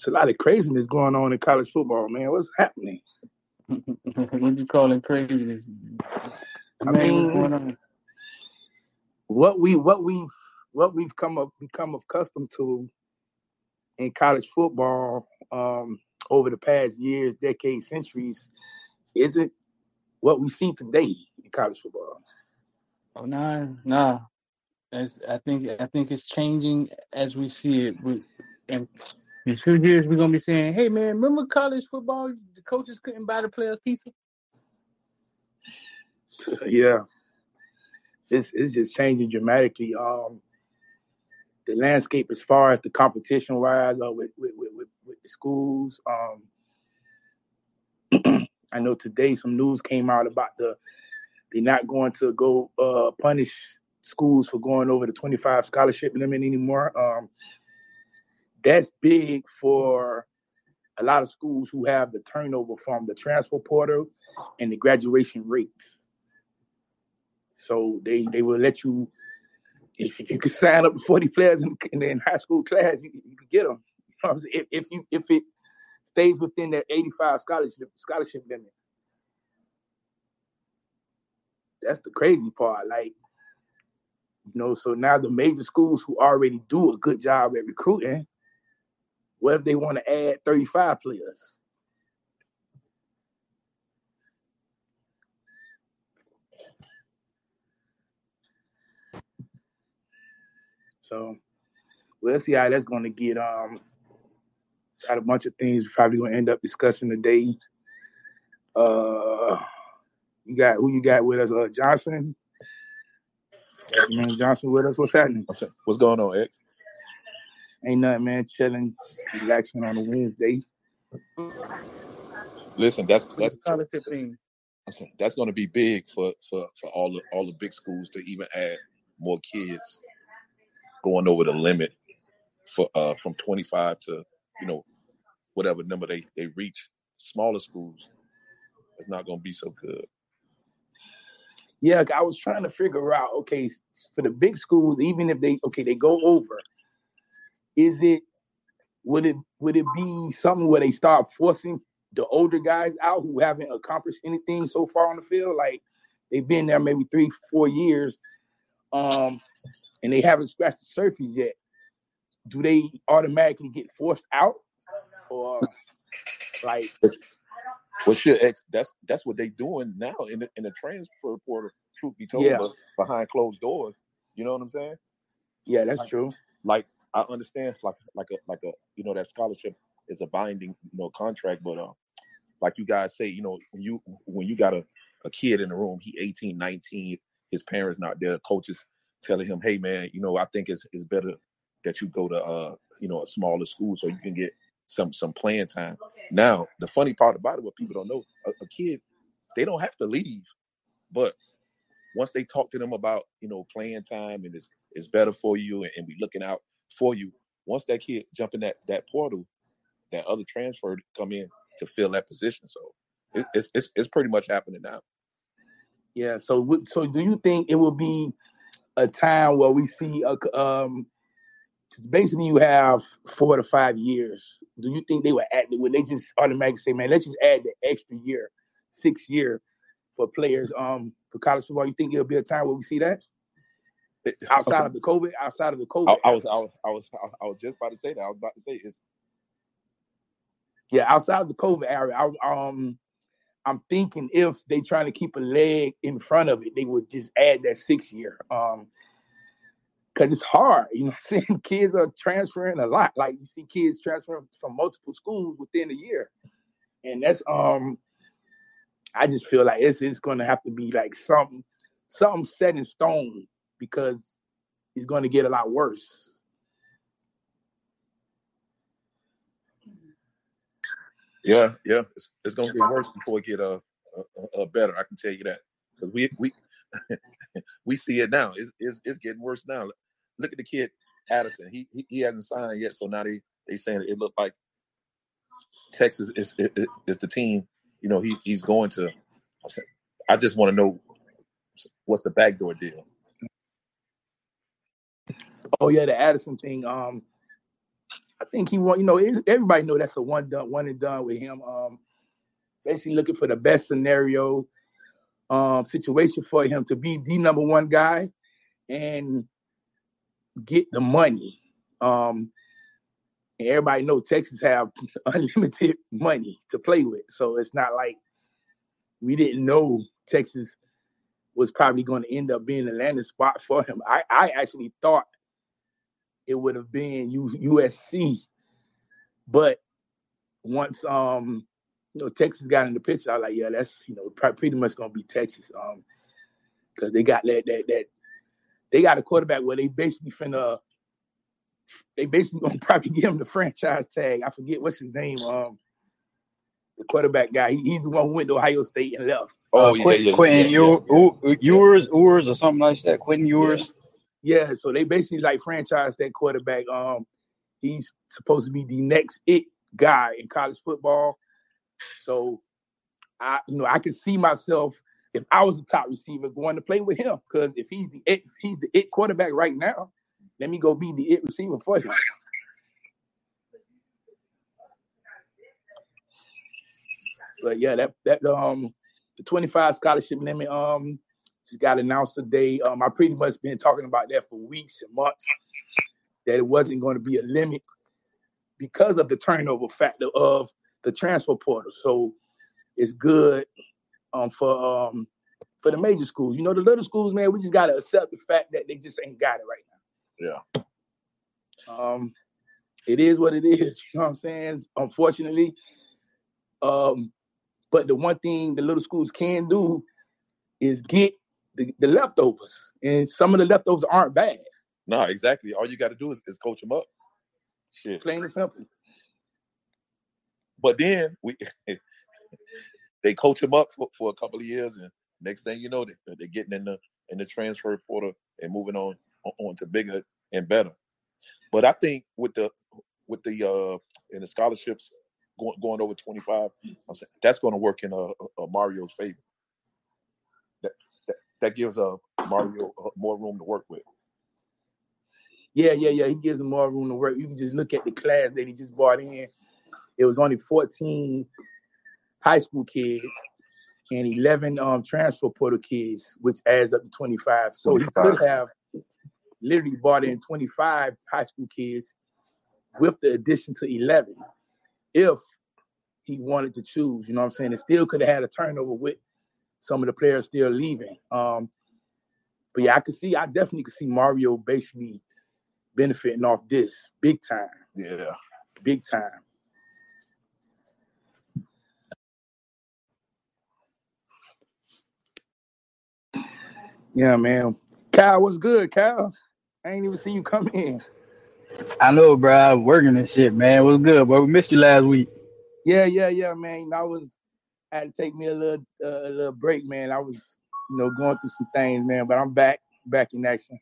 it's a lot of craziness going on in college football, man. What's happening? what you calling craziness? I mean, what we what we what we've come up become accustomed to in college football um, over the past years, decades, centuries, isn't what we see today in college football. Oh nah, nah. As I think I think it's changing as we see it. We, and in two years we're gonna be saying, "Hey man, remember college football? The coaches couldn't buy the players pizza." yeah, it's it's just changing dramatically. Um, the landscape as far as the competition wise uh, with, with, with, with, the schools. Um, I know today some news came out about the they're not going to go uh, punish schools for going over the 25 scholarship limit anymore. Um, that's big for a lot of schools who have the turnover from the transfer portal and the graduation rates. So they they will let you if you could sign up 40 players in, in, in high school class, you, you get them. if, if you if it stays within that 85 scholarship scholarship limit. That's the crazy part. Like, you know, so now the major schools who already do a good job at recruiting, what if they want to add 35 players? So we'll see how that's going to get. Um, got a bunch of things we're probably going to end up discussing today. Uh, you got who you got with us? Uh, Johnson. Johnson with us. What's happening? What's going on, X? Ain't nothing, man. Chilling, relaxing on a Wednesday. Listen, that's that's that's going to be big for for for all the all the big schools to even add more kids going over the limit for uh from 25 to you know whatever number they they reach smaller schools it's not going to be so good yeah i was trying to figure out okay for the big schools even if they okay they go over is it would it would it be something where they start forcing the older guys out who haven't accomplished anything so far on the field like they've been there maybe three four years um and they haven't scratched the surface yet, do they automatically get forced out? Or like well shit X, that's that's what they doing now in the in the transfer portal, truth be told, yeah. behind closed doors. You know what I'm saying? Yeah, that's like, true. Like I understand like like a like a you know that scholarship is a binding, you know, contract, but uh like you guys say, you know, when you when you got a, a kid in the room, he 18, 19, his parents not there, coaches telling him, "Hey, man, you know, I think it's it's better that you go to uh, you know, a smaller school so you can get some some playing time." Now, the funny part about it, what people don't know, a, a kid, they don't have to leave, but once they talk to them about you know playing time and it's it's better for you and, and be looking out for you, once that kid jump in that that portal, that other transfer come in to fill that position. So it, it's it's it's pretty much happening now. Yeah. So so do you think it will be a time where we see a um basically you have four to five years. Do you think they were add when they just automatically say, man, let's just add the extra year, six year for players um for college football? You think it'll be a time where we see that? Outside okay. of the COVID, outside of the COVID. I, I, was I was I was I was just about to say that. I was about to say is yeah, outside of the COVID area, I, um I'm thinking if they're trying to keep a leg in front of it, they would just add that six year. Um, because it's hard. You know I'm saying? Kids are transferring a lot. Like you see kids transferring from multiple schools within a year. And that's um I just feel like it's it's gonna have to be like something something set in stone because it's gonna get a lot worse. Yeah, yeah, it's, it's gonna get worse before it get uh, uh, uh better. I can tell you that because we we we see it now. It's, it's it's getting worse now. Look at the kid Addison. He he, he hasn't signed yet, so now they they saying it looked like Texas is, is is the team. You know, he he's going to. I just want to know what's the backdoor deal. Oh yeah, the Addison thing. Um, I think he want. You know, everybody know that's a one done, one and done with him. Um, basically looking for the best scenario, um, situation for him to be the number one guy and get the money. Um, and everybody know Texas have unlimited money to play with, so it's not like we didn't know Texas was probably going to end up being the landing spot for him. I, I actually thought it would have been U, USC, but once um you know Texas got in the picture, I was like, yeah, that's you know pretty much going to be Texas, um, because they got that that that they got a quarterback where they basically finna they basically gonna probably give him the franchise tag. I forget what's his name. Um, the quarterback guy. He, he's the one who went to Ohio State and left. Oh uh, yeah, Quentin, yeah, Quentin yeah, yeah, Ewers, Ewers, or something like that. Quentin Ewers. Yeah. so they basically like franchise that quarterback. Um, he's supposed to be the next it guy in college football. So, I you know I could see myself if I was the top receiver going to play with him because if he's the it, he's the it quarterback right now, let me go be the it receiver for him. But yeah, that that um the 25 scholarship limit um just got announced today. Um, I pretty much been talking about that for weeks and months that it wasn't going to be a limit because of the turnover factor of the transfer portal. So it's good um for um for the major schools. You know, the little schools, man, we just gotta accept the fact that they just ain't got it right now. Yeah. Um, it is what it is. You know what I'm saying? Unfortunately, um, but the one thing the little schools can do is get the, the leftovers, and some of the leftovers aren't bad. No, exactly. All you got to do is, is coach them up. Shit. Plain and simple. But then we they coach them up for, for a couple of years, and next thing you know, they, they're getting in the in the transfer portal and moving on on to bigger and better. But I think with the with the uh in the scholarships going going over 25, I'm saying that's going to work in a, a Mario's favor. That, gives a uh, Mario uh, more room to work with. Yeah, yeah, yeah. He gives him more room to work. You can just look at the class that he just brought in. It was only 14 high school kids and 11 um, transfer portal kids, which adds up to 25. So 25. he could have literally brought in 25 high school kids with the addition to 11 if he wanted to choose. You know what I'm saying? It still could have had a turnover with some of the players still leaving. Um, but yeah, I could see, I definitely could see Mario basically benefiting off this big time. Yeah. Big time. Yeah, man. Kyle, what's good, Kyle? I ain't even see you come in. I know, bro. I'm working and shit, man. What's good, bro? We missed you last week. Yeah, yeah, yeah, man. I was I had to take me a little uh, a little break, man. I was, you know, going through some things, man. But I'm back, back in action.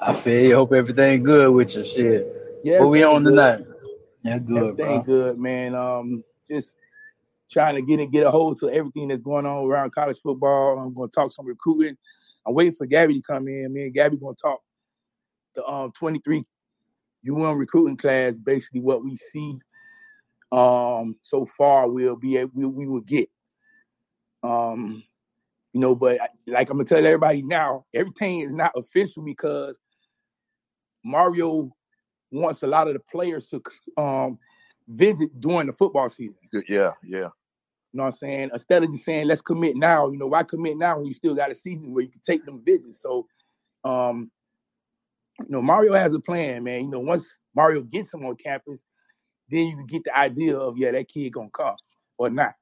I feel you. Hope everything good with your shit. Yeah. What we on good. tonight? Yeah, good, everything bro. good, man. Um, just trying to get it, get a hold to everything that's going on around college football. I'm going to talk some recruiting. I'm waiting for Gabby to come in. Me and Gabby going to talk the um 23 UM recruiting class. Basically, what we see um so far, we'll be able, we, we will get. Um, you know, but like I'm gonna tell everybody now, everything is not official because Mario wants a lot of the players to um visit during the football season. Yeah, yeah. You know what I'm saying? Instead of just saying let's commit now, you know, why commit now when you still got a season where you can take them visits? So um, you know, Mario has a plan, man. You know, once Mario gets him on campus, then you can get the idea of yeah, that kid gonna come or not.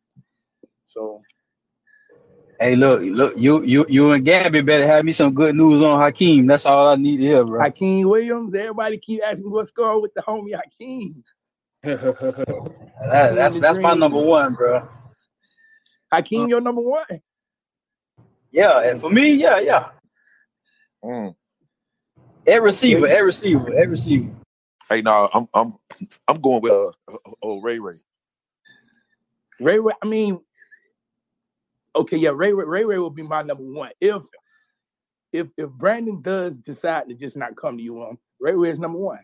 So Hey, look, look, you you you and Gabby better have me some good news on Hakeem. That's all I need to hear, bro. Hakeem Williams. Everybody keep asking what's going on with the homie Hakeem. that, that's that's my number one, bro. Hakeem, your number one. Yeah, and for me, yeah, yeah. Mm. Every receiver, every receiver, every receiver. Hey, no, I'm I'm I'm going with uh, oh Ray Ray. Ray Ray. I mean, okay, yeah, Ray Ray Ray Ray will be my number one if if if Brandon does decide to just not come to you, um, Ray Ray is number one.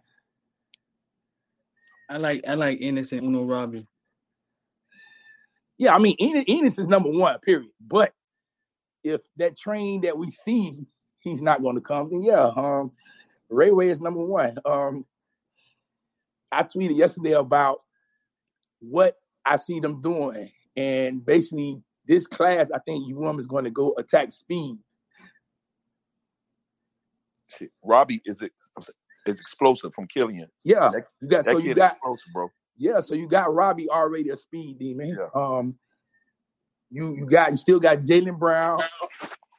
I like I like Inniss and Uno Robbie. Yeah, I mean Enos, Enos is number one, period. But if that train that we see he's not going to come, then yeah, um, Ray Ray is number one. Um, I tweeted yesterday about what I see them doing, and basically this class, I think you UM is going to go attack speed. Robbie is it is explosive from Killian. Yeah, That, you got so you got explosive, bro. yeah, so you got Robbie already a speed demon. Yeah. Um, you you got you still got Jalen Brown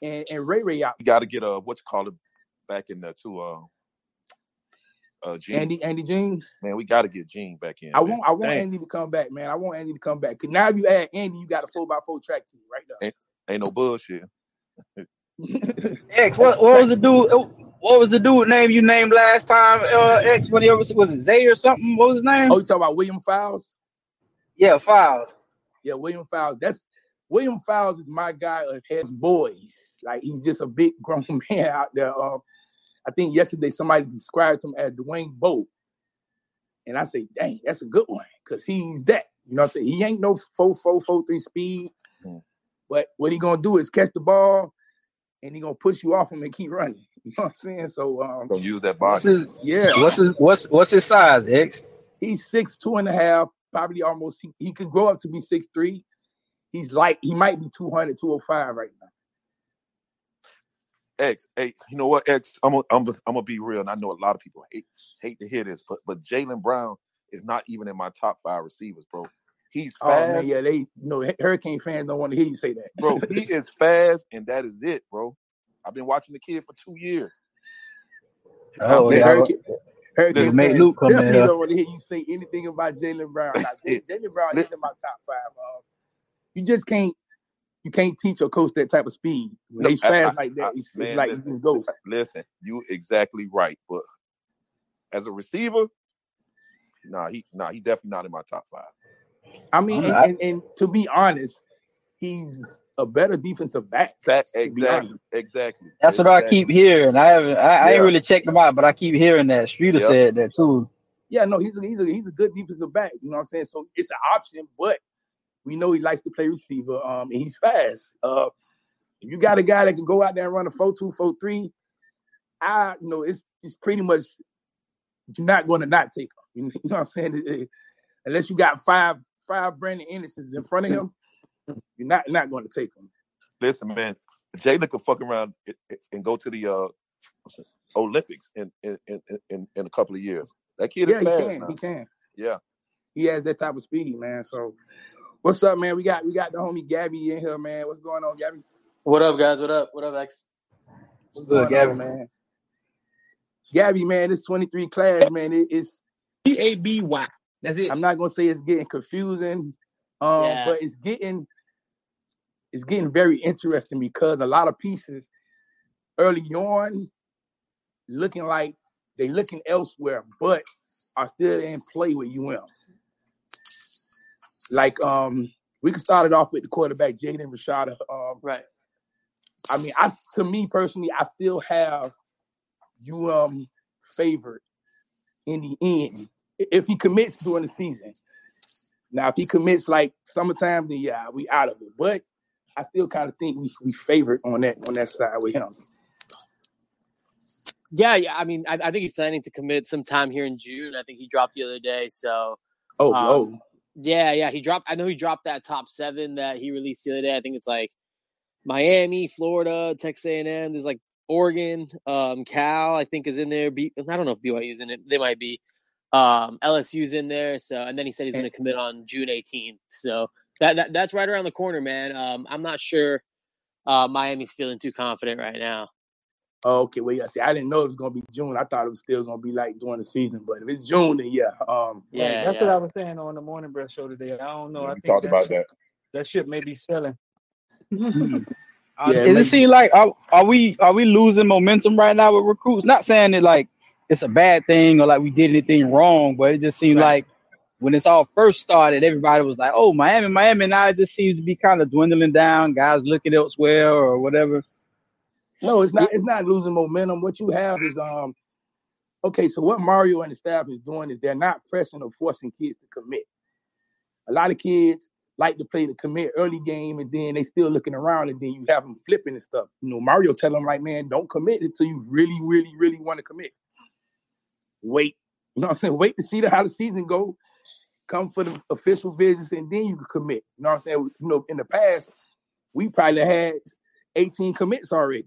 and, and Ray Ray out. You got to get a what you call it back in there too. Uh, uh, Jean. Andy Andy Jean. Man, we got to get Jean back in. I man. want I want Dang, Andy to come back, man. I want Andy to come back. Cause now if you add Andy, you got a four by four track team right ain't, ain't no bullshit. there. X, what, what was the dude? What was the dude name you named last time? Uh, X, when he was, was it Zay or something? What was his name? oh, you talking about William Fowles? Yeah, Files. Yeah, William Fowles. That's William Fowles is my guy of his boys. Like he's just a big grown man out there. Um, I think yesterday somebody described him as Dwayne Bowe. And I say, dang, that's a good one, because he's that. You know what I'm saying? He ain't no four four four three speed. But what he gonna do is catch the ball and he gonna push you off him and keep running. You know what I'm saying? So um Don't use that What's body. his yeah, What's his What's What's his size? X. he's six two and a half, probably almost he, he could grow up to be six three. He's like he might be 200, 205 right now. X, hey, you know what, X? I'm gonna I'm, gonna- I'm gonna be real, and I know a lot of people hate hate to hear this, but but Jalen Brown is not even in my top five receivers, bro. He's fast. Oh man, fast, yeah, they you know Hurricane fans don't want to hear you say that. bro. He is fast, and that is it, bro. I've been watching the kid for two years. Oh, Yeah, yeah. Hurricane, Hurricane Listen, made fans Luke come in definitely don't want to hear you say anything about Jalen Brown. Jalen Brown is in my top five. Uh, you just can't you can't teach or coach that type of speed. When No, he's I- fast I- like that, I- it's, it's like listen. you just go. Listen, you exactly right, but as a receiver, nah, he nah, he definitely not in my top five. I mean, and, and, and to be honest, he's a better defensive back. That be exactly, honest. exactly. That's what I keep hearing. I haven't. I, I ain't really checked him out, but I keep hearing that. Streeter Yeah. said that too. Yeah, no, he's a, he's a he's a good defensive back. You know what I'm saying? So it's an option, but we know he likes to play receiver. Um, and he's fast. Uh, if you got a guy that can go out there and run a four two four three, I you know it's it's pretty much you're not going to not take him. You know what I'm saying? It- it- unless you got five five Brandon Andersons in front of him, you're not not going to take him. Listen, man, Jalen could fuck around and- go to the uh, Olympics in in, in in in a couple of years. That kid Yeah, is he can. now. He can. Yeah, He has that type of speed, man. So, what's up, man? We got we got the homie Gabby in here, man. What's going on, Gabby? What up, guys? What up? What up, X? What's Good, going on, Gabby. man? Gabby, man, this 23 class, man, it, it's P A B Y. That's it. I'm not gonna say it's getting confusing, um, Yeah. but it's getting it's getting very interesting because a lot of pieces early on looking like they looking elsewhere, but are still in play with UM. Like um, we can start it off with the quarterback Jaden Rashada. Um, Right. I mean, I to me personally, I still have you UM favored in the end if he commits during the season. Now, if he commits like summertime, then yeah, we out of it. But I still kind of think we we favored on that on that side with him. Yeah, yeah. I mean, I, I think he's planning to commit sometime here in June. I think he dropped the other day. So, Oh, Um, oh, yeah, yeah. He dropped. I know he dropped that top seven that he released the other day. I think it's like Miami, Florida, Texas A&M. There's like Oregon, um, Cal. I think is in there. B, I don't know if BYU's in it. They might be. Um, LSU's in there. So, and then he said he's going to commit on June 18th. So that, that that's right around the corner, man. Um, I'm not sure. Uh, Miami's feeling too confident right now. Oh, okay. Well, yeah. See, I didn't know it was gonna be June. I thought it was still gonna be like during the season. But if it's June, then yeah. Um, Yeah, that's yeah. what I was saying on the morning breath show today. I don't know. Yeah, I we think talked about shit, that. that shit may be selling. hmm. Uh, Yeah, Does it seem like are, are we are we losing momentum right now with recruits? Not saying that like it's a bad thing or like we did anything wrong, but it just seemed Right. like when this all first started, everybody was like, "Oh, Miami, Miami." Now it just seems to be kind of dwindling down. Guys looking elsewhere or whatever. No, it's not. It's not losing momentum. What you have is um. Okay, so what Mario and the staff is doing is they're not pressing or forcing kids to commit. A lot of kids like to play the commit early game, and then they still looking around, and then you have them flipping and stuff. You know, Mario tell them like, man, don't commit until you really, really, really want to commit. Wait, you know what I'm saying? Wait to see the, how the season go. Come for the official visits, and then you can commit. You know what I'm saying? You know, in the past, we probably had 18 commits already.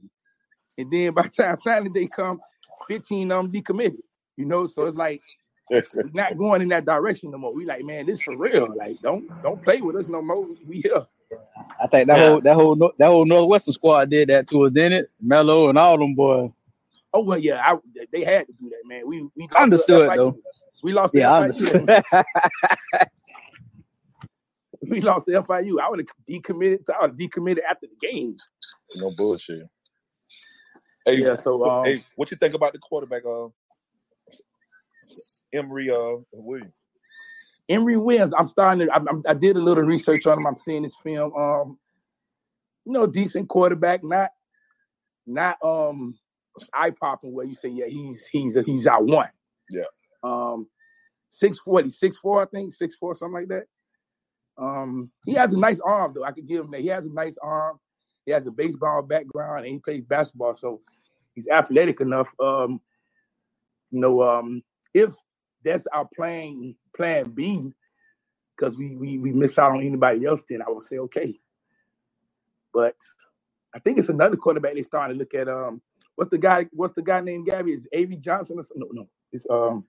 And then by the time signing day come, 15 of them decommitted. You know, so it's like we're not going in that direction no more. We like, man, this for real. Like, don't don't play with us no more. We here. I think that yeah. whole that whole that whole Northwestern squad did that to us, didn't it? Melo and all them boys. Oh well, yeah, I, they had to do that, man. We we understood though. We lost. Yeah, I understood. we lost the FIU. I would have decommitted. I would have decommitted after the games. No bullshit. Hey, yeah. So, um, hey, what you think about the quarterback, uh, Emory uh Williams? Emory Williams. I'm starting to. I, I, did a little research on him. I'm seeing his film. Um, you know, decent quarterback. Not, not um, eye popping. Where you say, yeah, he's he's he's our one. Yeah. Um, six forty, six four, I think, six four, something like that. Um, he has a nice arm though. I could give him that. He has a nice arm. He has a baseball background and he plays basketball, so he's athletic enough. Um, you know, um, if that's our plan plan B, because we we we miss out on anybody else, then I would say okay. But I think it's another quarterback they starting to look at. Um, what's the guy? What's the guy named Gabby? Is Avery Johnson or? No, no. It's um.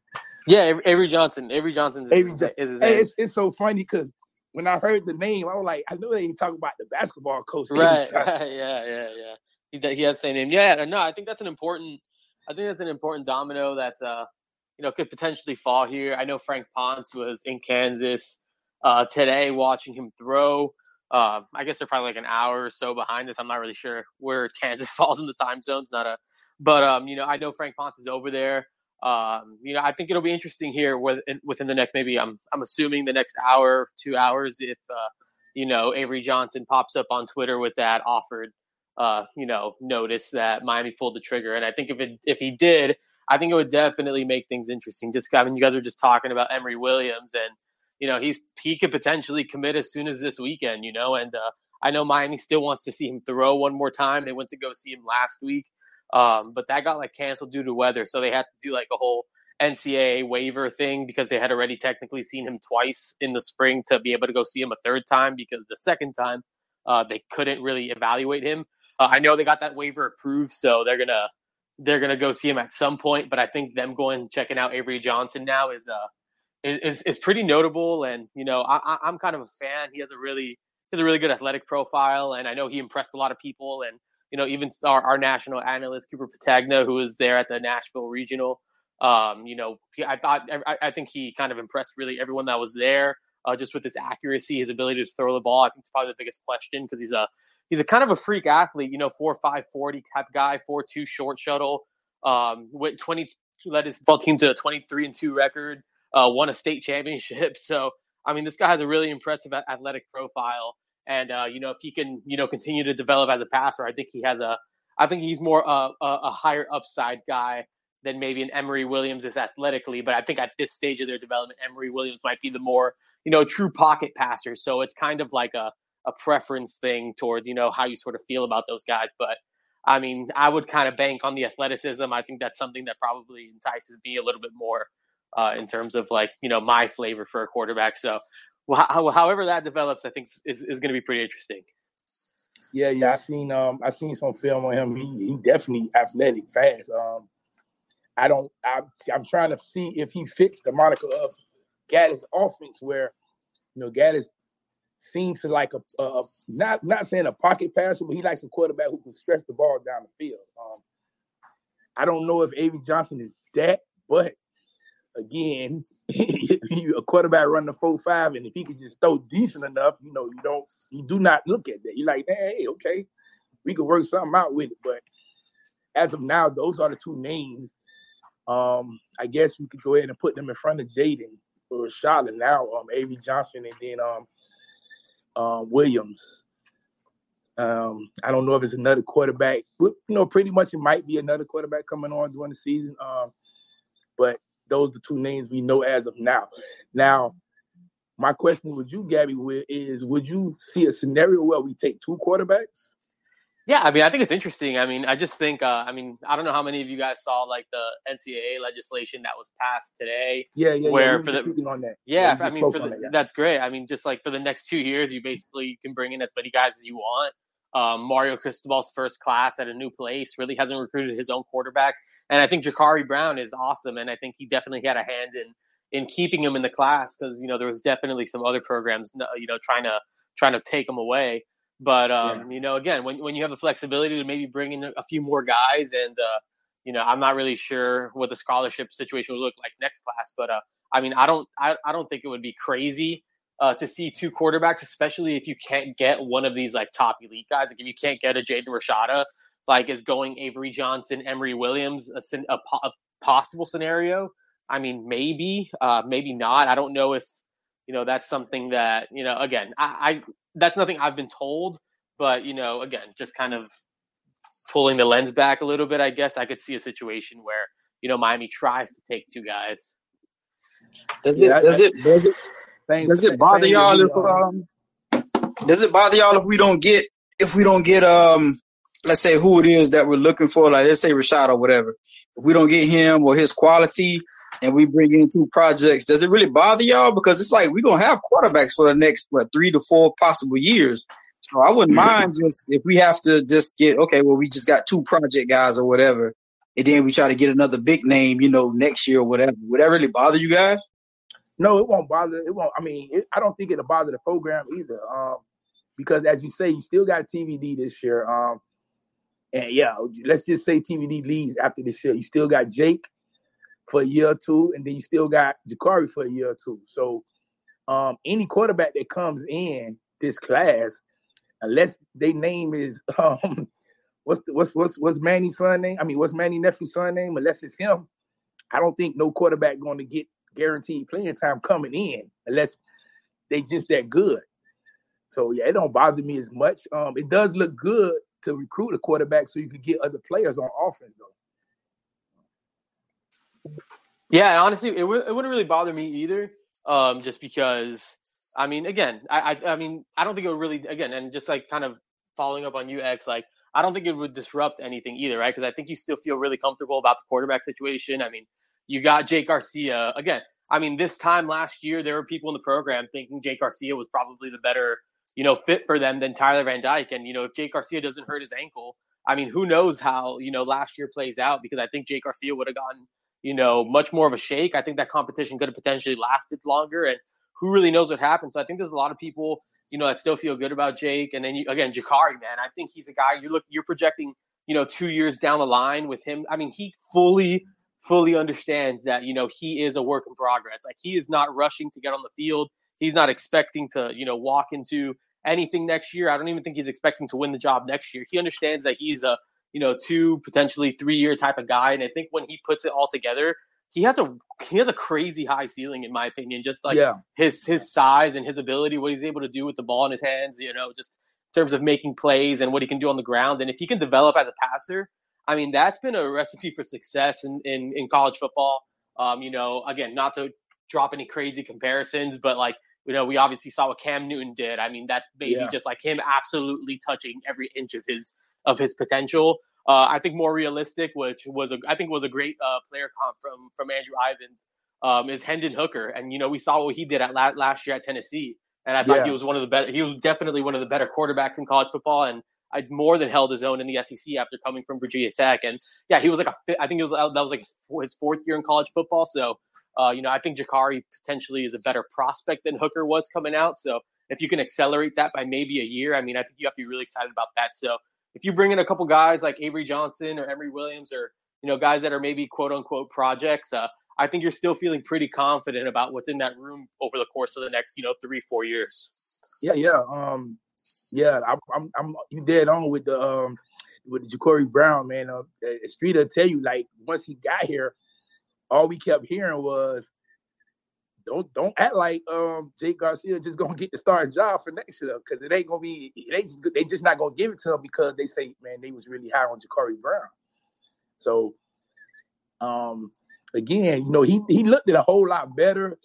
Yeah, Avery Johnson. Avery Johnson is, Avery, is his name. It's, it's so funny because when I heard the name, I was like, I know they ain't talking about the basketball coach. Right, right, yeah, yeah, yeah. He, he has the same name. Yeah, no, I think that's an important. I think that's an important domino that's uh, you know, could potentially fall here. I know Frank Ponce was in Kansas uh, today watching him throw. Uh, I guess they're probably like an hour or so behind us. I'm not really sure where Kansas falls in the time zones. Not a, but um, you know, I know Frank Ponce is over there. Um, you know, I think it'll be interesting here within, the next maybe I'm I'm assuming the next hour, two hours, if uh, you know Avery Johnson pops up on Twitter with that offered, uh, you know, notice that Miami pulled the trigger, and I think if it if he did, I think it would definitely make things interesting. Just I mean, you guys are just talking about Emory Williams, and you know he's he could potentially commit as soon as this weekend, you know, and uh, I know Miami still wants to see him throw one more time. They went to go see him last week. Um, but that got like canceled due to weather, so they had to do like a whole NCAA waiver thing because they had already technically seen him twice in the spring to be able to go see him a third time because the second time uh, they couldn't really evaluate him. Uh, I know they got that waiver approved, so they're gonna they're gonna go see him at some point. But I think them going and checking out Avery Johnson now is uh is is pretty notable, and you know I, I'm kind of a fan. He has a really he has a really good athletic profile, and I know he impressed a lot of people and you know, even our, our national analyst Cooper Petagna, who was there at the Nashville Regional. Um, you know, I thought I, I, think he kind of impressed really everyone that was there, uh, just with his accuracy, his ability to throw the ball. I think it's probably the biggest question because he's a he's a kind of a freak athlete. You know, four five forty type guy, four two short shuttle. Um, with twenty led his ball team to a twenty three and two record. Uh, won a state championship. So I mean, this guy has a really impressive athletic profile. And uh, you know, if he can, you know, continue to develop as a passer, I think he has a. I think he's more uh, a, a higher upside guy than maybe an Emory Williams is athletically. But I think at this stage of their development, Emory Williams might be the more, you know, true pocket passer. So it's kind of like a a preference thing towards you know how you sort of feel about those guys. But I mean, I would kind of bank on the athleticism. I think that's something that probably entices me a little bit more uh, in terms of like you know my flavor for a quarterback. So well, however that develops, I think is, is going to be pretty interesting. Yeah, yeah, I seen um I seen some film on him. He he definitely athletic, fast. Um, I don't. I'm I'm trying to see if he fits the moniker of Gattis offense, where you know Gattis seems to like a, a, not not saying a pocket passer, but he likes a quarterback who can stretch the ball down the field. Um, I don't know if Avery Johnson is that, but again, a quarterback running the four five, and if he could just throw decent enough, you know, you don't, you do not look at that. You're like, hey, okay, we could work something out with it. But as of now, those are the two names. Um, I guess we could go ahead and put them in front of Jaden Rashada now. Um, Avery Johnson and then um, um Williams. Um, I don't know if it's another quarterback. You know, pretty much it might be another quarterback coming on during the season. Um, but those are the two names we know as of now. Now, my question with you, Gabby, is would you see a scenario where we take two quarterbacks? Yeah, I mean, I think it's interesting. I mean, I just think, uh, I mean, I don't know how many of you guys saw like the NCAA legislation that was passed today. Yeah, yeah, where yeah. for the that. Yeah, yeah I mean, for the, yeah. that's great. I mean, just like for the next two years, you basically can bring in as many guys as you want. Um, Mario Cristobal's first class at a new place really hasn't recruited his own quarterback, and I think Jacurri Brown is awesome, and I think he definitely had a hand in in keeping him in the class because you know there was definitely some other programs you know trying to trying to take him away. But um, yeah. you know, again, when when you have the flexibility to maybe bring in a few more guys, and uh, you know, I'm not really sure what the scholarship situation would look like next class. But uh, I mean, I don't, I, I don't think it would be crazy uh, to see two quarterbacks, especially if you can't get one of these like top elite guys. Like if you can't get a Jaden Rashada, like is going Avery Johnson, Emory Williams, a, a, a possible scenario. I mean, maybe, uh, maybe not. I don't know if you know that's something that you know. Again, I, that's nothing I've been told, but you know, again, just kind of pulling the lens back a little bit, I guess I could see a situation where you know Miami tries to take two guys. Does it? does it? Does it? does it bother y'all if um? Does it bother y'all if we don't get if we don't get um? Let's say who it is that we're looking for, like let's say Rashad or whatever. If we don't get him or his quality, and we bring in two projects, does it really bother y'all? Because it's like we're gonna have quarterbacks for the next what three to four possible years. So I wouldn't mind just if we have to just get okay, well we just got two project guys or whatever, and then we try to get another big name, you know, next year or whatever. Would that really bother you guys? No, it won't bother. It won't. I mean, it, I don't think it'll bother the program either. Um, because as you say, you still got TVD this year. Um, and yeah, let's just say TVD leaves after this year. You still got Jake for a year or two, and then you still got Jacurri for a year or two. So um, any quarterback that comes in this class, unless their name is um, what's the, what's what's what's Manny's son name? I mean, what's Manny nephew's son name? Unless it's him, I don't think no quarterback going to get guaranteed playing time coming in unless they just that good. So yeah, it don't bother me as much. Um, it does look good to recruit a quarterback so you can get other players on offense though. Yeah, honestly, it, w- it wouldn't really bother me either. Um, just because, I mean, again, I, I, I mean, I don't think it would really, again, and just like kind of following up on UX, like I don't think it would disrupt anything either, right? Because I think you still feel really comfortable about the quarterback situation. I mean, you got Jake Garcia again. I mean, this time last year, there were people in the program thinking Jake Garcia was probably the better, you know, fit for them than Tyler Van Dyke. And you know, if Jake Garcia doesn't hurt his ankle, I mean, who knows how you know last year plays out? Because I think Jake Garcia would have gotten you know, much more of a shake. I think that competition could have potentially lasted longer, and who really knows what happened. So I think there's a lot of people, you know, that still feel good about Jake. And then you, again, Jacurri, man, I think he's a guy you look, you're projecting, you know, two years down the line with him. I mean, he fully, fully understands that you know he is a work in progress. Like he is not rushing to get on the field. He's not expecting to, you know, walk into anything next year. I don't even think he's expecting to win the job next year. He understands that he's a you know, two potentially three year type of guy. And I think when he puts it all together, he has a he has a crazy high ceiling in my opinion. Just like yeah. his his size and his ability, what he's able to do with the ball in his hands. You know, just in terms of making plays and what he can do on the ground. And if he can develop as a passer, I mean, that's been a recipe for success in in, in college football. Um, you know, again, not to drop any crazy comparisons, but like you know, we obviously saw what Cam Newton did. I mean, that's maybe yeah. just like him absolutely touching every inch of his of his potential. Uh, I think more realistic, which was a, I think was a great uh, player comp from from Andrew Ivins, um, is Hendon Hooker, and you know we saw what he did at la- last year at Tennessee, and I thought yeah. he was one of the better. He was definitely one of the better quarterbacks in college football, and I more than held his own in the SEC after coming from Virginia Tech, and yeah, he was like a I think it was that was like his fourth year in college football, so. Uh, you know, I think Jacurri potentially is a better prospect than Hooker was coming out. So if you can accelerate that by maybe a year, I mean, I think you have to be really excited about that. So if you bring in a couple guys like Avery Johnson or Emory Williams or you know guys that are maybe quote unquote projects, uh, I think you're still feeling pretty confident about what's in that room over the course of the next you know three four years. Yeah, yeah, um, yeah. I'm, I'm, I'm you dead on with the um with Jacurri Brown man. Uh, Street will tell you like once he got here, all we kept hearing was don't don't act like um Jake Garcia just gonna get the starting job for next year because it ain't gonna be they just they just not gonna give it to him because they say man they was really high on Jacurri Brown. So um again, you know, he he looked at a whole lot better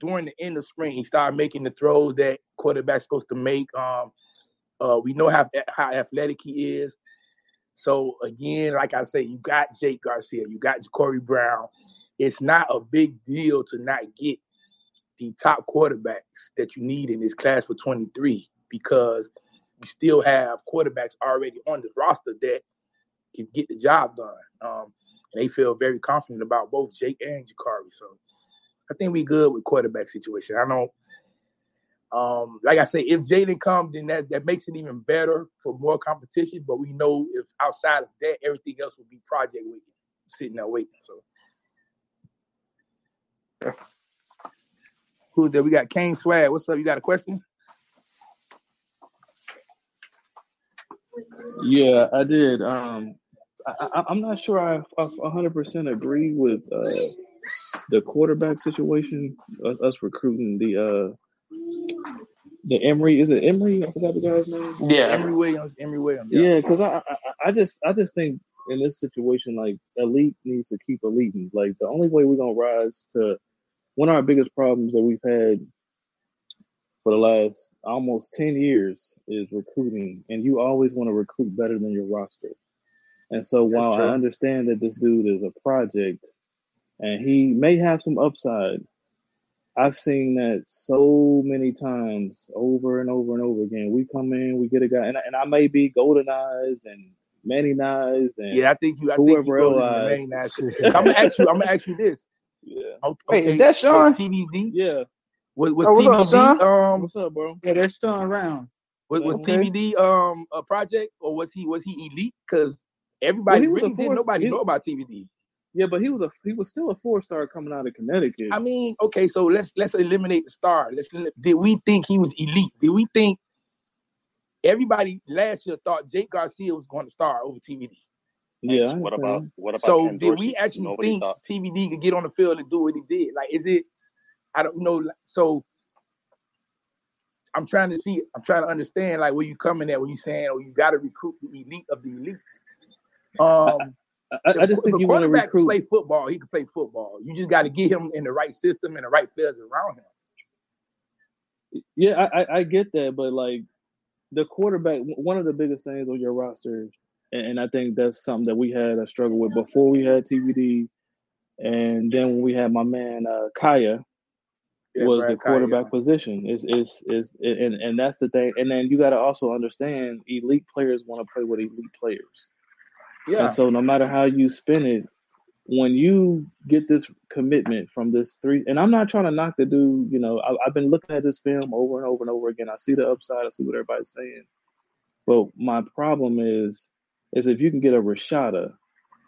during the end of spring. He started making the throws that quarterback's supposed to make. Um uh we know how how athletic he is. So again, like I say, you got Jake Garcia, you got Jacurri Brown. It's not a big deal to not get the top quarterbacks that you need in this class for 23 because you still have quarterbacks already on the roster that can get the job done. Um, and they feel very confident about both Jake and Jacurri. So I think we good with quarterback situation. I don't um, like I say, if Jaden comes, then that, that makes it even better for more competition. But we know if outside of that, everything else will be project waiting, sitting there waiting. So who's there? We got Kane Swag. What's up? You got a question? Yeah, I did. Um, I, am not sure I, I 100% agree with uh, the quarterback situation. Us, us recruiting the uh, the Emory is it Emory? I forgot the guy's name. Yeah, Emory Williams. Emory Williams. Yeah, because I, I I just I just think in this situation like elite needs to keep elite. Like the only way we're gonna rise to one of our biggest problems that we've had for the last almost 10 years is recruiting and you always want to recruit better than your roster and so while i understand that this dude is a project and he may have some upside I've seen that so many times over and over and over again. We come in, we get a guy, and, and I may be goldenized and mannyized and yeah, I think you. I whoever think you else. I'm gonna ask you. I'm gonna ask you this. Yeah. Okay. Wait, is that Sean? TVD. Yeah. Was, was oh, what's TVD? Up, Sean? Um, what's up, bro? Yeah, they're still around. Was, was okay. TVD um a project or was he was he elite? Because everybody well, really didn't nobody he, know about TVD. Yeah, but he was a he was still a four star coming out of Connecticut. I mean, okay, so let's let's eliminate the star. Let's did we think he was elite? Did we think everybody last year thought Jake Garcia was going to star over TVD? Yeah. What about what about? So Ken did we actually Nobody think thought. TVD could get on the field and do what he did? Like, is it? I don't know. So I'm trying to see. I'm trying to understand like where you coming at when you saying, "Oh, you got to recruit the elite of the elites." Um, I, I just think you want to recruit. Play football. He can play football. You just got to get him in the right system and the right players around him. Yeah, I, I get that, but like the quarterback, one of the biggest things on your roster, and I think that's something that we had a struggle with before we had TVD, and then when we had my man uh, Kaaya, was the quarterback Kaaya. position. Is is is and and that's the thing. And then you got to also understand, elite players want to play with elite players. Yeah. And so no matter how you spin it, when you get this commitment from this three, and I'm not trying to knock the dude, you know, I, have been looking at this film over and over and over again. I see the upside, I see what everybody's saying. But my problem is, is if you can get a Rashada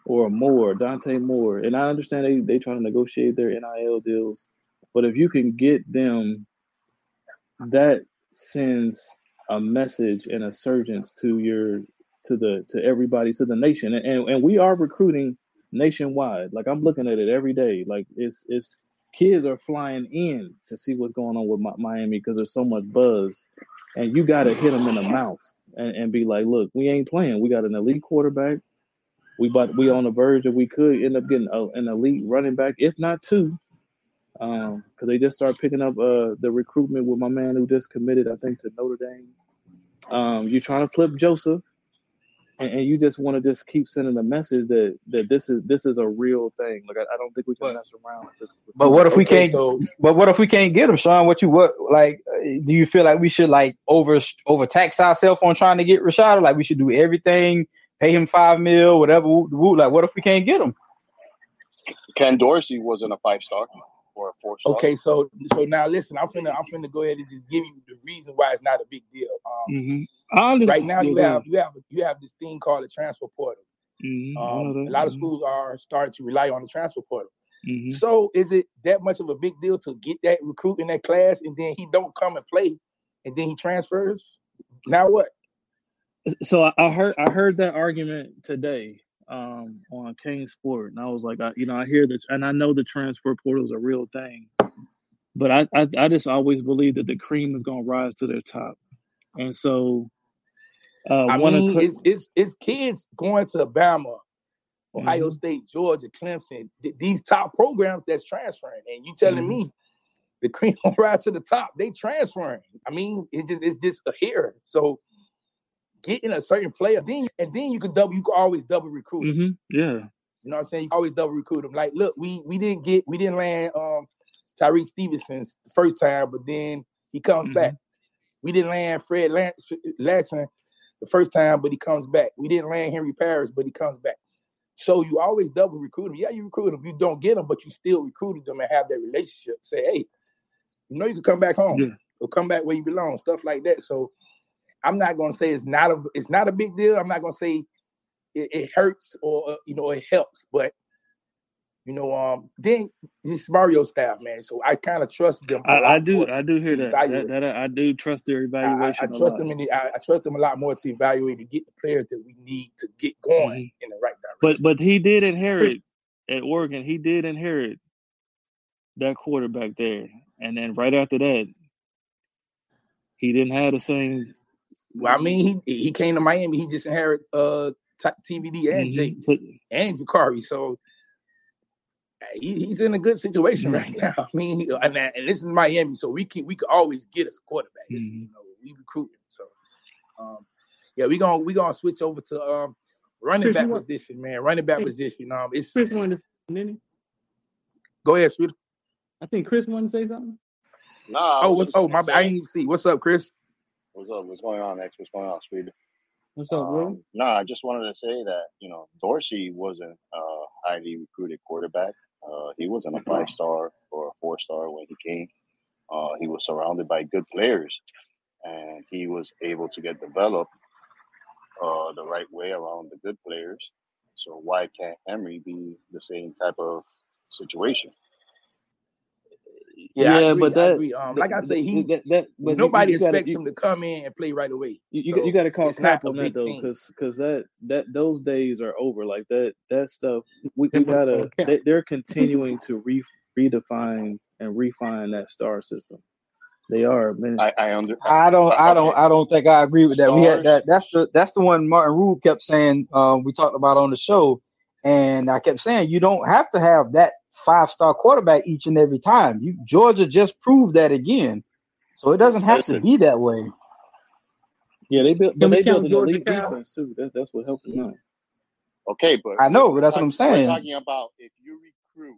or a Moore, Dante Moore, and I understand they they trying to negotiate their NIL deals, but if you can get them, that sends a message and a surgence to your to the to everybody to the nation. And, and, and we are recruiting nationwide. Like i'm looking at it every day. Like it's it's kids are flying in to see what's going on with miami because there's so much buzz. And you got to hit them in the mouth and, and be like look we ain't playing. We got an elite quarterback. We but we on the verge of we could end up getting a, an elite running back if not two. Um because they just start picking up uh the recruitment with my man who just committed i think to notre dame. Um you're trying to flip joseph and, and you just want to just keep sending the message that that this is this is a real thing. Like I, I don't think we can but, mess around with this. But what if we can't? So, but what if we can't get them, Sean? What you what like? Uh, do you feel like we should like over overtax ourselves on trying to get Rashad? Like we should do everything, pay him five mil, whatever. Like what if we can't get him? Ken Dorsey wasn't a five star or a four. Okay, so so now listen, I'm finna I'm finna go ahead and just give you the reason why it's not a big deal. Um, mm-hmm. Right now, you have you have you have this thing called a transfer portal. Mm-hmm. Um, a lot of schools are starting to rely on the transfer portal. Mm-hmm. So, is it that much of a big deal to get that recruit in that class, and then he don't come and play, and then he transfers? Now what? So I, I heard I heard that argument today um, on King Sport, and I was like, I, you know, I hear that, and I know the transfer portal is a real thing, But I, I, I just always believe that the cream is going to rise to their top, and so uh, I mean, Cle- it's, it's it's kids going to Bama, Ohio mm-hmm. State, Georgia, Clemson, th- these top programs that's transferring, and you telling mm-hmm. me the cream will rise to the top? They transferring. I mean, it just it's just a here. So getting a certain player, then and then you can double. You can always double recruit. Mm-hmm. Yeah, you know what I'm saying. You always double recruit them. Like, look, we we didn't get we didn't land um Tyrique Stevenson the first time, but then he comes mm-hmm. back. We didn't land Fred Laxon the first time, but he comes back. We didn't land Henry Parrish, but he comes back. So you always double recruit them. Yeah, you recruit them. You don't get them, but you still recruited them and have that relationship. Say, hey, you know you can come back home yeah. or come back where you belong, stuff like that. So I'm not gonna say it's not a it's not a big deal. I'm not gonna say it, it hurts or uh, you know it helps, but you know, um, then this Mario staff, man. So I kind of trust them. I, I do, I do hear that. That, that. I do trust their evaluation. I, I trust them in the, I, I, trust them a lot more to evaluate to get the players that we need to get going mm-hmm. in the right direction. But but he did inherit at Oregon. He did inherit that quarterback there, and then right after that, he didn't have the same. Well, I mean, he he came to Miami. He just inherited uh TVD and mm-hmm. Jake so, and Jacurri. So he, he's in a good situation right now. I mean, he, and, and, this is Miami, so we can we can always get us a quarterback. Mm-hmm. You know, we recruit him. So, um, yeah, we gonna we gonna switch over to um, running Chris, back position, man. Running back hey, position. Um, it's Chris wanted to say Go ahead, sweetie. I think Chris wanted to say something. Nah. Oh, what's, oh, my bad. I didn't see. What's up, Chris? What's up? What's going on, X? What's going on, sweetie? What's up, bro? Um, no, I just wanted to say that you know Dorsey wasn't a highly recruited quarterback. Uh, he wasn't a five star or a four star when he came. Uh, he was surrounded by good players, and he was able to get developed uh, the right way around the good players. So why can't Emory be the same type of situation? Yeah, yeah but that, um, like I say, he that, that but nobody you, you expects gotta, him to come in and play right away. You so you got to call cap on that though, because because that that those days are over. Like that that stuff, we, we gotta. They, they're continuing to re, redefine and refine that star system. They are. Man. I I, under, I don't I don't I don't think I agree with that. Stars. We had that. That's the that's the one Martin Rube kept saying. Uh, we talked about on the show, and I kept saying you don't have to have that five star quarterback each and every time. You Georgia just proved that again. So it doesn't have Listen. to be that way. Yeah, they built, but they built an elite defense too. That, that's what helped them out. Okay, but I know, but that's what I'm saying. We're talking about if you recruit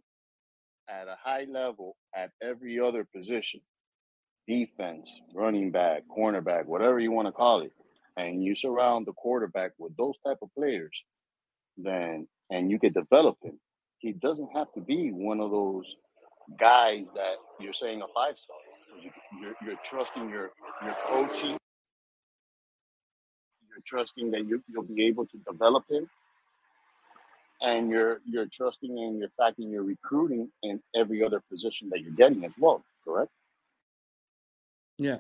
at a high level at every other position, defense, running back, cornerback, whatever you want to call it, and you surround the quarterback with those type of players, then and you can develop him, he doesn't have to be one of those guys that you're saying a five star. You're, you're trusting your your coaching. You're trusting that you, you'll be able to develop him, and you're you're trusting in your fact in your recruiting in every other position that you're getting as well. Correct? Yeah.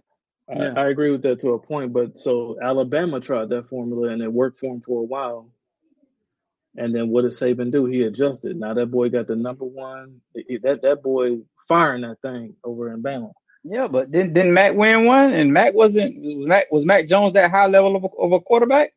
yeah. I, I agree with that to a point, but so Alabama tried that formula and it worked for him for a while and then what did Saban do? He adjusted. Now that boy got the number one. That that boy firing that thing over in Bama. Yeah, but didn't didn't Mac win one? And Mac wasn't was Mac was Mac Jones that high level of a, of a quarterback?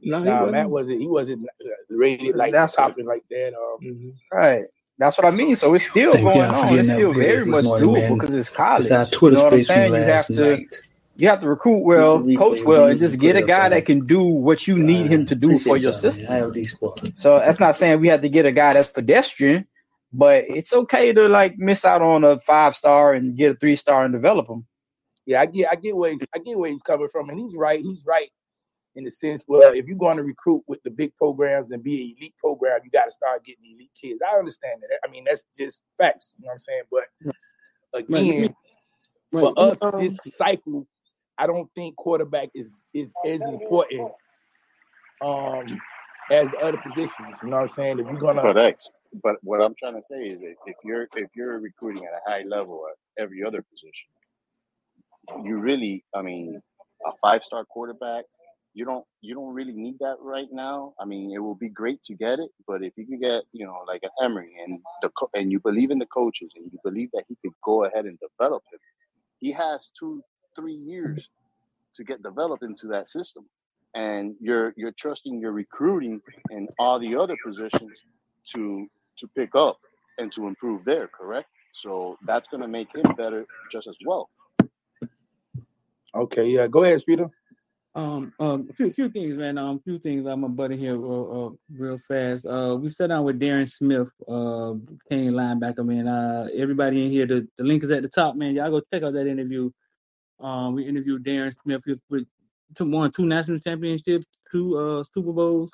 No, he nah, Mac wasn't. He wasn't rated like that's top like that. Um, mm-hmm. Right. That's what I mean. So it's still going on. It's still very much doable because it's college. It's Twitter you know what I'm saying? You have to. Night you have to recruit well, coach well, and just get a guy that can do what you need him to do for your system. So that's not saying we have to get a guy that's pedestrian, but it's okay to like miss out on a five star and get a three star and develop him. Yeah, I get, I get where he's, I get where he's coming from, and he's right. He's right in the sense where if you're going to recruit with the big programs and be an elite program, you got to start getting elite kids. I understand that. I mean, that's just facts. You know what I'm saying? But again, for us, this cycle I don't think quarterback is is as important um as the other positions. You know what I'm saying? If you're gonna. But what I'm trying to say is if you're if you're recruiting at a high level at every other position, you really I mean a five star quarterback you don't you don't really need that right now. I mean, it will be great to get it, but if you can get you know like an Emory and the and you believe in the coaches and you believe that he could go ahead and develop him, he has two three years to get developed into that system, and you're you're trusting your recruiting and all the other positions to to pick up and to improve there. Correct. So that's going to make him better just as well. Okay, yeah. Go ahead, Speeder. Um, um, a few, few things, man. Um, few things. I'm a buddy here, uh, uh, real fast. Uh, we sat down with Darrin Smith, uh, Cane linebacker, man. Uh, everybody in here, the, the link is at the top, man. Y'all go check out that interview. Um, we interviewed Darrin Smith with, with two, won two national championships, two uh Super Bowls.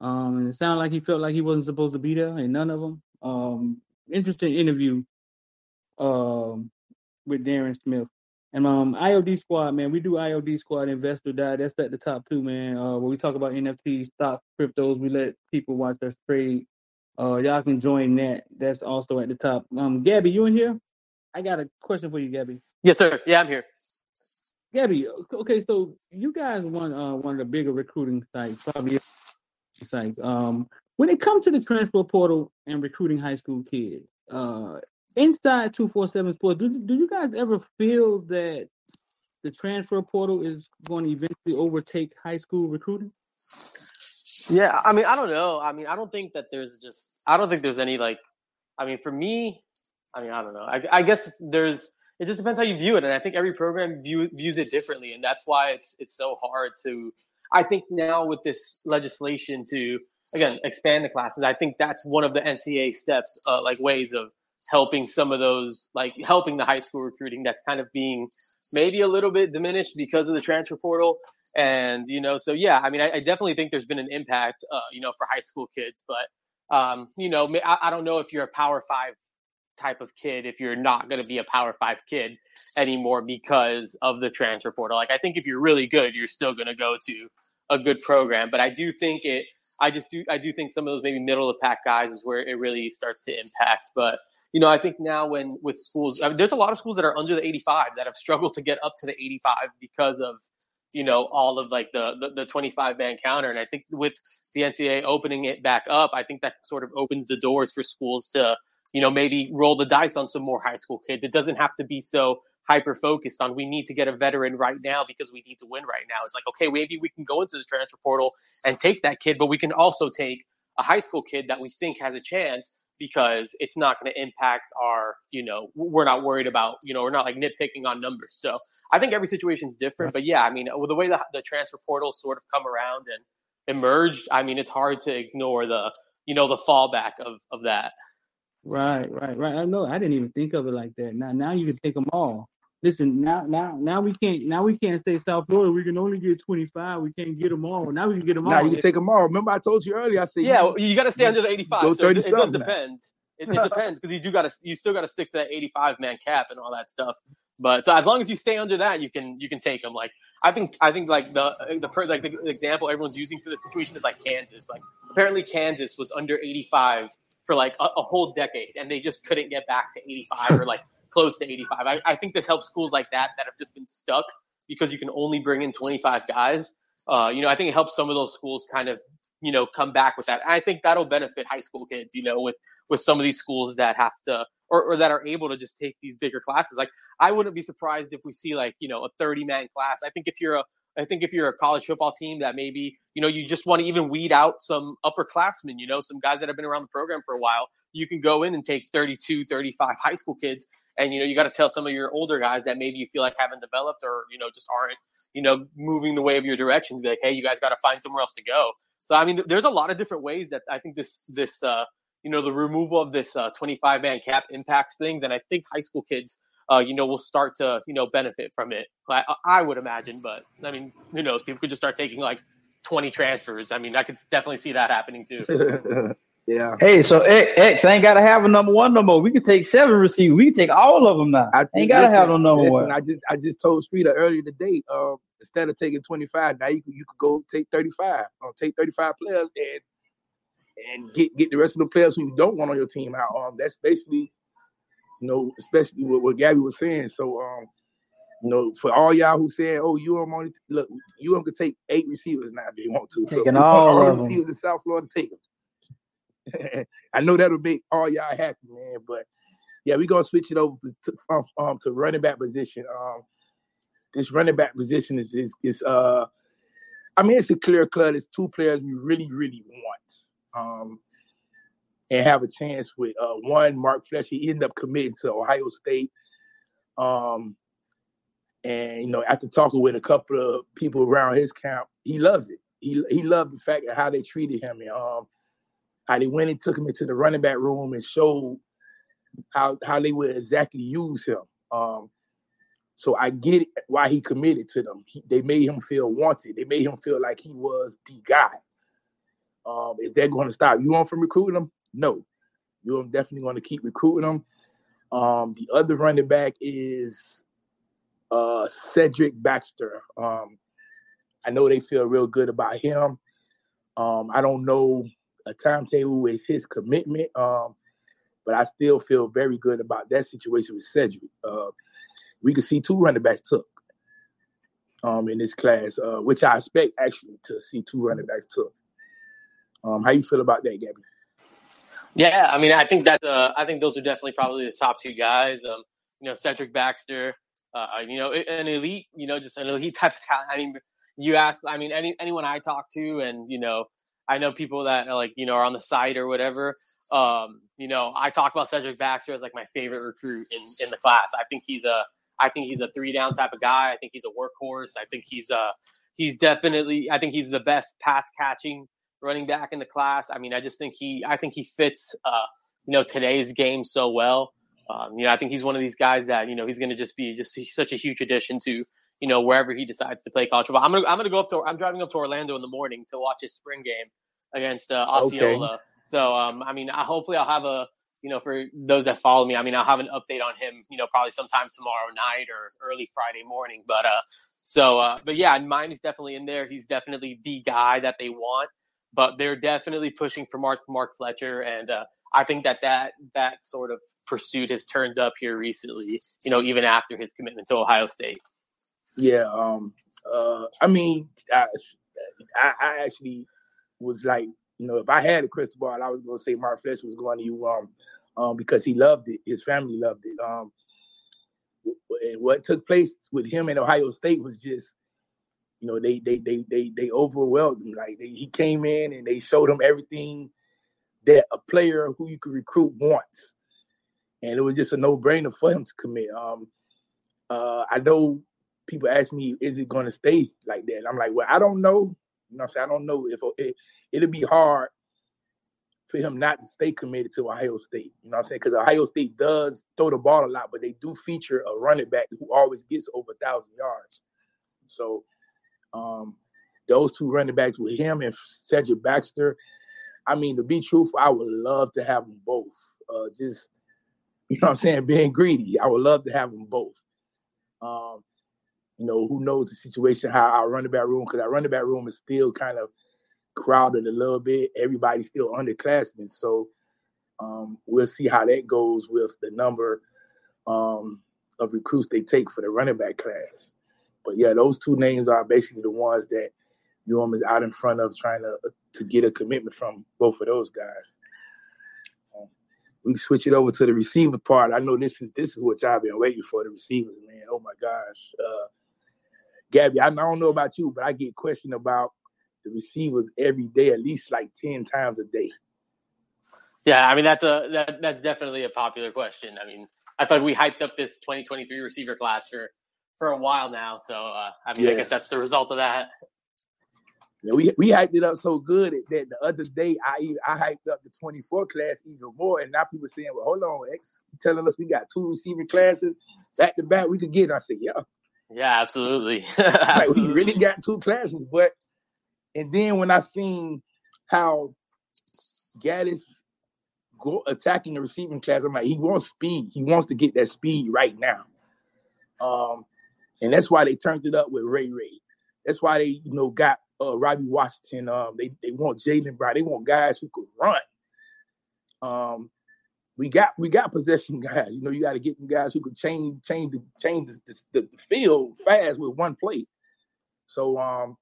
Um, and it sounded like he felt like he wasn't supposed to be there, and none of them. Um, interesting interview. Um, with Darrin Smith. And um, IOD squad, man, we do IOD squad investor die. That's at the top two, man. Uh, when we talk about NFTs, stocks, cryptos, we let people watch us trade. Uh, y'all can join that. That's also at the top. Um, Gabby, you in here? I got a question for you, Gabby. Yes, sir. Yeah, I'm here. Gabby, okay, so you guys won uh, one of the bigger recruiting sites, probably sites. Um, when it comes to the transfer portal and recruiting high school kids, uh, inside 247 Sports, do, do you guys ever feel that the transfer portal is going to eventually overtake high school recruiting? Yeah, I mean, I don't know. I mean, I don't think that there's just, I don't think there's any like, I mean, for me, I mean, I don't know. I, I guess there's, it just depends how you view it, and I think every program view, views it differently, and that's why it's it's so hard to. I think now with this legislation to again expand the classes, I think that's one of the NCAA steps, uh, like ways of helping some of those, like helping the high school recruiting that's kind of being maybe a little bit diminished because of the transfer portal. And, you know, so yeah, I mean, I, I definitely think there's been an impact, uh, you know, for high school kids, but, um, you know, I don't know if you're a power five type of kid if you're not going to be a power five kid anymore because of the transfer portal. Like, I think if you're really good, you're still going to go to a good program. But I do think it, I just do, I do think some of those maybe middle of pack guys is where it really starts to impact. But you know, I think now when with schools, I mean, there's a lot of schools that are under the 85 that have struggled to get up to the 85 because of, you know, all of like the, the, the 25 man counter. And I think with the NCAA opening it back up, I think that sort of opens the doors for schools to, you know, maybe roll the dice on some more high school kids. It doesn't have to be so hyper focused on we need to get a veteran right now because we need to win right now. It's like, okay, maybe we can go into the transfer portal and take that kid, but we can also take a high school kid that we think has a chance because it's not going to impact our, you know, we're not worried about, you know, we're not like nitpicking on numbers. So I think every situation is different. But yeah, I mean, the way the, the transfer portal sort of come around and emerged, I mean, it's hard to ignore the, you know, the fallback of, of that. Right, right, right. I know. I didn't even think of it like that. Now, now you can take them all. Listen, now, now, now we can't. Now we can't stay South Florida. We can only get twenty five. We can't get them all. Now we can get them all. now all. you can take them all. Remember, I told you earlier. I said, yeah, you, you got to stay under the eighty five. Go So it, it does now. depend. It, it depends because you do got to, you still got to stick to that eighty five man cap and all that stuff. But so as long as you stay under that, you can you can take them. Like I think I think like the the per- like the example everyone's using for the situation is like Kansas. Like apparently Kansas was under eighty five for like a, a whole decade, and they just couldn't get back to eighty five or like close to eighty five. I, I think this helps schools like that that have just been stuck because you can only bring in twenty five guys. Uh, you know, I think it helps some of those schools kind of you know come back with that. And I think that'll benefit high school kids. You know, with with some of these schools that have to or, or that are able to just take these bigger classes. Like I wouldn't be surprised if we see like you know a thirty man class. I think if you're a I think if you're a college football team that maybe, you know, you just want to even weed out some upperclassmen, you know, some guys that have been around the program for a while, you can go in and take 32, 35 high school kids. And, you know, you got to tell some of your older guys that maybe you feel like haven't developed or, you know, just aren't, you know, moving the way of your direction be like, hey, you guys got to find somewhere else to go. So, I mean, there's a lot of different ways that I think this, this, uh, you know, the removal of this uh, 25 man cap impacts things. And I think high school kids, uh, you know, will start to, you know, benefit from it. I, I would imagine, but I mean, who knows? People could just start taking like 20 transfers. I mean, I could definitely see that happening too. yeah. Hey, so X, X ain't gotta have a number one no more. We can take seven receivers. We can take all of them now. I ain't gotta have no number listen, one. I just I just told Streeter earlier today. Um, instead of taking twenty five, now you could you could go take thirty five. Or take thirty five players and and get get the rest of the players who you don't want on your team out. Um, that's basically, you know, especially what, what Gabby was saying. So um, You know, for all y'all who said, "Oh, you are only look, you um could take eight receivers now if you want to." Taking so all, all the receivers in South Florida, take them. I know that'll make all y'all happy, man. But yeah, we're gonna switch it over to um, um to running back position. Um, this running back position is is, is uh, I mean, it's a clear cut. It's two players we really, really want. Um, and have a chance with uh, one Mark Fletcher. He ended up committing to Ohio State. Um, and you know, after talking with a couple of people around his camp, he loves it. He he loved the fact of how they treated him and um, how they went and took him into the running back room and showed how how they would exactly use him. Um, so I get it, why he committed to them. He, they made him feel wanted. They made him feel like he was the guy. Um, is that going to stop you from recruiting him? No, you're definitely going to keep recruiting them. Um, the other running back is uh, Cedric Baxter. Um, I know they feel real good about him. Um, I don't know a timetable with his commitment, um, but I still feel very good about that situation with Cedric. Uh, we could see two running backs took um, in this class, uh, which I expect actually to see two running backs took. Um, how you feel about that, Gabby? Yeah, I mean, I think that's uh, I think those are definitely probably the top two guys. Um, you know, Cedric Baxter, uh, you know, an elite, you know, just an elite type of talent. I mean, you ask, I mean, any anyone I talk to, and you know, I know people that are like, you know, are on the site or whatever. Um, you know, I talk about Cedric Baxter as like my favorite recruit in in the class. I think he's a, I think he's a three down type of guy. I think he's a workhorse. I think he's uh he's definitely, I think he's the best pass catching running back in the class. I mean, I just think he, I think he fits, uh, you know, today's game so well. Um, you know, I think he's one of these guys that you know he's going to just be just such a huge addition to you know wherever he decides to play college football. I'm gonna I'm gonna go up to I'm driving up to Orlando in the morning to watch his spring game against uh, Osceola. Okay. So um, I mean, I, hopefully I'll have a you know for those that follow me, I mean I'll have an update on him. You know, probably sometime tomorrow night or early Friday morning. But uh, so uh, but yeah, mine is definitely in there. He's definitely the guy that they want. But they're definitely pushing for Mark Mark Fletcher, and uh, I think that that that sort of pursuit has turned up here recently. You know, even after his commitment to Ohio State. Yeah, um, uh, I mean, I, I, I actually was like, you know, if I had a crystal ball, I was going to say Mark Fletcher was going to you, um, um, because he loved it. His family loved it. Um, and what took place with him in Ohio State was just, you know, they they they they they overwhelmed him. Like they, he came in and they showed him everything that a player who you could recruit wants, and it was just a no brainer for him to commit. Um, uh, I know people ask me, is it going to stay like that? And I'm like, well, I don't know. You know, I'm saying I don't know if it, it'll be hard for him not to stay committed to Ohio State. You know what I'm saying? Because Ohio State does throw the ball a lot, but they do feature a running back who always gets over a thousand yards. So um, those two running backs with him and Cedric Baxter, I mean, to be truthful, I would love to have them both. Uh, just you know what I'm saying, being greedy. I would love to have them both. Um, you know, who knows the situation, how our running back room, because our running back room is still kind of crowded a little bit. Everybody's still underclassmen. So um, we'll see how that goes with the number um, of recruits they take for the running back class. But yeah, those two names are basically the ones that UM is out in front of trying to to get a commitment from both of those guys. Um, we switch it over to the receiver part. I know this is this is what y'all been waiting for the receivers, man. Oh my gosh, uh, Gabby, I don't know about you, but I get questioned about the receivers every day, at least like ten times a day. Yeah, I mean that's a that, that's definitely a popular question. I mean, I thought we hyped up this 2023 receiver class for for a while now, so uh, I mean, yeah. I guess that's the result of that we we hyped it up so good that the other day I I hyped up the 24 class even more, and now people saying, "Well, hold on, X, you telling us we got two receiving classes back to back we could get?" I said, "Yeah, yeah, absolutely, absolutely. like, we really got two classes." But and then when I seen how Gattis go attacking the receiving class, I'm like, he wants speed. He wants to get that speed right now. Um, and that's why they turned it up with Ray Ray. That's why they, you know, got uh, Robbie Washington. Um, they they want Jalen Brown. They want guys who could run. Um, we got we got possession guys. You know, you got to get them guys who can change change the change the, the, the, field fast with one play. So um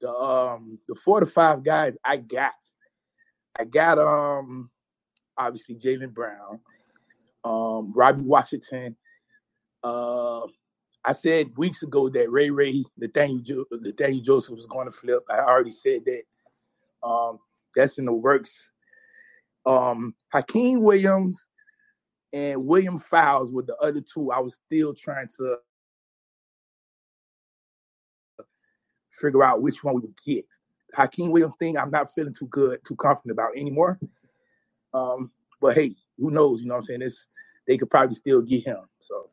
the um the four to five guys I got, I got um obviously Jalen Brown, um Robbie Washington. Uh, I said weeks ago that Ray Ray Nathaniel jo- Nathaniel Joseph was going to flip. I already said that. Um, that's in the works um, Hakeem Williams and William Fowles were the other two. I was still trying to figure out which one we would get. Hakeem Williams thing, I'm not feeling too good, too confident about anymore. Um, but hey, who knows? You know what I'm saying? It's they could probably still get him. So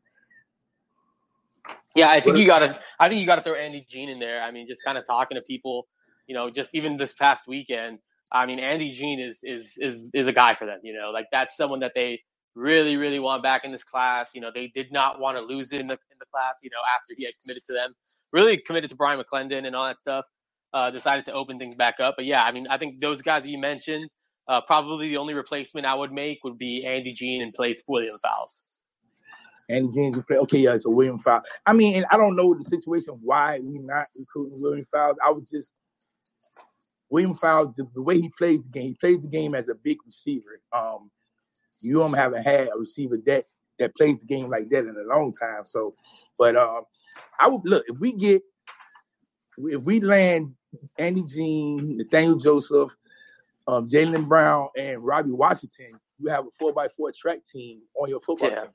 yeah, I think you gotta I think you gotta throw Andy Jean in there. I mean, just kind of talking to people, you know, just even this past weekend, I mean, Andy Jean is is is is a guy for them. You know, like that's someone that they really really want back in this class. You know, they did not want to lose it in the in the class. You know, after he had committed to them, really committed to Brian McClendon and all that stuff. Uh, decided to open things back up. But yeah, I mean, I think those guys you mentioned, uh, probably the only replacement I would make would be Andy Jean in place William Fowles. Andy Jean would play. Okay, yeah, so William Fowles. I mean, and I don't know the situation why we're not recruiting William Fowles. I was just William Fowles, the, the, way he plays the game, he plays the game as a big receiver. Um, you don't haven't had a receiver that that plays the game like that in a long time. So, but um, I would look if we get if we land Andy Jean, Nathaniel Joseph, um, Jalen Brown, and Robbie Washington, you have a four by four track team on your football yeah. team.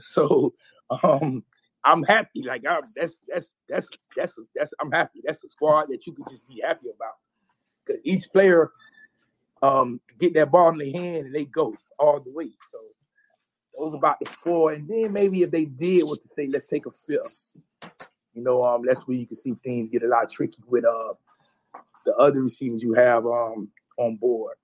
So, um, I'm happy. Like I'm, that's that's that's that's that's I'm happy. That's a squad that you could just be happy about. Cause each player um get that ball in their hand and they go all the way. So those about the four, and then maybe if they did what to say let's take a fifth. You know, um, that's where you can see things get a lot tricky with uh the other receivers you have um on board.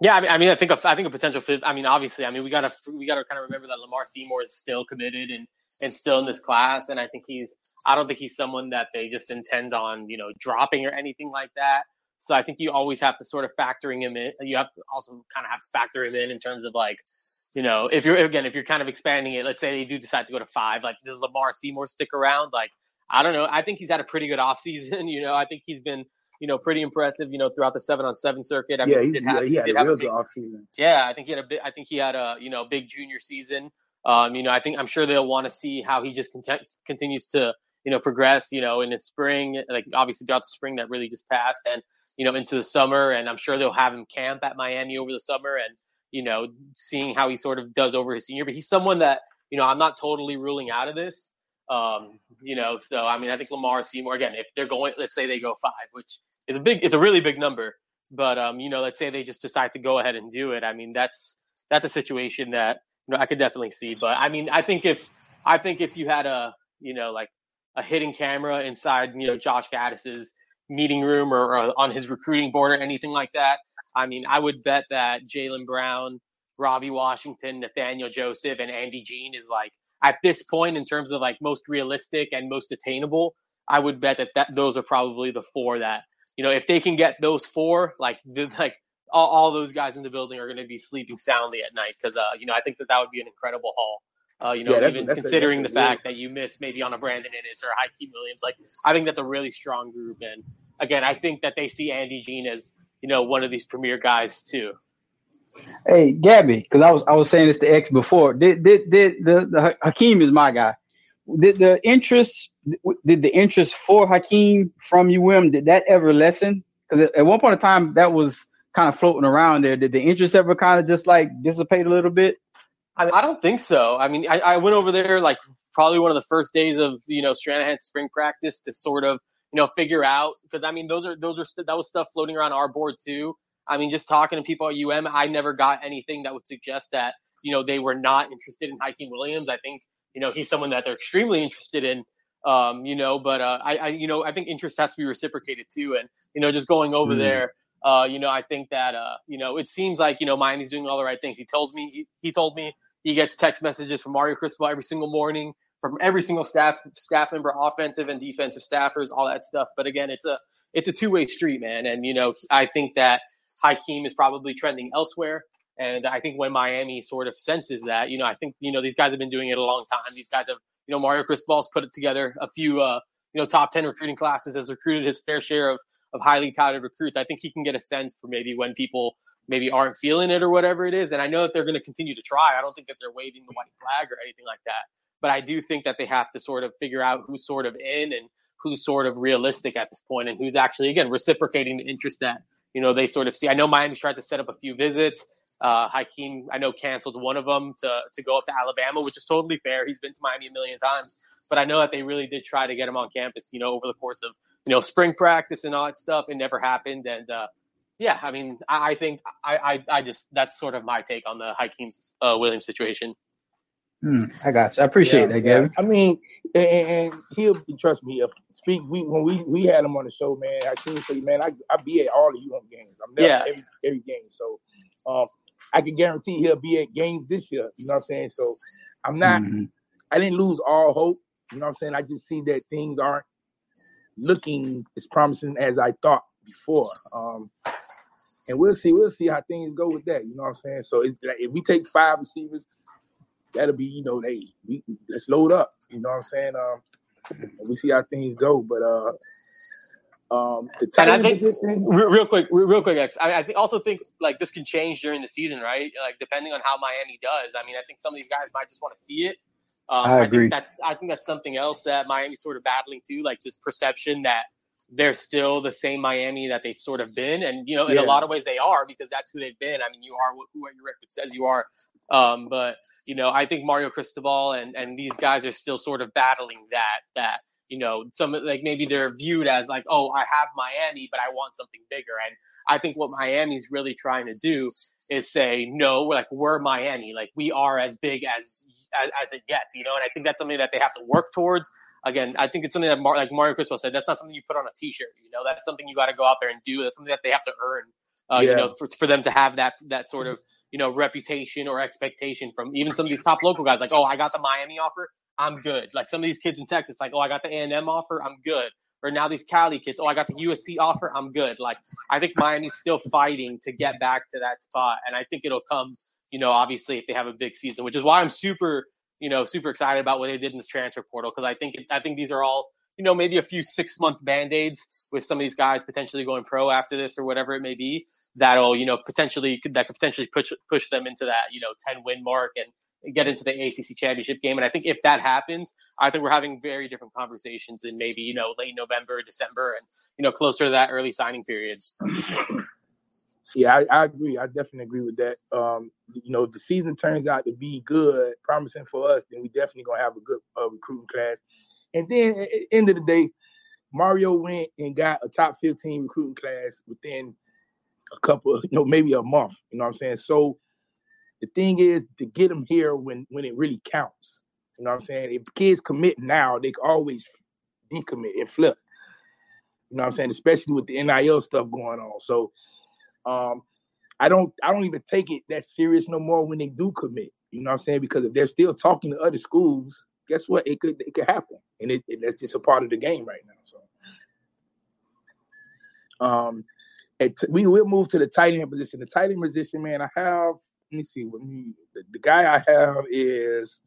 Yeah, I mean, I mean, I think a, I think a potential fit. I mean, obviously, I mean, we gotta we gotta kind of remember that Lamar Seymour is still committed and and still in this class, and I think he's. I don't think he's someone that they just intend on, you know, dropping or anything like that. So I think you always have to sort of factoring him in. You have to also kind of have to factor him in in terms of like, you know, if you're again if you're kind of expanding it. Let's say they do decide to go to five. Like, does Lamar Seymour stick around? Like, I don't know. I think he's had a pretty good offseason. You know, I think he's been you know, pretty impressive, you know, throughout the seven on seven circuit. I yeah, mean, he did have, yeah, he had he a real big, good offseason. Yeah, I think he had a big, I think he had a, you know, big junior season. Um, you know, I think I'm sure they'll want to see how he just cont- continues to, you know, progress, you know, in the spring, like obviously throughout the spring that really just passed and, you know, into the summer. And I'm sure they'll have him camp at Miami over the summer and, you know, seeing how he sort of does over his senior. But he's someone that, you know, I'm not totally ruling out of this. Um, you know, so I mean, I think Lamar Seymour again. If they're going, let's say they go five, which is a big, it's a really big number. But um, you know, let's say they just decide to go ahead and do it. I mean, that's that's a situation that you know I could definitely see. But I mean, I think if I think if you had a you know like a hidden camera inside you know Josh Gattis's meeting room or, or on his recruiting board or anything like that, I mean, I would bet that Jalen Brown, Robbie Washington, Nathaniel Joseph, and Andy Jean is like at this point in terms of like most realistic and most attainable, I would bet that, that those are probably the four that you know if they can get those four, like the, like all, all those guys in the building are going to be sleeping soundly at night because uh, you know I think that that would be an incredible haul. Uh, you know, yeah, even that's considering a, the fact that you miss maybe on a Brandon Inniss or a Hakeem Williams, like I think that's a really strong group. And again, I think that they see Andy Jean as you know one of these premier guys too. Hey, Gabby, because I was I was saying this to X before. Did did did the, the Hakeem is my guy. Did the interest did the interest for Hakeem from UM did that ever lessen? Because at one point in time that was kind of floating around there. Did the interest ever kind of just like dissipate a little bit? I, I don't think so. I mean, I, I went over there like probably one of the first days of you know Stranahan's spring practice to sort of you know figure out because I mean those are those are that was stuff floating around our board too I mean, just talking to people at UM, I never got anything that would suggest that, you know, they were not interested in Hakeem Williams. I think, you know, he's someone that they're extremely interested in, um, you know, but uh, I, I, you know, I think interest has to be reciprocated too. And, you know, just going over mm. there, uh, you know, I think that, uh, you know, it seems like, you know, Miami's doing all the right things. He told me, he, he told me he gets text messages from Mario Cristobal every single morning from every single staff, staff member, offensive and defensive staffers, all that stuff. But again, it's a, it's a two way street, man. And, you know, I think that, Hakeem is probably trending elsewhere. And I think when Miami sort of senses that, you know, I think, you know, these guys have been doing it a long time. These guys have, you know, Mario Cristobal's put it together a few, uh, you know, top 10 recruiting classes, has recruited his fair share of, of highly touted recruits. I think he can get a sense for maybe when people maybe aren't feeling it or whatever it is. And I know that they're going to continue to try. I don't think that they're waving the white flag or anything like that. But I do think that they have to sort of figure out who's sort of in and who's sort of realistic at this point and who's actually, again, reciprocating the interest that, you know, they sort of see. I know Miami tried to set up a few visits. Uh, Hakeem, I know, canceled one of them to, to go up to Alabama, which is totally fair. He's been to Miami a million times. But I know that they really did try to get him on campus, you know, over the course of, you know, spring practice and all that stuff. It never happened. And, uh, yeah, I mean, I, I think I, I, I, just, that's sort of my take on the Hakeem uh, Williams situation. Hmm, I got you. I appreciate yeah, that, Gavin. Yeah. I mean, and, and, he'll trust me. If speak, we when we we had him on the show, man. I can say, man, I I be at all of you on games. I'm there yeah. every, every game. So, um, I can guarantee he'll be at games this year. You know what I'm saying? So, I'm not. Mm-hmm. I didn't lose all hope. You know what I'm saying? I just see that things aren't looking as promising as I thought before. Um, and we'll see. We'll see how things go with that. You know what I'm saying? So, it's like if we take five receivers that'll be, you know, they we, let's load up. You know what I'm saying? Um, we see how things go, but uh, um, the tight end position. Real quick, real quick, X. I, I also think like this can change during the season, right? Like depending on how Miami does. I mean, I think some of these guys might just want to see it. Um, I agree. I think that's I think that's something else that Miami's sort of battling too, like this perception that they're still the same Miami that they've sort of been, and you know, in yeah. a lot of ways they are because that's who they've been. I mean, you are who your record says you are. Um, but you know, I think Mario Cristobal and and these guys are still sort of battling that that you know some like maybe they're viewed as like oh I have Miami but I want something bigger. And I think what Miami's really trying to do is say no we're like we're Miami. Like we are as big as as, as it gets you know? And I think that's something that they have to work towards. Again I think it's something that Mar- like Mario Cristobal said that's not something you put on a t-shirt you know? That's something you got to go out there and do. That's something that they have to earn uh, yeah. you know for, for them to have that that sort of you know, reputation or expectation from even some of these top local guys. Like, oh, I got the Miami offer, I'm good. Like some of these kids in Texas, like, oh, I got the A and M offer, I'm good. Or now these Cali kids, oh, I got the USC offer, I'm good. Like, I think Miami's still fighting to get back to that spot, and I think it'll come. You know, obviously, if they have a big season, which is why I'm super, you know, super excited about what they did in this transfer portal because I think I think these are all you know, maybe a few six month band aids with some of these guys potentially going pro after this or whatever it may be that'll you know potentially that could potentially push push them into that you know 10 win mark and get into the ACC championship game. And I think if that happens, I think we're having very different conversations in maybe you know late November, December, and you know closer to that early signing period. Yeah, I, I agree. I definitely agree with that. Um, you know, if the season turns out to be good, promising for us, then we definitely gonna have a good uh, recruiting class. And then at the end of the day, Mario went and got a top 15 recruiting class within a couple, you know, maybe a month. You know what I'm saying? So the thing is to get them here when when it really counts. You know what I'm saying? If kids commit now, they can always decommit and flip. You know what I'm saying? Especially with the NIL stuff going on. So um I don't I don't even take it that serious no more when they do commit. You know what I'm saying? Because if they're still talking to other schools, guess what? It could it could happen. And it, it that's just a part of the game right now. So um we will move to the tight end position. The tight end position, man, I have. Let me see. What me the, the guy I have is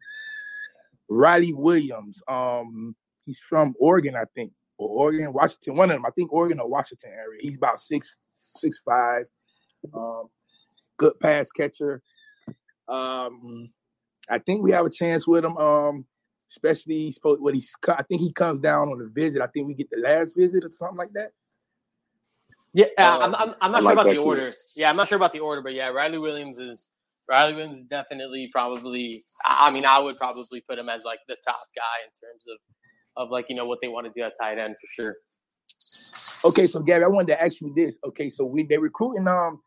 Riley Williams. Um, he's from Oregon, I think, or Oregon, Washington. One of them, I think, Oregon or Washington area. He's about six, six five. Um, good pass catcher. Um, I think we have a chance with him. Um, especially what he's. I think he comes down on a visit. I think we get the last visit or something like that. Yeah, uh, I'm, I'm, I'm not sure like about the order. Yeah, I'm not sure about the order, but yeah, Riley Williams is Riley Williams is definitely probably. I mean, I would probably put him as like the top guy in terms of of like you know what they want to do at tight end for sure. Okay, so Gabby, I wanted to ask you this. Okay, so we they recruiting um,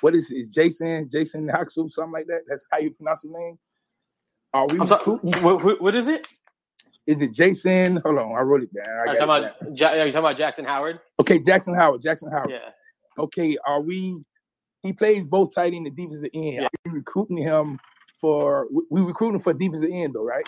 what is is Jason Jason Haxu something like that? That's how you pronounce his name. Are we? Sorry, what, what is it? Is it Jason? Hold on, I wrote it down. Are you, talking about, ja- are you talking about Jackson Howard? Okay, Jackson Howard. Jackson Howard. Yeah. Okay, are we? He plays both tight end and defensive end. Yeah. Are we recruiting him for? We recruiting for defensive end though, right?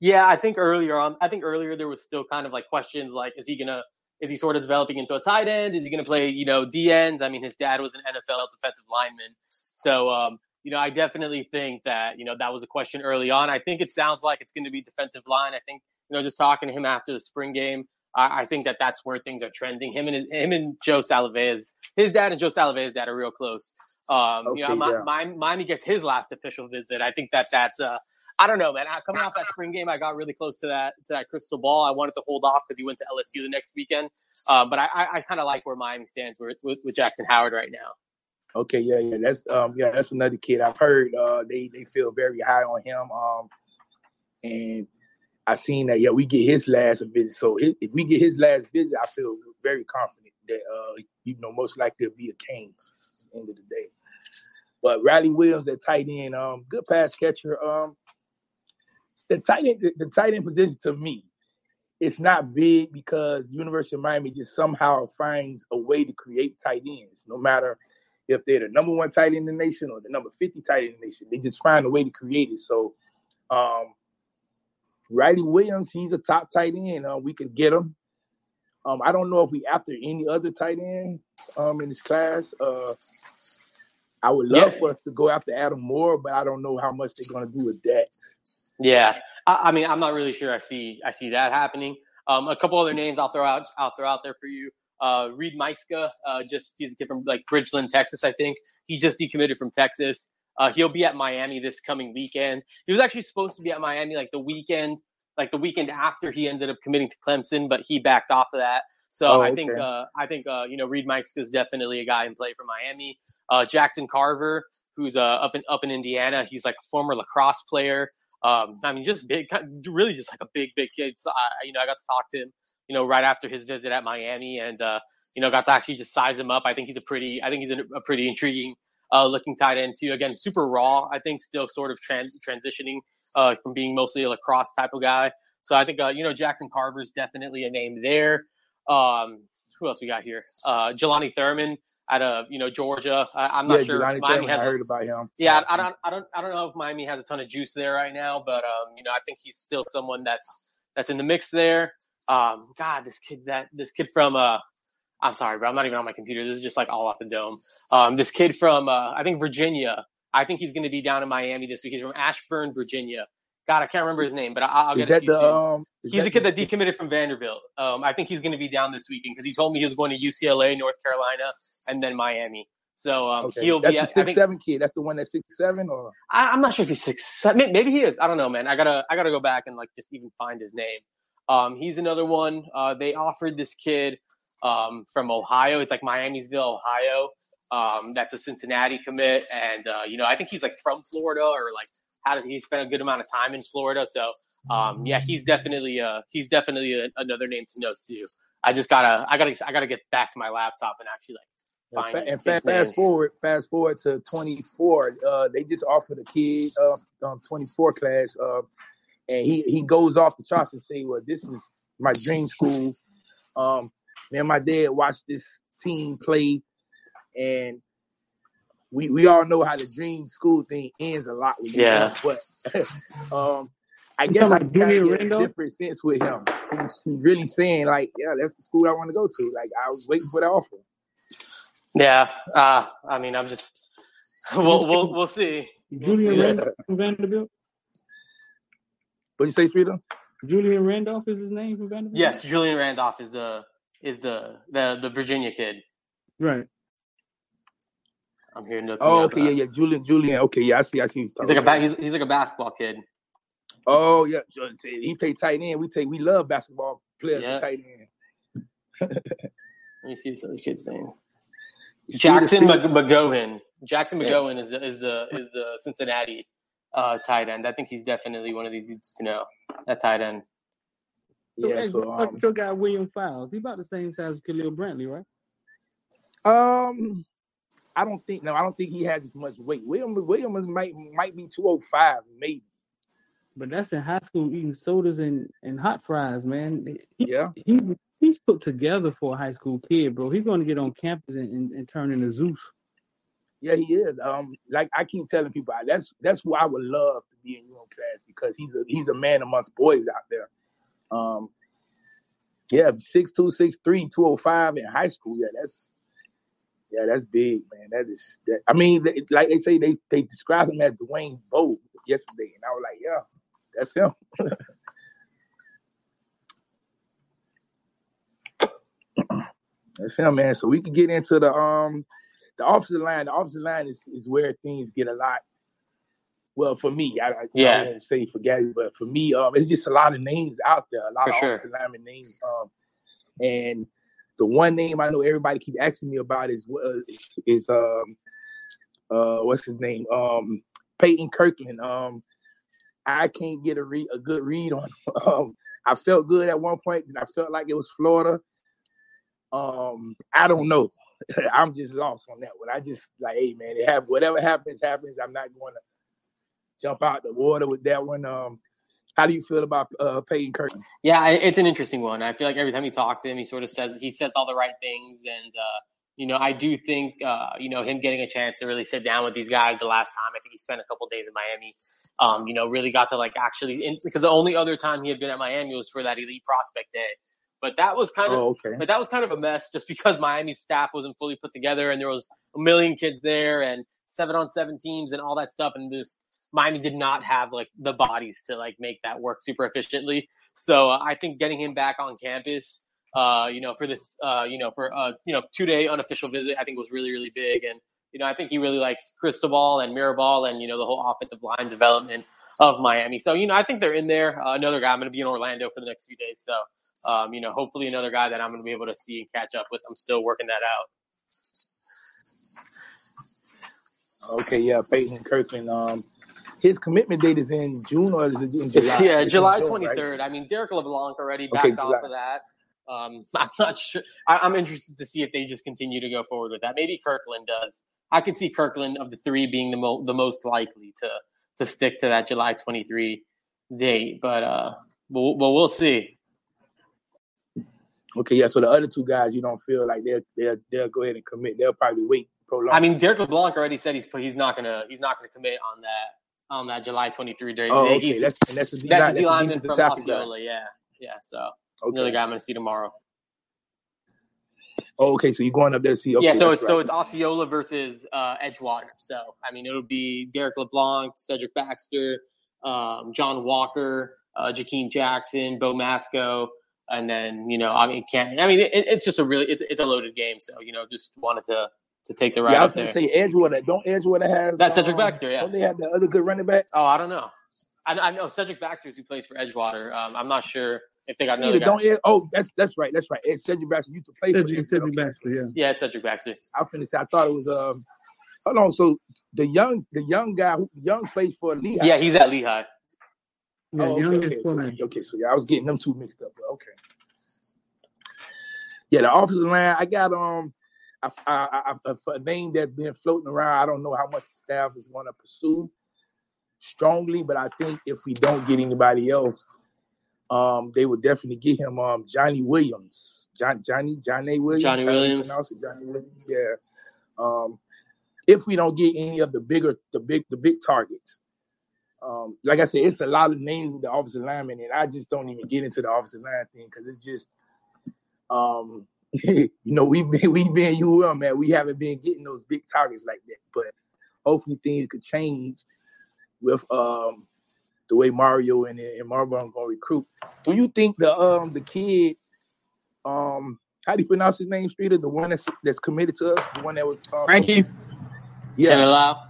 Yeah, I think earlier on, I think earlier there was still kind of like questions like, is he gonna is he sort of developing into a tight end? Is he going to play, you know, D ends? I mean, his dad was an NFL defensive lineman. So, um, you know, I definitely think that, you know, that was a question early on. I think it sounds like it's going to be defensive line. I think, you know, just talking to him after the spring game, I, I think that that's where things are trending. Him and him and Joe Salave's, his dad and Joe Salave's dad are real close. Um, okay, you know, yeah. my, Miami gets his last official visit. I think that that's, uh, I don't know, man. Coming off that spring game, I got really close to that to that crystal ball. I wanted to hold off because he went to LSU the next weekend. Uh, but I, I, I kind of like where Miami stands with, with, with Jackson Howard right now. Okay, yeah, yeah, that's um, yeah, that's another kid I've heard. Uh, they they feel very high on him. Um, and I seen that. Yeah, we get his last visit. So if we get his last visit, I feel very confident that uh, you know, most likely it'll be a Cane. End of the day. But Riley Williams at tight end, um, good pass catcher. Um, the tight end, the, the tight end position to me, it's not big because University of Miami just somehow finds a way to create tight ends, no matter if they're the number one tight end in the nation or the number 50 tight end in the nation. They just find a way to create it. So um Riley Williams, he's a top tight end. Uh, we could get him. Um, I don't know if we after any other tight end um in this class. Uh I would love yeah. for us to go after Adam Moore, but I don't know how much they're gonna do with that. Yeah, I, I, mean, I'm not really sure. I see, I see that happening. Um, a couple other names I'll throw out, I'll throw out there for you. Uh, Reid Mikeska, uh, just he's a kid from like Bridgeland, Texas, I think. He just decommitted from Texas. Uh, he'll be at Miami this coming weekend. He was actually supposed to be at Miami like the weekend, like the weekend after he ended up committing to Clemson, but he backed off of that. So oh, I think uh, I think uh, you know Reid Mikeska is definitely a guy in play for Miami. Uh, Jackson Carver, who's uh, up in up in Indiana, he's like a former lacrosse player. Um, I mean, just big, really just like a big, big kid. So I, you know, I got to talk to him, you know, right after his visit at Miami, and uh, you know, got to actually just size him up. I think he's a pretty, I think he's a, a pretty intriguing uh, looking tight end too. Again, super raw. I think still sort of trans- transitioning uh, from being mostly a lacrosse type of guy. So I think uh, you know Jackson Carver's definitely a name there. Um, who else we got here? Uh, Jelani Thurman out of you know Georgia. I, am not yeah, sure. Jelani Miami has I heard about him. Yeah, I, I, don't, I don't, I don't know if Miami has a ton of juice there right now, but um, you know, I think he's still someone that's that's in the mix there. Um, God, this kid, that this kid from uh, I'm sorry, bro, I'm not even on my computer. This is just like all off the dome. Um, this kid from uh, I think Virginia. I think he's going to be down in Miami this week. He's from Ashburn, Virginia. God, I can't remember his name, but I, will get it to you the, um, he's a kid that decommitted from Vanderbilt. Um, I think he's going to be down this weekend because he told me he was going to UCLA, North Carolina, and then Miami. So um, okay. he'll that's be. The six think, seven kid. That's the one that's six seven, or I, am not sure if he's six. Seven. Maybe he is. I don't know, man. I gotta I gotta go back and like just even find his name. Um, he's another one. Uh, they offered this kid um, from Ohio. It's like Miamisburg, Ohio. Um, that's a Cincinnati commit, and uh, you know I think he's like from Florida or like how did he spent a good amount of time in Florida. So um, yeah, he's definitely uh, he's definitely a, another name to note too. I just gotta I gotta I gotta get back to my laptop and actually like find. And, fast, fast forward, fast forward to 24. Uh, they just offered a kid uh, um, 24 class, uh, and he he goes off the charts and say, "Well, this is my dream school." Um, man, my dad watched this team play, and we we all know how the dream school thing ends a lot with yeah. but um, I guess I kind of get a different sense with him. He's, he's, really saying like, yeah, that's the school I want to go to. Like I was waiting for the offer. Yeah, uh, I mean, I'm just we'll we'll we'll see. Julian we'll Randolph from Vanderbilt. What you say, Streeter? Julian Randolph is his name from Vanderbilt. Yes, Julian Randolph is the is the the the Virginia kid. Right. I'm hearing nothing. Oh, okay, yeah, yeah, Julian, Julian. Okay, yeah, I see, I see. He's like a ba- he's, he's like a basketball kid. Oh yeah, he played tight end. We take we love basketball players yeah. tight end. Let me see this other kid's name. Jackson McGowan. Jackson McGowan is is the is the Cincinnati uh, tight end. I think he's definitely one of these dudes to know. That tight end. So, yeah, so, um, your guy William Files. He about the same size as Khalil Brantley, right? Um, I don't think no, I don't think he has as much weight. William Williams might might be 205, maybe. But that's in high school eating sodas and, and hot fries, man. He, yeah. He he's put together for a high school kid, bro. He's going to get on campus and, and, and turn into Zeus. Yeah, he is. Um, like I keep telling people, that's that's who I would love to be in your class because he's a he's a man amongst boys out there. Um, Yeah, six two, six three, two oh five in high school. Yeah, that's yeah, that's big, man. That is that. I mean, like they say, they they describe him as Dwayne Bowe yesterday, and I was like, yeah, that's him. that's him, man. So we can get into the um the offensive line. The offensive line is, is where things get a lot. Well, for me, I, I yeah. I won't say for Gary, but for me, um, it's just a lot of names out there, a lot for of sure. lineman names. Um, and the one name I know everybody keep asking me about is is um uh what's his name um Peyton Kirkland. Um, I can't get a read a good read on. Um, I felt good at one point, and I felt like it was Florida. Um, I don't know. I'm just lost on that one. I just like, hey man, it have whatever happens, happens. I'm not going to jump out the water with that one. Um, how do you feel about uh, Peyton Kirkland? Yeah, it's an interesting one. I feel like every time you talk to him, he sort of says he says all the right things, and uh, you know, I do think uh, you know him getting a chance to really sit down with these guys the last time. I think he spent a couple days in Miami. Um, you know, really got to like actually in, because the only other time he had been at Miami was for that elite prospect day. But that was kind of, oh, okay. but that was kind of a mess just because Miami's staff wasn't fully put together and there was a million kids there and seven on seven teams and all that stuff. And just Miami did not have like the bodies to like make that work super efficiently. So uh, I think getting him back on campus, uh, you know, for this, uh, you know, for uh, you know, two day unofficial visit, I think was really really big. And you know, I think he really likes Cristobal and Mirabal and you know the whole offensive line development of Miami. So you know, I think they're in there. Uh, another guy, I'm going to be in Orlando for the next few days. So um, you know, hopefully another guy that I'm going to be able to see and catch up with. I'm still working that out. Okay, yeah, Peyton Kirkland. Um, his commitment date is in June or is it in July? yeah, it's July twenty third. Right? I mean, Derek LeBlanc already backed okay, off of that. Um, I'm not sure. I, am interested to see if they just continue to go forward with that. Maybe Kirkland does. I could see Kirkland of the three being the, mo- the most likely to to stick to that July 23 date, but uh, but, but we'll see. Okay, yeah. So the other two guys, you don't feel like they'll they'll they'll go ahead and commit. They'll probably wait prolong. I mean, Derek LeBlanc already said he's he's not gonna he's not gonna commit on that on that July 23 date. Oh, okay. He's, that's that's the that's D lineman from Osceola. Yeah, yeah. So okay. another guy I'm gonna see tomorrow. Oh, okay. So you're going up there to see? Okay, yeah. So it's right. so it's Osceola versus uh, Edgewater. So I mean, it'll be Derek LeBlanc, Cedric Baxter, um, John Walker, uh, Jakeem Jackson, Bo Masco and then you know, I mean, can't. I mean, it, it's just a really it's it's a loaded game. So you know, just wanted to to take the ride yeah, up there. Say Edgewater. Don't Edgewater has that's Cedric um, Baxter? Yeah. Don't they have the other good running back? Oh, I don't know. I, I know Cedric Baxter who plays for Edgewater. Um, I'm not sure if they got another guy. Don't, oh, that's that's right. That's right. Ed Cedric Baxter used to play Cedric, for Cedric Baxter. Yeah. Yeah, Cedric Baxter. I finished. I thought it was um. Hold on. So the young the young guy who young plays for Lehigh. Yeah, he's at Lehigh. Yeah, oh, okay, okay, okay, okay. So yeah, I was getting them two mixed up. Okay yeah, the offensive line. I got um a, a, a, a name that's been floating around. I don't know how much staff is going to pursue strongly, but I think if we don't get anybody else, um, they would definitely get him um Johnny Williams. John Johnny Johnny Williams. Johnny Williams. Johnny Williams. Yeah. Um, if we don't get any of the bigger the big the big targets. Um, like I said, it's a lot of names with the offensive lineman, and I just don't even get into the offensive line thing because it's just um, you know, we've been we've been you UL, man. We haven't been getting those big targets like that. But hopefully things could change with um the way Mario and, and Mirabal are gonna recruit. Do you think the um the kid um how do you pronounce his name, Streeter? The one that's that's committed to us, the one that was uh, Frankie. Yeah.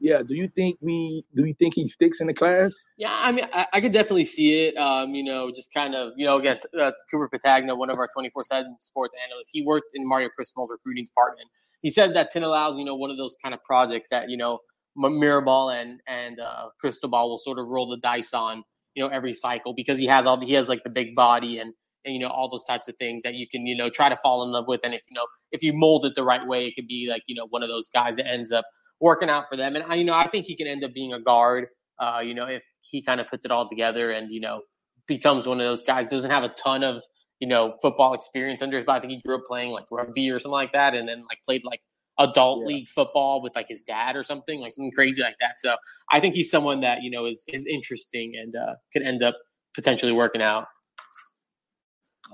Yeah. Do you think we do you think he sticks in the class? Yeah, I mean, I, I could definitely see it. Um, you know, just kind of, you know, again, uh, Cooper Petagna, one of our 24 7 sports analysts, he worked in Mario Cristobal's recruiting department. He said that Tin allows, you know, one of those kind of projects that, you know, Mirabal and, and uh, Cristobal will sort of roll the dice on, you know, every cycle because he has all, he has like the big body and, and, you know, all those types of things that you can, you know, try to fall in love with. And if, you know, if you mold it the right way, it could be like, you know, one of those guys that ends up working out for them. And I, you know, I think he can end up being a guard. Uh, you know, if he kind of puts it all together and you know becomes one of those guys. Doesn't have a ton of you know football experience under his, but I think he grew up playing like rugby or something like that, and then like played like adult yeah. league football with like his dad or something like something crazy like that. So I think he's someone that you know is is interesting and uh, could end up potentially working out.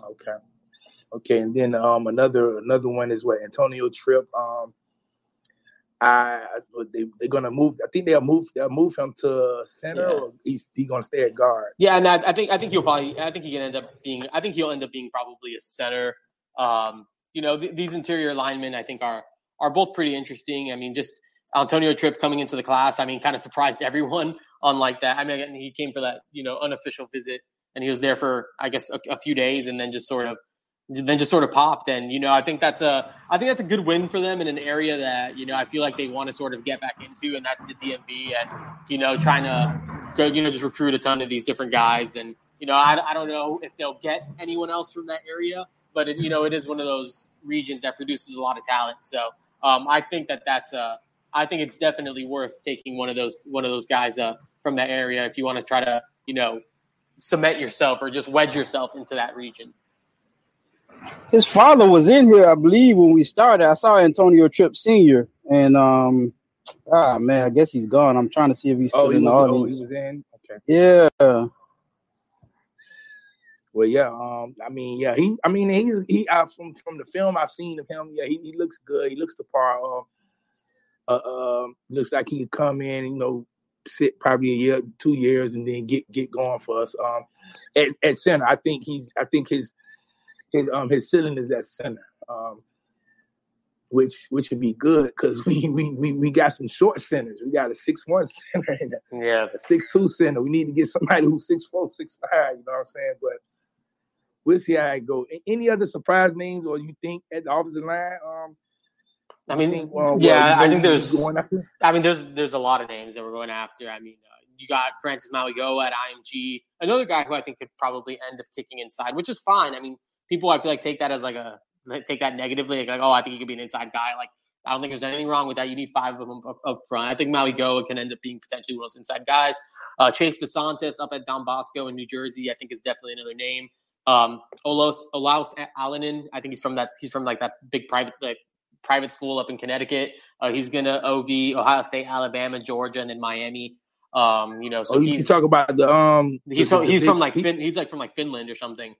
Okay. Okay, and then um another another one is what Antonio Tripp. Um, I they they're gonna move. I think they'll move. They'll move him to center, yeah. or he's he gonna stay at guard. Yeah, and I, I, think I think he'll probably. I think he can end up being. I think he'll end up being probably a center. Um, you know, th- these interior linemen, I think are are both pretty interesting. I mean, just Antonio Tripp coming into the class. I mean, kind of surprised everyone on like that. I mean, he came for that you know unofficial visit, and he was there for I guess a, a few days, and then just sort of then just sort of popped. And you know, I think that's a I think that's a good win for them in an area that you know I feel like they want to sort of get back into, and that's the DMV, and you know, trying to go, you know, just recruit a ton of these different guys. And you know, I, I don't know if they'll get anyone else from that area, but it, you know, it is one of those regions that produces a lot of talent. So um, I think that that's a I think it's definitely worth taking one of those one of those guys uh, from that area if you want to try to you know cement yourself or just wedge yourself into that region his father was in here, I believe, when we started. I saw Antonio Tripp Senior, and um, ah man, I guess he's gone. I'm trying to see if he's still oh, in the was, audience. Oh, he was in. Okay. Yeah. Well, yeah. Um, I mean, yeah. He, I mean, he's he. Uh, from from the film I've seen of him, yeah, he, he looks good. He looks the part. Uh, uh, uh, looks like he could come in, you know, sit probably a year, two years, and then get get going for us. Um, at, at center, I think he's. I think his his um his ceiling is at center, um, which which would be good because we, we we we got some short centers. We got a six one center and a, yeah, a six two center. We need to get somebody who's six four, six five. You know what I'm saying? But we'll see how it go. Any other surprise names, or you think at the offensive line? Um, I mean, think, uh, yeah, I think there's. I mean, there's there's a lot of names that we're going after. I mean, uh, you got Francis Mauigoa at IMG, another guy who I think could probably end up kicking inside, which is fine. I mean, people I feel like take that as like a take that negatively, like, like oh, I think he could be an inside guy. Like I don't think there's anything wrong with that. You need five of them up, up front. I think Mauigoa can end up being potentially one of those inside guys. Uh, Chase Bisontis up at Don Bosco in New Jersey, I think is definitely another name. Um, Olos Olaus Alinen, I think he's from that. He's from like that big private like private school up in Connecticut. Uh, he's gonna OV Ohio State, Alabama, Georgia, and then Miami. Um, you know, so oh, he's talk about the um. He's from, he's from like fin, he's like from like Finland or something.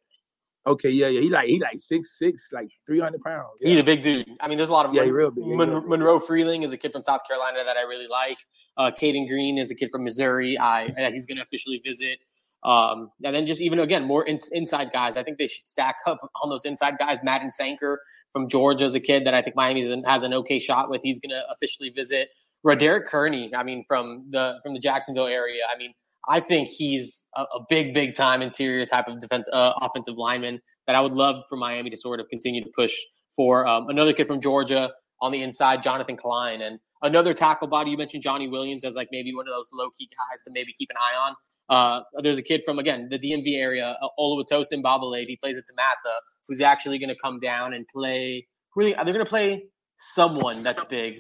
Okay, yeah, yeah. He like he like six six, like three hundred pounds. Yeah. He's a big dude. I mean, there's a lot of yeah, Mon- real big. Mon- Monroe Freeling is a kid from South Carolina that I really like. Uh, Cayden Green is a kid from Missouri. I that he's going to officially visit. Um, and then just even again more in, inside guys. I think they should stack up on those inside guys. Madden Sanker from Georgia is a kid that I think Miami has an okay shot with. He's going to officially visit. Roderick Kearney, I mean, from the from the Jacksonville area. I mean, I think he's a, a big, big time interior type of defense, uh, offensive lineman that I would love for Miami to sort of continue to push for. Um, another kid from Georgia on the inside, Jonathan Klein, and another tackle body. You mentioned Johnny Williams as like maybe one of those low key guys to maybe keep an eye on. Uh, there's a kid from again the DMV area, uh, Oluwatosin Babalade. He plays at DeMatha, who's actually going to come down and play. Really, they're going to play someone that's big.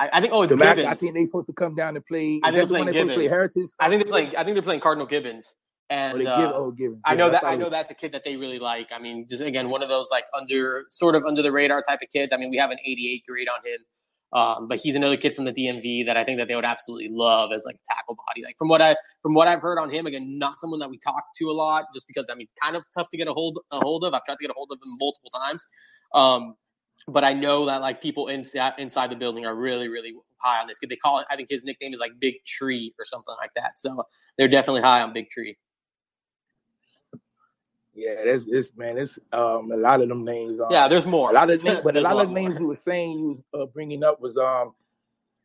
I, I think. Oh, it's the Gibbons. I think they're supposed to come down and play. I think they're playing Gibbons. Play Heritage. I think they're playing. I think they're playing Cardinal Gibbons. And oh, uh, give, oh, give, I know that I, I know was... that's a kid that they really like. I mean, just again, one of those like under sort of under the radar type of kids. I mean, we have an 88 grade on him, um, but he's another kid from the DMV that I think that they would absolutely love as like a tackle body. Like from what I from what I've heard on him, again, not someone that we talk to a lot, just because I mean, kind of tough to get a hold a hold of. I've tried to get a hold of him multiple times. Um, but I know that like people inside inside the building are really really high on this. They call it. I think his nickname is like Big Tree or something like that. So they're definitely high on Big Tree. Yeah, that's this man. It's um a lot of them names. Um, yeah, there's more. A lot of names, but a lot, lot of names you were saying you was uh, bringing up was um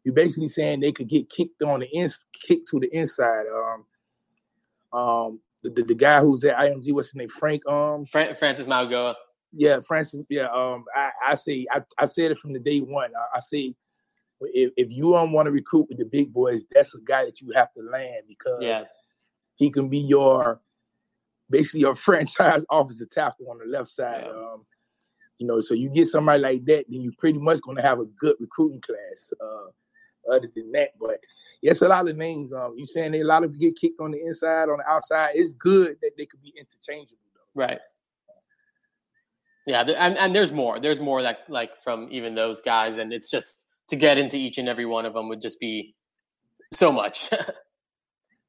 you basically saying they could get kicked on the ins kicked to the inside. Um, um the, the, the guy who's at IMG, what's his name? Frank um Fra- Francis Mauigoa. Yeah, Francis. Yeah, um, I, I say I, I said it from the day one. I, I say if, if you don't want to recruit with the big boys, that's a guy that you have to land because yeah. he can be your basically your franchise offensive tackle on the left side. Yeah. Um, you know, so you get somebody like that, then you're pretty much going to have a good recruiting class. Uh, other than that, but yes, a lot of names. Um, you saying a lot of get kicked on the inside, on the outside. It's good that they could be interchangeable, though. Right. Yeah, and, and there's more. There's more that like from even those guys, and it's just to get into each and every one of them would just be so much.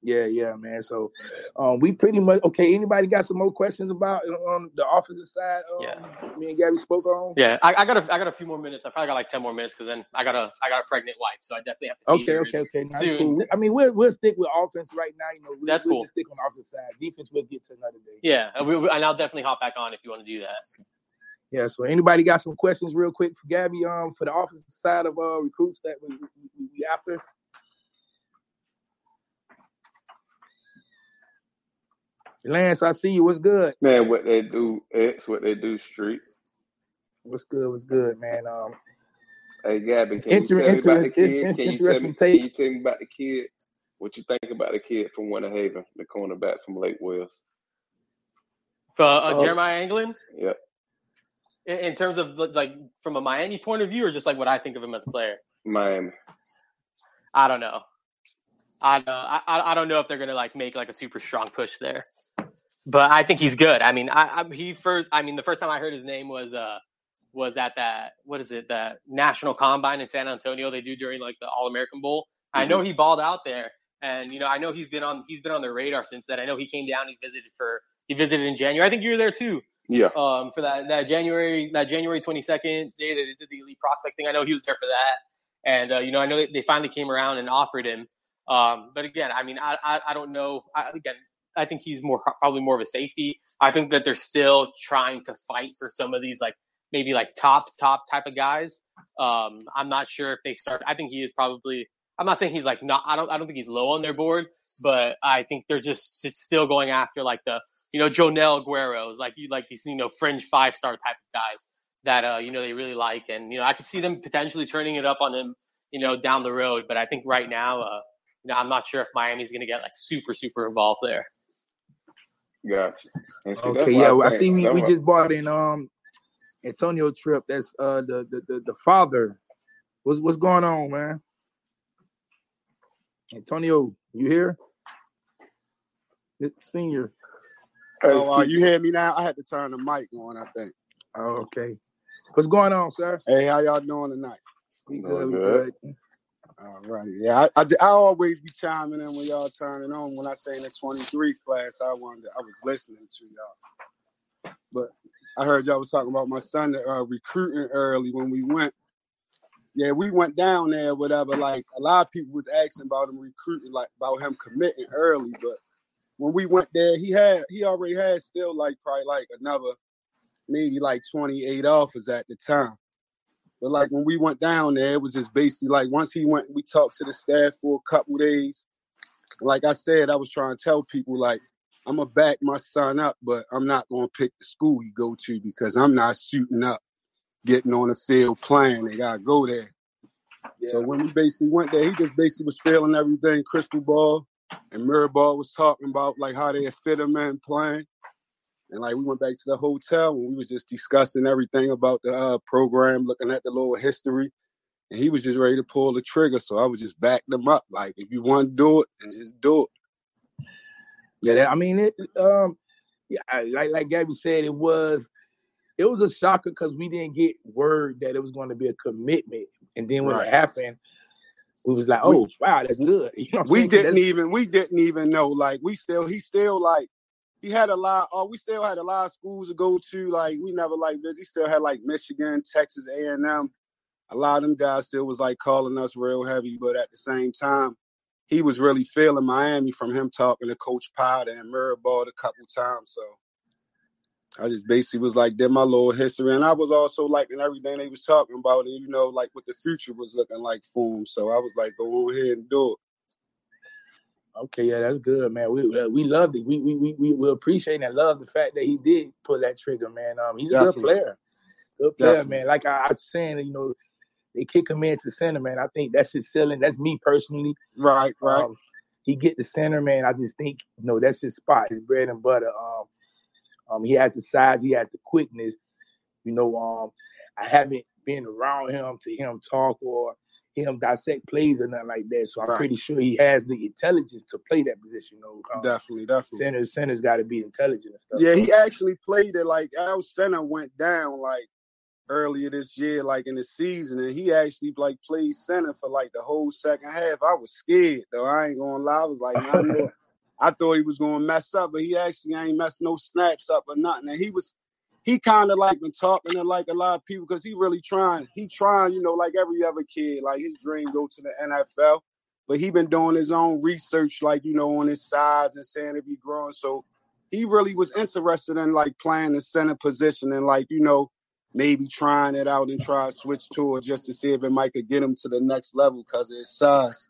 Yeah, yeah, man. So um, we pretty much okay. Anybody got some more questions about on the offensive side? Um, yeah, me and Gabby spoke on. Yeah, I, I, got a I got a few more minutes. I probably got like ten more minutes because then I got a I got a pregnant wife, so I definitely have to. okay, okay, okay. Soon. Cool. I mean, we'll we'll stick with offense right now. You know, we'll, that's we'll cool. stick on the offensive side. Defense, we'll get to another day. Yeah, and, we, and I'll definitely hop back on if you want to do that. Yeah. So anybody got some questions real quick for Gabby? Um, for the offensive side of uh recruits that we, we, we after. Lance, I see you. What's good? Man, what they do, X, what they do, Street. What's good? What's good, man? Um, hey, Gabby, can inter- you tell inter- me about the kid? Can you, tell me, can you tell me about the kid? What you think about the kid from Winter Haven, the cornerback from Lake Wales? For uh, oh. Jeremiah England? Yep. In, in terms of like from a Miami point of view, or just like what I think of him as a player? Miami. I don't know. I don't, I, I don't know if they're gonna like make like a super strong push there, but I think he's good. I mean, I, I he first. I mean, the first time I heard his name was uh was at that what is it that national combine in San Antonio they do during like the All American Bowl. Mm-hmm. I know he balled out there, and you know I know he's been on he's been on their radar since then. I know he came down. He visited for he visited in January. I think you were there too. Yeah. Um, for that that January that January twenty second day that they did the elite prospect thing. I know he was there for that, and uh, you know I know they, they finally came around and offered him. Um, but again, I mean, I, I, I don't know. I, again, I think he's more probably more of a safety. I think that they're still trying to fight for some of these like maybe like top top type of guys. Um, I'm not sure if they start. I think he is probably. I'm not saying he's like not. I don't. I don't think he's low on their board, but I think they're just it's still going after like the you know Joenel Aguero's like you like these you know fringe five star type of guys that uh you know they really like, and you know I could see them potentially turning it up on him you know down the road. But I think right now. uh you know, I'm not sure if Miami's going to get like super, super involved there. Gotcha. Okay, yeah, well, I see we, we just bought in um Antonio Tripp. That's uh the the the, the father. What's what's going on, man? Antonio, you here? It's senior. Oh, uh, you hear me now? I had to turn the mic on. I think. Oh, okay. What's going on, sir? Hey, how y'all doing tonight? We good. We good. All right. Yeah, I, I, I, always be chiming in when y'all turning on. When I say in the 23 class, I wanted, I was listening to y'all. But I heard y'all was talking about my son uh, recruiting early when we went. Yeah, we went down there, whatever. Like a lot of people was asking about him recruiting, like about him committing early. But when we went there, he had he already had still like probably like another maybe like 28 offers at the time. But like when we went down there, it was just basically like once he went, we talked to the staff for a couple days. Like I said, I was trying to tell people like I'm gonna back my son up, but I'm not gonna pick the school he go to because I'm not shooting up, getting on the field playing. They gotta go there. Yeah. So when we basically went there, he just basically was feeling everything Cristobal, and Mirabal was talking about like how they fit him in playing. And like we went back to the hotel and we was just discussing everything about the uh, program, looking at the little history. And he was just ready to pull the trigger. So I was just backing him up. Like if you want to do it, then just do it. Yeah, I mean it. Um, yeah, like like Gabby said, it was it was a shocker because we didn't get word that it was going to be a commitment, and then when right. it happened, we was like, "Oh, we, wow, that's good." You know we didn't even we didn't even know. Like we still he still like he had a lot. Oh, we still had a lot of schools to go to. Like we never like this. He still had like Michigan, Texas A and M. A lot of them guys still was like calling us real heavy, but at the same time, he was really feeling Miami from him talking to Coach Potter and Mirabal a couple times. So I just basically was like, did my little history, and I was also liking everything they was talking about, and you know, like what the future was looking like for him. So I was like, go on ahead and do it. Okay, yeah, that's good, man. We uh, we loved it. We we we we, we appreciate and love the fact that he did pull that trigger, man. Um, he's Definitely. a good player, good player, Definitely. man. Like I, I was saying, you know, they kick him into center, man. I think that's his ceiling. That's me personally. Right, right. Um, he get the center, man. I just think, you know, that's his spot, his bread and butter. Um, um, he has the size, he has the quickness. You know, um, I haven't been around him to him talk or him dissect plays or nothing like that. So I'm right. pretty sure he has the intelligence to play that position. You know, um, definitely, definitely. Center, center's got to be intelligent and stuff. Yeah, he actually played it like our center went down. Like earlier this year, like in the season, and he actually like played center for like the whole second half. I was scared though. I ain't gonna lie. I was like, I know. I thought he was gonna mess up, but he actually ain't messed no snaps up or nothing. And he was he kind of like been talking to like a lot of people because he really trying. He trying, you know, like every other kid. Like his dream go to the NFL, but he been doing his own research, like you know, on his size and saying if he growing. So he really was interested in like playing the center position and like you know maybe trying it out and try to switch to it just to see if it might could get him to the next level because of his size.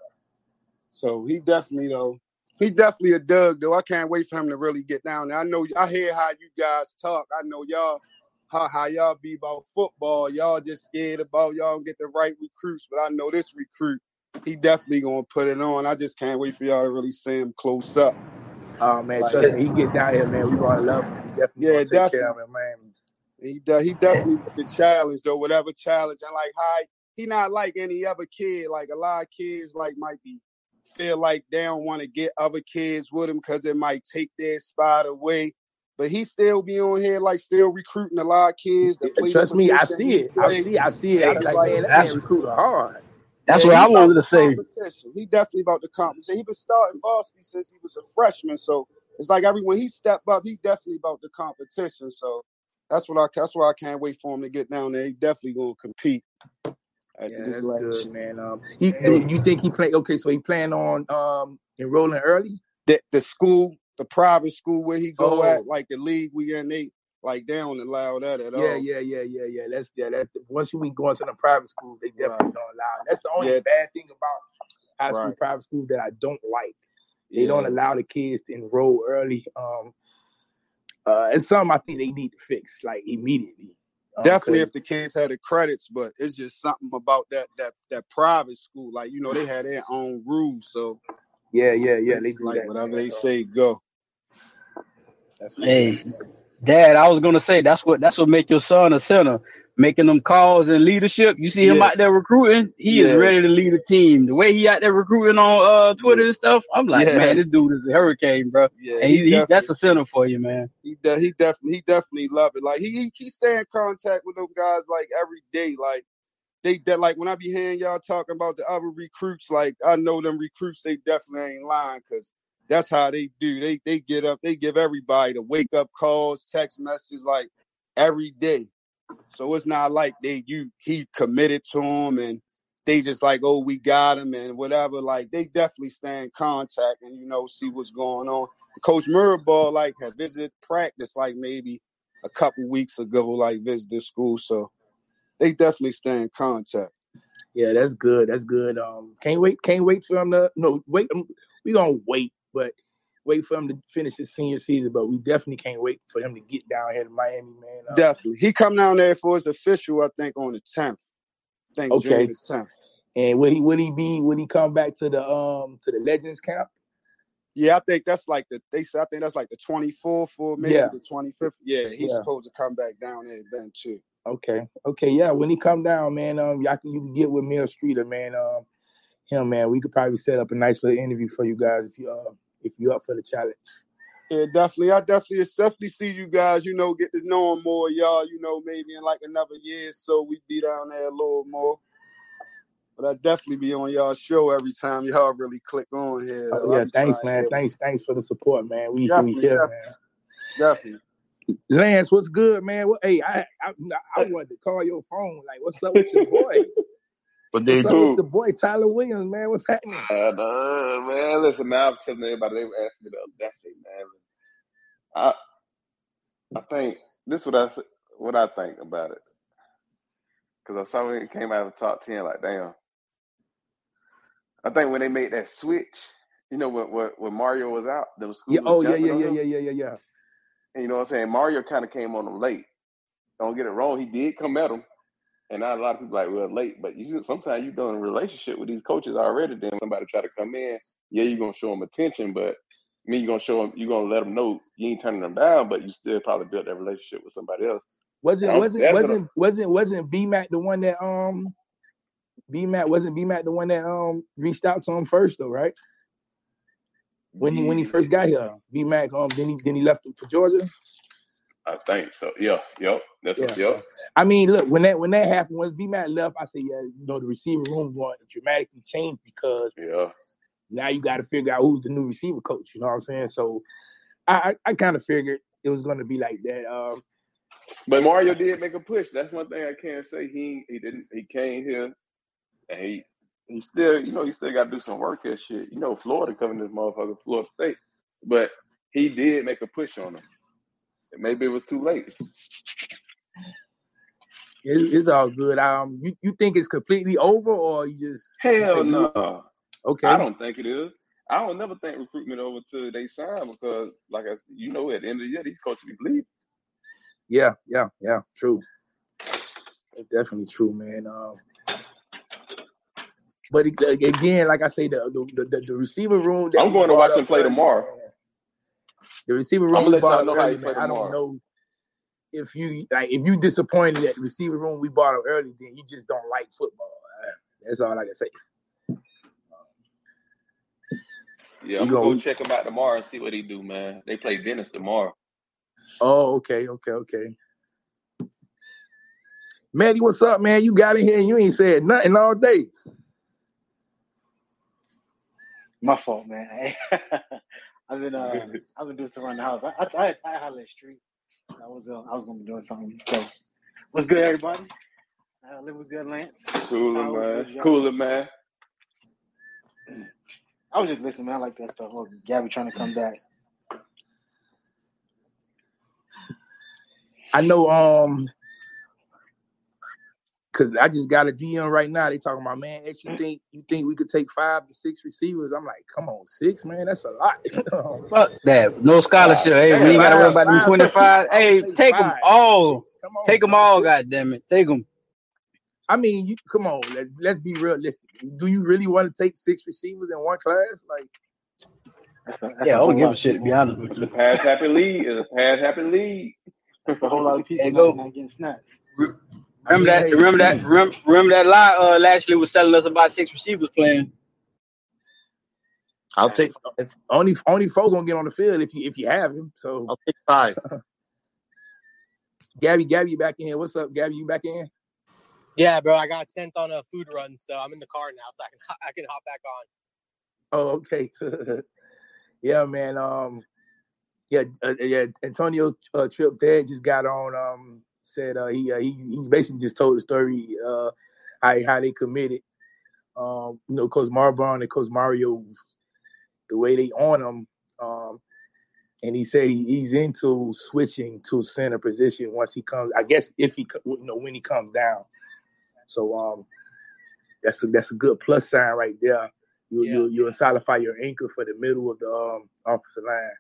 So he definitely though he definitely a Doug though. I can't wait for him to really get down there. I know I hear how you guys talk. I know y'all how, how y'all be about football. Y'all just scared about y'all get the right recruits, but I know this recruit, he definitely gonna put it on. I just can't wait for y'all to really see him close up. Oh man, like, trust me, he get down here, man. We gonna love him. He definitely yeah, definitely. Him, man. He he definitely the challenge though, whatever challenge. And like hi, he not like any other kid. Like a lot of kids like might be feel like they don't want to get other kids with him because it might take their spot away. But he still be on here, like still recruiting a lot of kids. Trust me, I see it. I see, I see it. Like, like man, that's recruiting hard. That's yeah, what I wanted to say. He definitely about the competition. He been starting varsity since he was a freshman, so it's like everyone he stepped up, he definitely about the competition. So that's what I that's why I can't wait for him to get down there. He definitely gonna compete yeah, that's good, man. Um, he do you think he play? Okay, so he plan on um enrolling early. The the school, the private school where he go oh. at, like the league we in, they like they don't allow that at yeah, all. Yeah, yeah, yeah, yeah, yeah. That's yeah. That's once you go into the private school, they definitely right. don't allow. It. That's the only yeah. bad thing about high school right. private school that I don't like. They yeah. don't allow the kids to enroll early. Um, uh, it's something I think they need to fix like immediately. Definitely, if the kids had the credits, but it's just something about that that that private school. Like you know, they had their own rules, so yeah, yeah, yeah. They like that, whatever they say, go. Hey, Dad, I was gonna say that's what that's what make your son a center making them calls and leadership. You see him yeah. out there recruiting, he yeah. is ready to lead a team. The way he out there recruiting on uh, Twitter yeah. and stuff, I'm like, man, this dude is a hurricane, bro. Yeah, and he, he, he that's a center for you, man. He de- he definitely he definitely love it. Like he he, he stay in contact with them guys like every day. Like they de- like when I be hearing y'all talking about the other recruits, like I know them recruits, they definitely ain't lying because that's how they do. They they get up, they give everybody the wake up calls, text messages like every day. So it's not like they you he committed to him and they just like, oh, we got him and whatever. Like they definitely stay in contact and you know see what's going on. Coach Mirabal like had visited practice like maybe a couple weeks ago, like visited school. So they definitely stay in contact. Yeah, that's good. That's good. Um, can't wait. Can't wait for him to no wait. Um, we gonna wait, but wait for him to finish his senior season, but we definitely can't wait for him to get down here to Miami, man. Uh, definitely, he come down there for his official. I think on the tenth. Think okay. The tenth. And would he would he be would he come back to the um to the Legends camp? Yeah, I think that's like the they said I think that's like the twenty fourth or maybe yeah. the twenty fifth. Yeah, he's yeah. supposed to come back down there then too. Okay, okay, yeah. When he come down, man, um, y'all can you can get with Mill Streeter, man. Um, him, man. We could probably set up a nice little interview for you guys if you uh if you're up for the challenge. Yeah, definitely. I definitely definitely see you guys, you know, get to know more, y'all, you know, maybe in like another year so we be down there a little more. But I definitely be on y'all show every time y'all really click on here. Oh, yeah, thanks, man. Thanks, thanks for the support, man. We definitely, here, definitely. man. Definitely. Lance, what's good, man? Well, hey, I, I I wanted to call your phone. Like, what's up with your boy? But they do. The boy Tyler Williams, man. What's happening? Uh, man, listen, man. I was telling everybody they were asking me the that's it, man. I I think this is what I what I think about it. Cause I saw when it came out of the top ten, like damn. I think when they made that switch, you know, when when, when Mario was out, the school. Yeah, oh yeah, yeah, yeah, yeah, yeah, yeah, yeah. And you know what I'm saying? Mario kind of came on them late. Don't get it wrong, he did come at them, and not a lot of people like, well, late, but you sometimes you done a relationship with these coaches already. Then somebody try to come in, yeah, you're gonna show them attention, but me, you're gonna show them, you're gonna let them know you ain't turning them down, but you still probably built that relationship with somebody else. Wasn't wasn't wasn't wasn't wasn't B Mac the one that um B Mac wasn't B Mac the one that um reached out to him first though, right? When he when he first got here, B Mac um then he then he left him for Georgia. I think so. Yeah, yep. That's Yeah. what, yep. I mean, look, when that when that happened, when B Matt left, I said, yeah, you know, the receiver room going to dramatically change because Yeah. now you got to figure out who's the new receiver coach. You know what I'm saying? So I I, I kind of figured it was going to be like that. Um, But Mario did make a push. That's one thing I can't say. He he didn't. He came here, and he he still you know he still got to do some work and shit. You know Florida coming this motherfucker Florida State, but he did make a push on him. And maybe it was too late. It, it's all good. Um, you, you think it's completely over, or you just Hell you no. Okay, I don't think it is. I don't never think recruitment over till they sign because, like I, you know, at the end of the year, these coaches be bleeding. Yeah, yeah, yeah. True. It's definitely true, man. Um, but it- again, like I say, the the, the, the receiver room. that I'm going to watch him play tomorrow. man, The receiver room I'ma let y'all know how earlier, he play man, I don't know if you like if you disappointed at the receiver room we bought up early, then you just don't like football. That's all I can say. Yeah, I'm gonna gonna- go check him out tomorrow and see what he do, man. They play Venice tomorrow. Oh, okay, okay, okay. Maddie, what's up, man? You got in here and you ain't said nothing all day. My fault, man. I've been uh, I've been doing some around the house. I I I, I hollered at street. I was uh, I was gonna be doing something. So, what's good, everybody? Uh, live was good, Lance. Cooler, man. good. Cooler, man. I was just listening, man. I like that stuff. Oh, Gabby trying to come back. I know um cause I just got a DM right now. They talking about man, X, you think you think we could take five to six receivers? I'm like, come on, six, man, that's a lot. Fuck that. No scholarship. Hey, we ain't gotta worry about them twenty five. five. five, Hey, five, take them all. Come on, Take them come on. all. God damn it. Take them. I mean, you come on, let, let's be realistic. Do you really want to take six receivers in one class? Like That's a, that's Yeah, a I whole don't give a shit to people. be honest with you. Pass happy lead is a pass happy lead. That's a whole lot of people not, go. not getting snapped. I Remember mean, that? hey, Remember that? Remember, remember that lie? Uh, Lashley was telling us about six receivers playing. I'll take five. only only four gonna get on the field if you if you have him. So I'll take five. Gabby, Gabby, you back in here. What's up, Gabby? You back in? Yeah, bro, I got sent on a food run, so I'm in the car now, so I can I can hop back on. Oh, okay. yeah, man. Um, yeah, uh, yeah. Antonio uh, Tripp Dad just got on. Um, said uh, he uh, he he's basically just told the story uh how how they committed. Um, you know, Coach Mirabal and Coach Mario, the way they on him. Um, and he said he, he's into switching to center position once he comes. I guess if he you know when he comes down. So um, that's a that's a good plus sign right there. You Yeah. you you'll solidify your anchor for the middle of the um offensive line.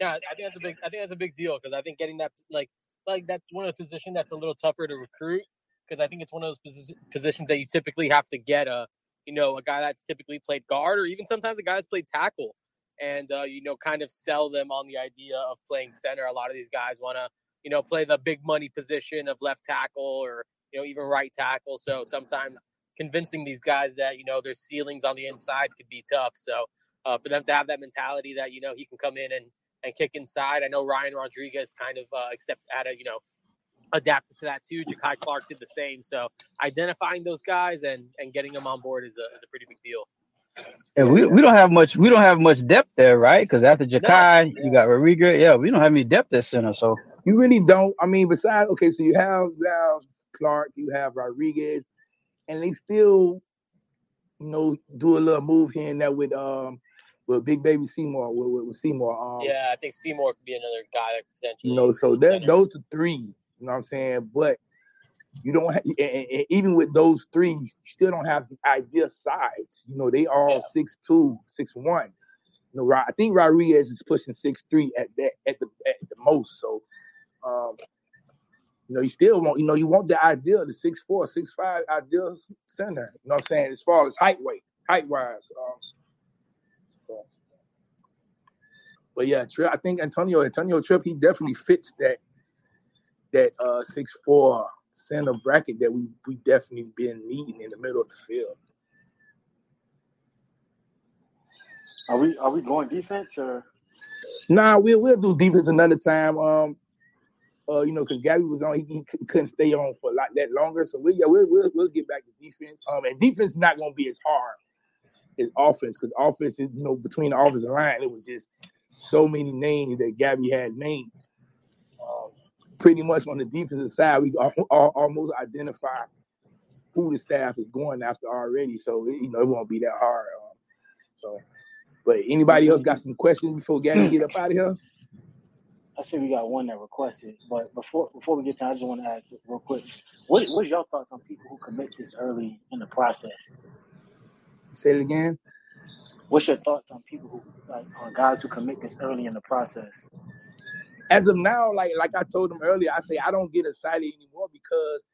Yeah, I think that's a big. I think that's a big deal because I think getting that like like that's one of the positions that's a little tougher to recruit because I think it's one of those posi- positions that you typically have to get a you know a guy that's typically played guard or even sometimes a guy that's played tackle and uh, you know kind of sell them on the idea of playing center. A lot of these guys want to you know play the big money position of left tackle or you know even right tackle. So sometimes convincing these guys that you know their ceilings on the inside could be tough. So uh, for them to have that mentality that you know he can come in and and kick inside. I know Ryan Rodriguez kind of uh, accept had a you know adapted to that too. Jakai Clark did the same. So identifying those guys and and getting them on board is a is a pretty big deal. And we, we don't have much we don't have much depth there, right? Because after Jakai, yeah. you got Rodriguez. Yeah, we don't have any depth at center. So You really don't. I mean, besides okay, so you have you have Clark, you have Rodriguez, and they still, you know, do a little move here and there with um with Big Baby Seymour with, with, Seymour. Um, Yeah, I think Seymour could be another guy that potentially. You know, so that those are three. You know what I'm saying? But you don't have, and, and even with those three, you still don't have the ideal size. You know, they all six two, six one. You know, I think Rodriguez is pushing six three at that at the at the most. So, um, you know, you still want, you know, you want the ideal, the six four, six five ideal center. You know what I'm saying? As far as height weight, height wise. Um, so. But yeah, I think Antonio Antonio Tripp he definitely fits that that uh six four center bracket that we we definitely been needing in the middle of the field. Are we are we going defense or Nah, we'll we'll do defense another time. Um, uh, you know, because Gabby was on, he, he, couldn't stay on for a lot that longer. So we yeah, we'll, we'll we'll get back to defense. Um, and defense is not gonna be as hard as offense because offense is you know between the offensive line, it was just so many names that Gabby had named. Um, pretty much on the defensive side, we all, all, almost identify who the staff is going after already. So you know, it won't be that hard. Um, so, but anybody else got some questions before Gabby get up out of here? I see we got one that requested, but before before we get to, I just want to ask real quick, what what's your thoughts on people who commit this early in the process? Say it again. What's your thoughts on people who like on guys who commit this early in the process? As of now, like like I told them earlier, I say I don't get excited anymore because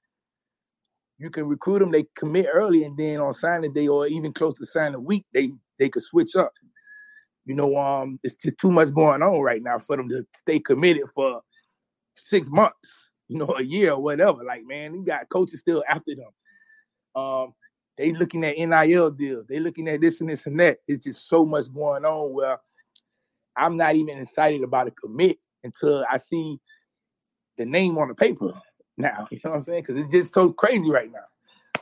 you can recruit them, they commit early, and then on signing day or even close to signing week, they they could switch up you know, um, it's just too much going on right now for them to stay committed for six months, you know, a year or whatever. Like, man, you got coaches still after them. Um, they looking at NIL deals, they looking at this and this and that. It's just so much going on where I'm not even excited about a commit until I see the name on the paper now. You know what I'm saying? Because it's just so crazy right now.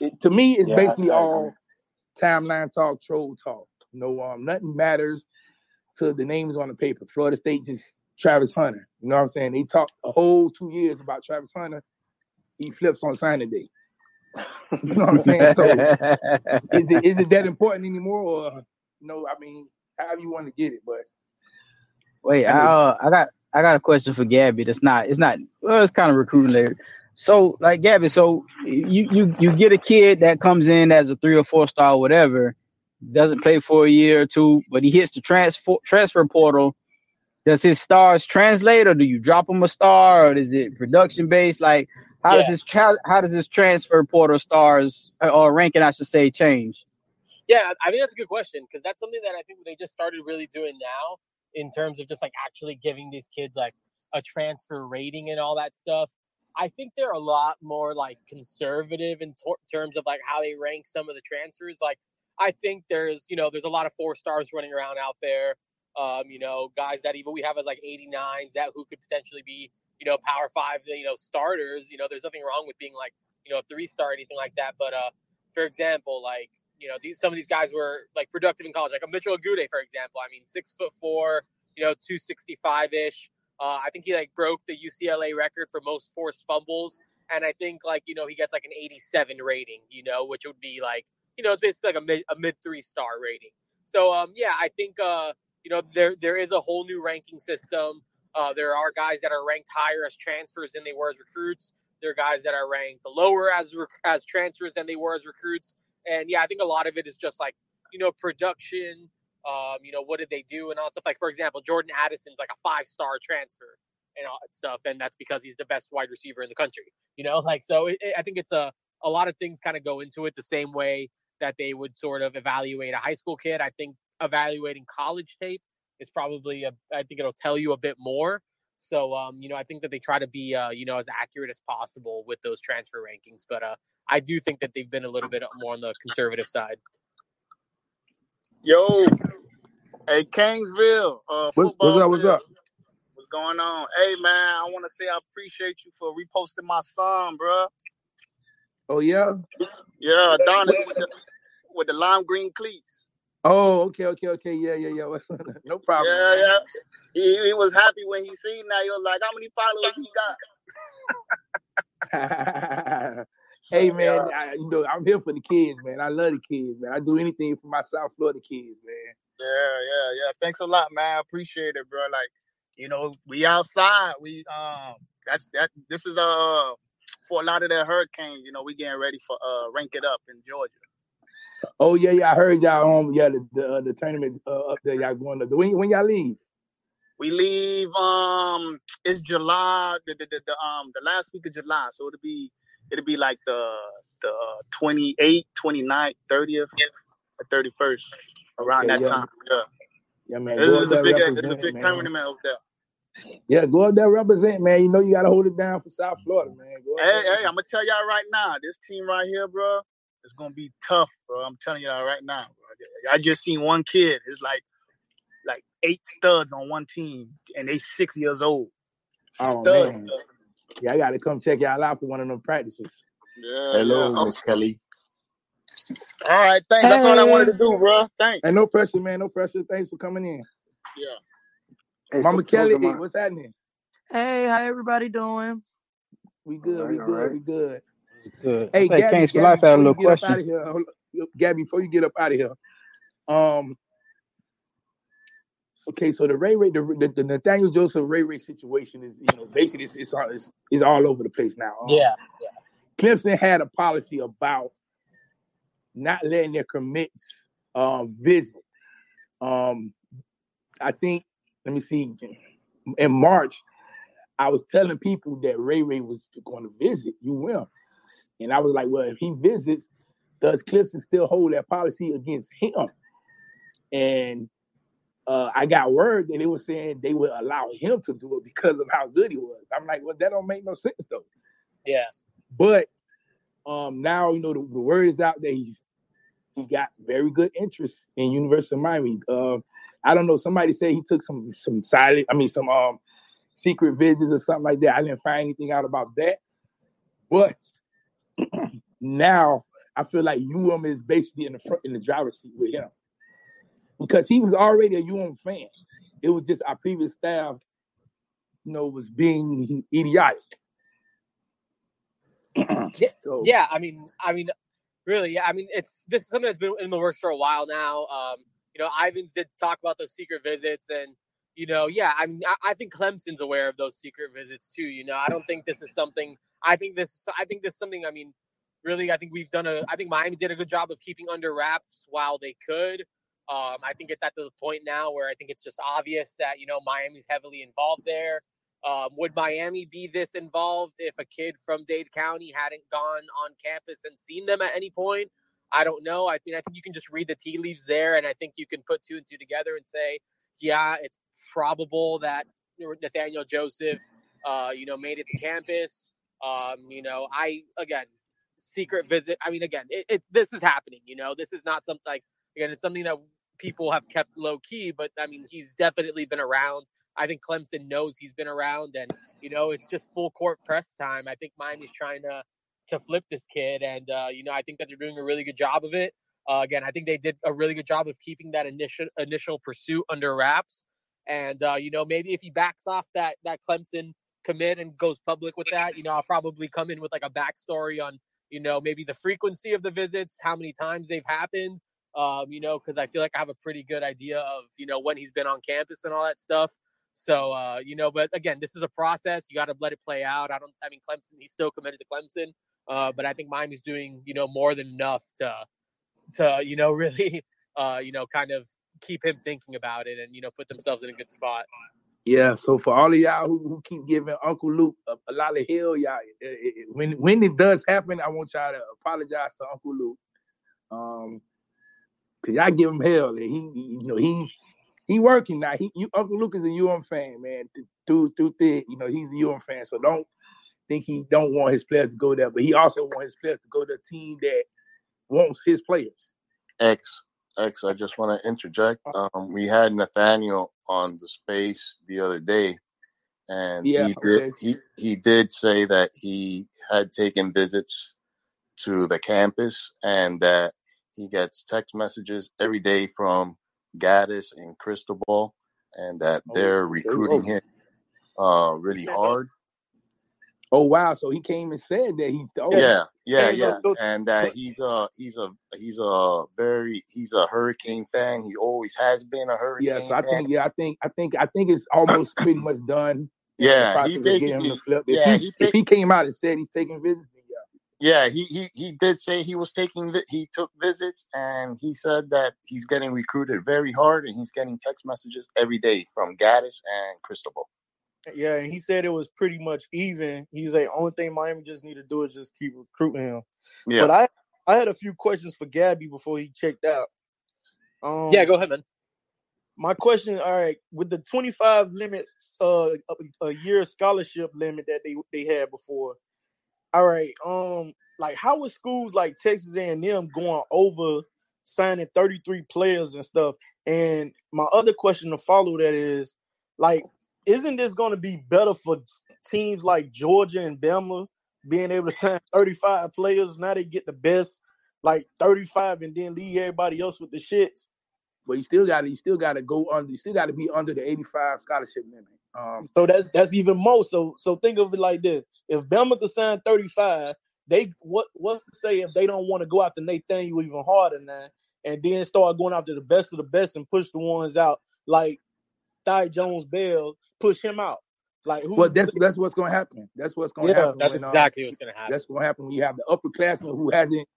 It, to me, it's yeah, basically all timeline talk, troll talk. No, um, nothing matters to the names on the paper. Florida State just Travis Hunter. You know what I'm saying? They talked a whole two years about Travis Hunter. He flips on signing day. you know what I'm saying? So is it is it that important anymore, or no? I mean, however you want to get it, but wait, I uh, I got I got a question for Gabby. That's not it's not well, it's kind of recruiting later. So like Gabby, so you you you get a kid that comes in as a three or four star, whatever doesn't play for a year or two, but he hits the transfer transfer portal. Does his stars translate, or do you drop him a star, or is it production based? Like, how yeah. does this tra- how does this transfer portal stars uh, or ranking, I should say, change? Yeah, I think that's a good question because that's something that I think they just started really doing now in terms of just like actually giving these kids like a transfer rating and all that stuff. I think they're a lot more like conservative in terms of like how they rank some of the transfers. Like I think there's, you know, there's a lot of four stars running around out there. Um, you know, guys that even we have as like 89s that who could potentially be, you know, power five, you know, starters. You know, there's nothing wrong with being like, you know, a three star or anything like that. But uh, for example, like, you know, these some of these guys were like productive in college, like a Mitchell Agude, for example. I mean, six foot four, you know, 265 ish. Uh, I think he like broke the UCLA record for most forced fumbles. And I think like, you know, he gets like an 87 rating, you know, which would be like, you know, it's basically like a mid a mid three star rating. So um, yeah, I think uh, you know there there is a whole new ranking system. Uh, there are guys that are ranked higher as transfers than they were as recruits. There are guys that are ranked lower as as transfers than they were as recruits. And yeah, I think a lot of it is just like you know production. Um, you know what did they do and all that stuff. Like for example, Jordan Addison's like a five star transfer and all that stuff, and that's because he's the best wide receiver in the country. You know, like so. It, it, I think it's a a lot of things kind of go into it the same way that they would sort of evaluate a high school kid. I think evaluating college tape is probably a, I think it'll tell you a bit more. So um, you know, I think that they try to be uh, you know as accurate as possible with those transfer rankings, but uh, I do think that they've been a little bit more on the conservative side. Yo, hey Kingsville, uh, what's, what's up? What's up? What's going on? Hey man, I want to say I appreciate you for reposting my son, bro. Oh yeah. Yeah, Adonis with the, with the lime green cleats. Oh, okay, okay, okay. Yeah, yeah, yeah. no problem. Yeah, yeah. He, he was happy when he seen that. He was like, "How many followers he got?" hey man, I, you know I'm here for the kids, man. I love the kids, man. I do anything for my South Florida kids, man. Yeah, yeah, yeah. Thanks a lot, man. I appreciate it, bro. Like, you know, we outside. We um, that's that. This is uh for a lot of the hurricanes. You know, we getting ready for uh rank it up in Georgia. Oh yeah, yeah. I heard y'all um yeah the the, uh, the tournament uh, up there. Y'all going to when when y'all leave? We leave um it's July the, the, the, the um the last week of July, so it'll be it'll be like the the 28th, 29th, 30th, 31st around okay, that yeah. time. Yeah. Yeah, man. This is a big, it's a big tournament over there. Yeah, go up there represent, man. You know you gotta hold it down for South Florida, man. hey, hey, I'm gonna tell y'all right now, this team right here, bro, it's gonna be tough, bro. I'm telling y'all right now, bro. I just seen one kid. It's like like eight studs on one team, and they six years old. Oh Studs. man, yeah, I got to come check y'all out for one of them practices. Yeah, Hello, yeah. Miss Kelly. All right, thanks. That's all I wanted to do, bro. Thanks. And no pressure, man. No pressure. Thanks for coming in. Yeah. Hey, Mama so- Kelly, what's happening? Hey, how everybody doing? We good. All we good. all right. We good. Good. Hey, I Gabby, Kings for Gabby, Life had a before little you get up out question. of here, hold. Gabby, before you get up out of here, um, okay, so the Ray Ray, the, the, the Nathaniel Joseph Ray Ray situation is, you know, basically it's, it's, all, it's, it's all over the place now. Um, Yeah. Clemson had a policy about not letting their commits um, visit. Um, I think, let me see, in March, I was telling people that Ray Ray was going to visit UM. And I was like, well, if he visits, does Clemson still hold that policy against him? And uh, I got word that they were saying they would allow him to do it because of how good he was. I'm like, well, that don't make no sense though. Yeah. But um, now you know the, the word is out that he's he got very good interest in University of Miami. Uh, I don't know. Somebody said he took some some silent, I mean some um secret visits or something like that. I didn't find anything out about that. But now I feel like UM is basically in the front in the driver's seat with him because he was already a UM fan. It was just our previous staff, you know, was being idiotic. Yeah, So yeah. I mean, I mean, really, yeah. I mean, it's this is something that's been in the works for a while now. Um, you know, Ivans did talk about those secret visits, and you know, yeah. I mean, I, I think Clemson's aware of those secret visits too. You know, I don't think this is something. I think this. I think this is something. I mean, really, I think we've done a. I think Miami did a good job of keeping under wraps while they could. Um, I think it's at the point now where I think it's just obvious that you know Miami's heavily involved there. Um, would Miami be this involved if a kid from Dade County hadn't gone on campus and seen them at any point? I don't know. I think I think you can just read the tea leaves there, and I think you can put two and two together and say, yeah, it's probable that Nathaniel Joseph, uh, you know, made it to campus. Um, you know, I again, secret visit. I mean, again, it, it's this is happening. You know, this is not something like again, it's something that people have kept low key, but I mean, he's definitely been around. I think Clemson knows he's been around, and you know, it's just full court press time. I think Miami's trying to to flip this kid, and uh, you know, I think that they're doing a really good job of it. Uh, again, I think they did a really good job of keeping that initial initial pursuit under wraps. And uh, you know, maybe if he backs off that that Clemson commit and goes public with that, you know, I'll probably come in with like a backstory on you know maybe the frequency of the visits, how many times they've happened. Um, you know, because I feel like I have a pretty good idea of you know when he's been on campus and all that stuff. So uh, you know, but again, this is a process. You got to let it play out. I don't. I mean, Clemson. He's still committed to Clemson, uh, but I think Miami's doing you know more than enough to to you know really uh, you know kind of keep him thinking about it and you know put themselves in a good spot. Yeah, so for all of y'all who, who keep giving Uncle Luke a, a lot of hell, y'all, it, it, when when it does happen, I want y'all to apologize to Uncle Luke, um, cause y'all give him hell, and he, he you know, he's he working now. He, you, Uncle Luke is a UM fan, man, th- through through thick. You know, he's a UM fan, so don't think he don't want his players to go there, but he also wants his players to go to a team that wants his players. X, X, I just want to interject. Um, we had Nathaniel on the space the other day, and Yeah, he did okay. he he did say that he had taken visits to the campus and that he gets text messages every day from Gattis and Cristobal, and that Oh, they're recruiting him uh really hard. Oh wow, so he came and said that he's oh, Yeah, yeah, Hey, yeah, look, look, and that he's a he's a he's a very he's a Hurricane fan. He always has been a hurricane. yeah. Hurricane So I fan. think yeah, I think I think I think it's almost pretty much done. Yeah, he of getting him to basically flip. If yeah he he if he came out and said he's taking visits, yeah. yeah he he he did say he was taking vi- he took visits and he said that he's getting recruited very hard and he's getting text messages every day from Gattis and Cristobal. Yeah, and he said it was pretty much even. He's like, only thing Miami just need to do is just keep recruiting him. Yeah. But I, I had a few questions for Gabby before he checked out. Um, Yeah, go ahead, man. my question, all right, with the twenty five limits, uh, a, a year scholarship limit that they they had before. All right, um, like how was schools like Texas A and M going over signing 33 players and stuff. And my other question to follow that is like, isn't this going to be better for teams like Georgia and Bama being able to sign 35 players? Now they get the best, like 35, and then leave everybody else with the shits. But you still got to you still got to go under. You still got to be under the 85 scholarship limit. Um, so that's that's even more. So so think of it like this: if Bama could sign 35, they what what's to say if they don't want to go after Nathaniel even harder now, and then start going after the best of the best and push the ones out like Ty Jones Bell, push him out. Like who? Well, that's that's what's going to happen. That's what's going to yeah, happen. That's when, exactly um, what's going to happen. That's going to happen when you have the upperclassmen who hasn't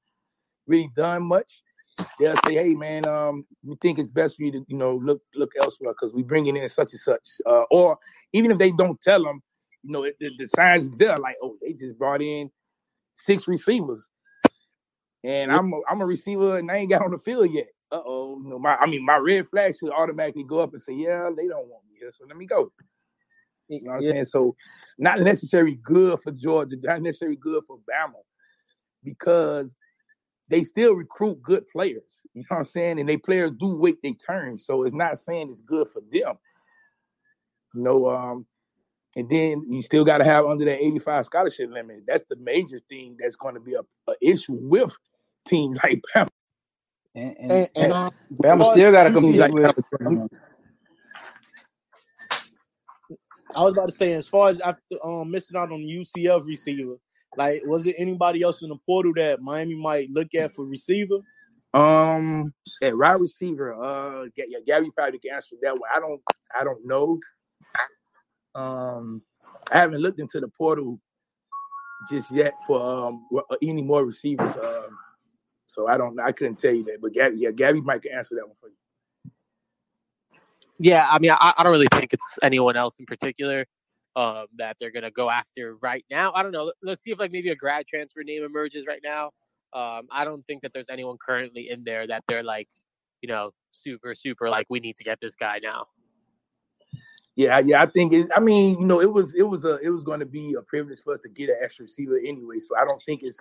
really done much. They'll say, "Hey, man, um, we think it's best for you to, you know, look look elsewhere because we bringing in such and such." Uh, or even if they don't tell them, you know, it, the, the signs there, like, "Oh, they just brought in six receivers, and I'm a, I'm a receiver and I ain't got on the field yet. Uh oh, you know, my I mean, my red flag should automatically go up and say, "Yeah, they don't want me here, so let me go." You know what yeah. I'm saying? So, not necessarily good for Georgia, not necessarily good for Bama, because they still recruit good players. You know what I'm saying? And they players do wait their turn. So it's not saying it's good for them. You know, um, and then you still got to have under that 85 scholarship limit. That's the major thing that's going to be a, a issue with teams like Bama. And, and, and, and Bama still got to compete like with. I was about to say, as far as after um, missing out on the UCF receiver, like, was it anybody else in the portal that Miami might look at for receiver? Um, at right receiver, uh, yeah, Gabby probably can answer that one. I don't, I don't know. Um, I haven't looked into the portal just yet for um uh, any more receivers. Um, so I don't, I couldn't tell you that. But Gabby, yeah, Gabby might can answer that one for you. Yeah, I mean, I, I don't really think it's anyone else in particular um, that they're gonna go after right now. I don't know. Let's see if like maybe a grad transfer name emerges right now. Um, I don't think that there's anyone currently in there that they're like, you know, super super like we need to get this guy now. Yeah, yeah, I think it, I mean, you know, it was it was a it was going to be a privilege for us to get an extra receiver anyway. So I don't think it's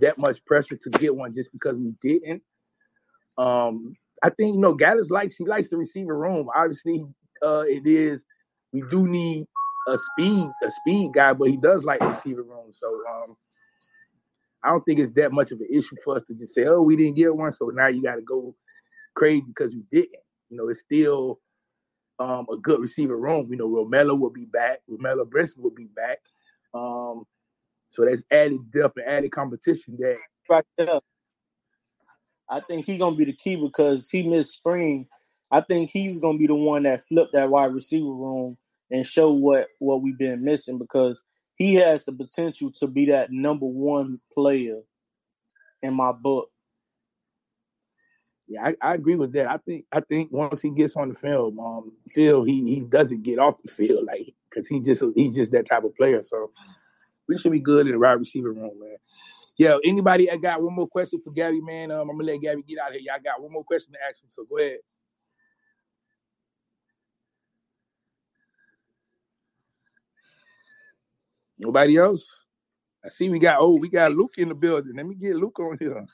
that much pressure to get one just because we didn't. Um, I think you know, Gallus likes he likes the receiver room. Obviously, uh, it is we do need a speed a speed guy, but he does like the receiver room. So um, I don't think it's that much of an issue for us to just say, oh, we didn't get one, so now you got to go crazy because we didn't. You know, it's still um, a good receiver room. You know, Romello will be back. Romello Brinson will be back. Um, so that's added depth and added competition that right. I think he's gonna be the key because he missed spring. I think he's gonna be the one that flipped that wide receiver room and show what what we've been missing because he has the potential to be that number one player in my book. Yeah, I, I, agree with that. I think I think once he gets on the film, um, Phil he he doesn't get off the field like because he just he's just that type of player. So we should be good in the wide receiver room, man. Yeah, anybody I got one more question for Gabby, man? Um, I'm gonna let Gabby get out of here. Y'all got one more question to ask him, so go ahead. Nobody else? I see we got oh we got Luke in the building. Let me get Luke on here.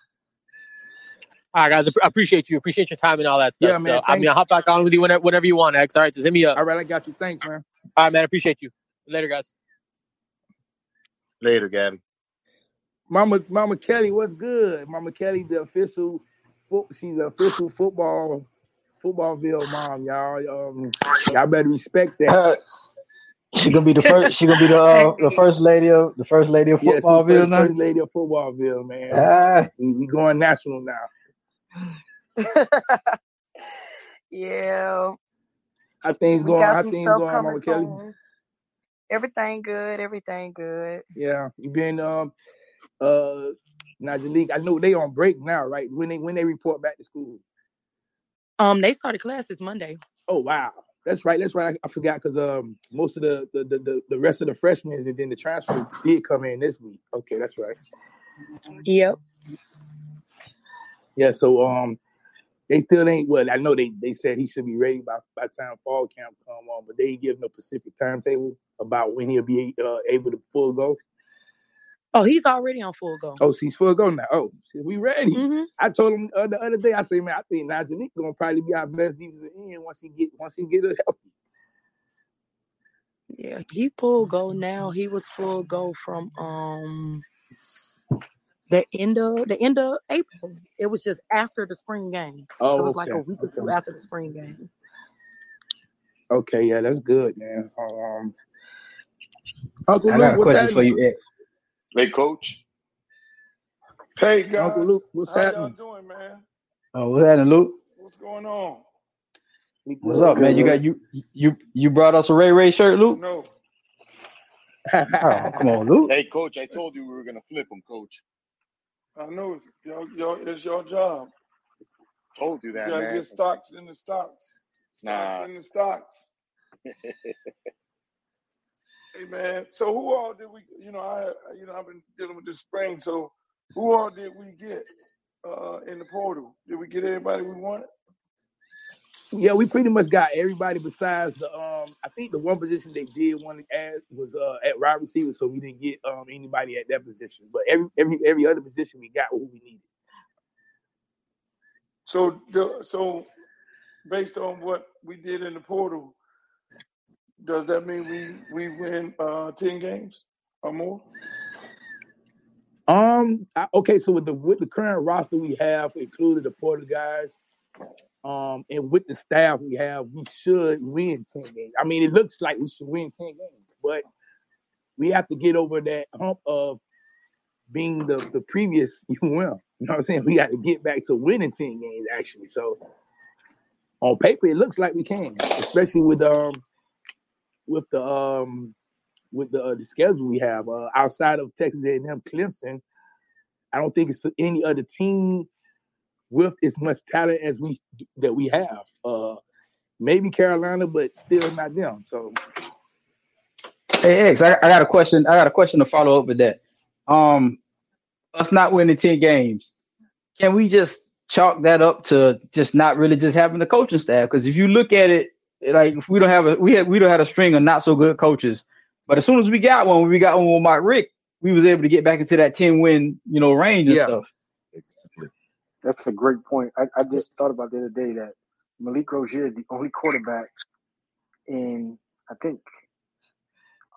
All right, guys. I appreciate you. Appreciate your time and all that stuff. Yeah, man. So, I mean, I'll hop back on with you whenever, whenever you want, X. All right, just hit me up. All right, I got you. Thanks, man. All right, man. Appreciate you. Later, guys. Later, Gabby. Mama, Mama Kelly, what's good? Mama Kelly, the official, she's the official football, footballville mom, y'all. Um, y'all better respect that. She gonna be the first. She gonna be the uh, the first lady of the first lady of Footballville yeah, now. First lady of Footballville, man. Ah. We, we going national now. yeah. How things going? How things going, Mama Kelly? Everything good. Everything good. Yeah, you been um uh Najee I know they on break now, right? When they when they report back to school. Um, they started classes Monday. Oh wow. That's right. That's right. I, I forgot because um most of the the, the the rest of the freshmen and then the transfers did come in this week. Okay, that's right. Yep. Yeah. So um, they still ain't. Well, I know they they said he should be ready by by time fall camp come on, but they ain't give no specific timetable about when he'll be uh, able to full go. Oh, he's already on full go. Oh, she's full go now. Oh, shit, we ready. Mm-hmm. I told him uh, the other day. I said, man, I think Najee gonna probably be our best defensive end once he get once he get it healthy. Yeah, he full go now. He was full go from um the end of the end of April. It was just after the spring game. Oh, it was like a week or two okay. after the spring game. Okay, yeah, that's good, man. Um, Uncle I Luke, got a question for you, X. Hey, coach. Hey guys, Uncle Luke, what's how y'all happening? doing, man? Oh, what's happening, Luke? What's going on? What's up, man? You got you you you brought us a Ray Ray shirt, Luke? No, Oh, come on, Luke. Hey, coach. I told you we were gonna flip him, coach. I know y'all, y'all, it's your job. Told you that. You gotta man. get stocks in the stocks. Stocks Nah. in the stocks. Hey man, so who all did we? You know, I you know I've been dealing with this spring. So who all did we get uh, in the portal? Did we get everybody we wanted? Yeah, we pretty much got everybody besides the um. I think the one position they did want to add was uh at wide receiver, so we didn't get um anybody at that position. But every every every other position we got who we needed. So the, so based on what we did in the portal, does that mean we we win uh, ten games or more? Um. I, okay, so with the with the current roster we have, including the portal guys, um, and with the staff we have, we should win ten games. I mean, it looks like we should win ten games, but we have to get over that hump of being the the previous UM. You know what I'm saying? We got to get back to winning ten games actually. So on paper, it looks like we can, especially with um with the um with the uh, the schedule we have uh, outside of Texas A&M, Clemson. I don't think it's any other team with as much talent as we that we have. Uh, maybe Carolina, but still not them. So Hey X, I, I got a question. I got a question to follow up with that. Um, us not winning ten games, can we just chalk that up to just not really just having the coaching staff? Because if you look at it, like we don't have a we had we don't have a string of not so good coaches, but as soon as we got one, we got one with Mark Richt, we was able to get back into that ten win you know range and Yeah. stuff. That's a great point. I, I just thought about the other day that Malik Rosier is the only quarterback in I think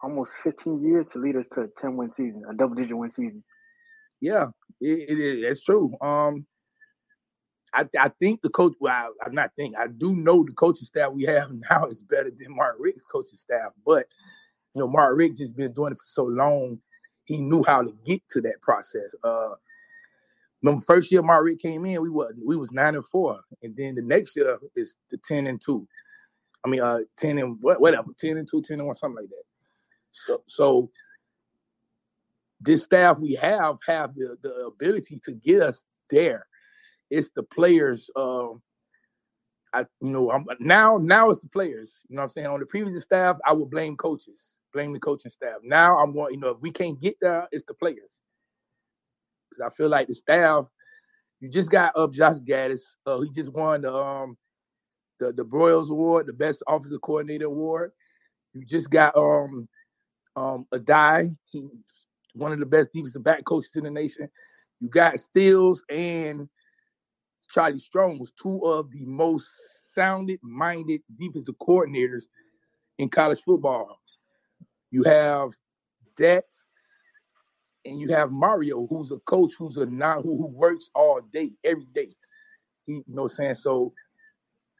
almost 15 years to lead us to a 10 win season, a double digit win season. yeah, it, it is. It's true. Um, I I think the coach. Well, I, I'm not think. I do know the coaching staff we have now is better than Mark Richt's coaching staff. But you know, Mark Richt just been doing it for so long. He knew how to get to that process. Uh, remember first year Mark Rick came in, we was we was nine and four, and then the next year is the ten and two. I mean, uh, ten and what, whatever, ten and two, 10 and one, something like that. So, so this staff we have have the, the ability to get us there. It's the players. Um, I you know I'm now now it's the players. You know what I'm saying. On the previous staff, I would blame coaches, blame the coaching staff. Now I'm going. You know, if we can't get there, it's the players. Because I feel like the staff. You just got up Josh Gattis. Uh, he just won the um the the Broyles Award, the Best Offensive Coordinator Award. You just got um um Addae. He one of the best defensive back coaches in the nation. You got Stills and Charlie Strong was two of the most sounded minded defensive coordinators in college football. You have that, and you have Mario, who's a coach who's a non who, who works all day, every day. He, you know what I'm saying? So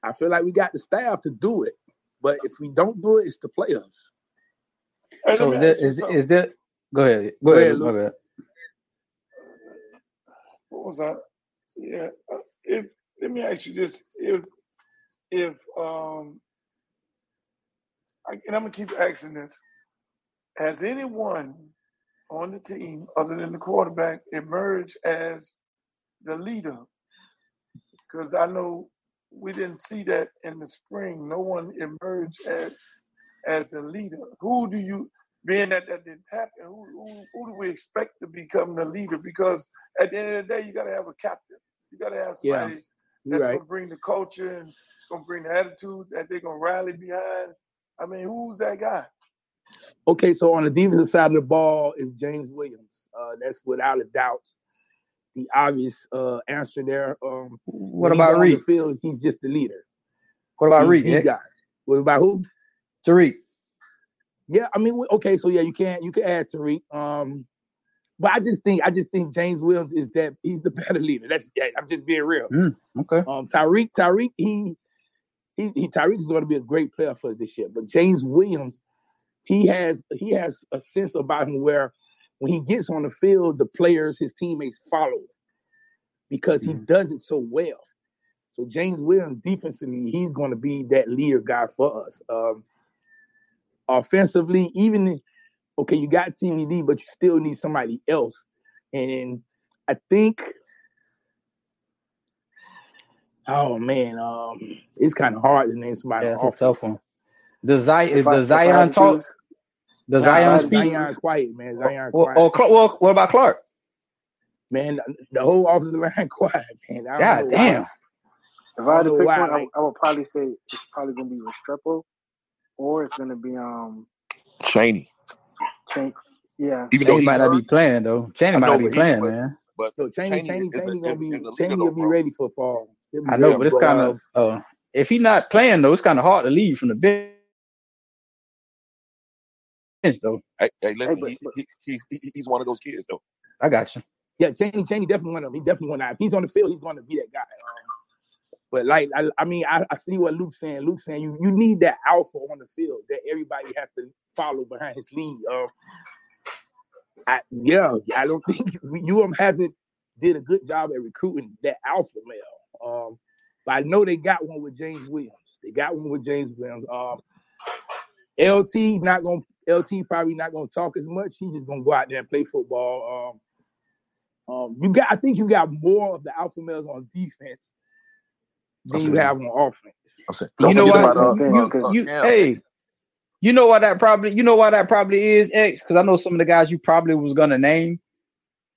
I feel like we got the staff to do it. But if we don't do it, it's the players. Hey, So is there, ask you is, something. is there? Go ahead. Go, Go ahead. ahead, Luke. My Luke. bad. What was that? Yeah. Uh, If let me ask you this: if if um, I, and I'm gonna keep asking this: Has anyone on the team, other than the quarterback, emerged as the leader? Because I know we didn't see that in the spring. No one emerged as as the leader. Who do you, being that that didn't happen, who, who, who do we expect to become the leader? Because at the end of the day, you got to have a captain. You got to have somebody you're that's right. going to bring the culture and going to bring the attitude that they're going to rally behind. I mean, who's that guy? Okay, so on the defensive side of the ball is James Williams. Uh, that's without a doubt the obvious uh, answer there. Um, what about Reed? Field, he's just the leader. What about he, Reed? He got. What about who? Tariq. Yeah, I mean, okay, so yeah, you can't you can add Tariq. Um, but I just think I just think James Williams is that he's the better leader. That's I'm just being real. Mm, okay. Um, Tyreek, Tyreek, he he, he Tyreek is going to be a great player for us this year. But James Williams, he has he has a sense about him where when he gets on the field, the players, his teammates follow because he mm does it so well. So James Williams, defensively, he's going to be that leader guy for us. Um, offensively, even okay, you got TVD, but you still need somebody else. And I think Oh man, um, it's kind of hard to name somebody. Yeah, it's a tough one. Does Zion, does Zion talk? Does nah, Zion speak? Zion quiet, man. Zion Well, quiet. oh, well, what about Clark? man, the whole offensive line quiet, man. I God damn. why. If I had to pick why, one, I, like- I would probably say it's probably gonna be Restrepo, or it's gonna be um Cheney. Change. Yeah, Even though Cheney he's might not be playing though. Cheney I might not be playing, but- man. but Yo, Cheney, Cheney Cheney, is gonna is- be is a leader Cheney though, will be bro. ready for fall. I know, but it's but, kind uh, of uh, if he's not playing though, it's kind of hard to leave from the bench though. Hey, hey, listen, but- he, he, he, he, he's one of those kids though. I got you. Yeah, Cheney, Cheney definitely one of them. He definitely one. If he's on the field, he's going to be that guy. Um, but like, I, I mean, I, I see what Luke's saying. Luke's saying you you need that alpha on the field that everybody has to follow behind his lead. Um, I, yeah, I don't think UM hasn't did a good job at recruiting that alpha male. Um, but I know they got one with James Williams. They got one with James Williams. Um, LT not gonna LT probably not gonna talk as much. He's just gonna go out there and play football. Um, um, you got, I think you got more of the alpha males on defense than you have on offense. Okay. You Don't know forget what? about You, you, Cam. hey, you know why that probably you know why that probably is X because I know some of the guys you probably was gonna name.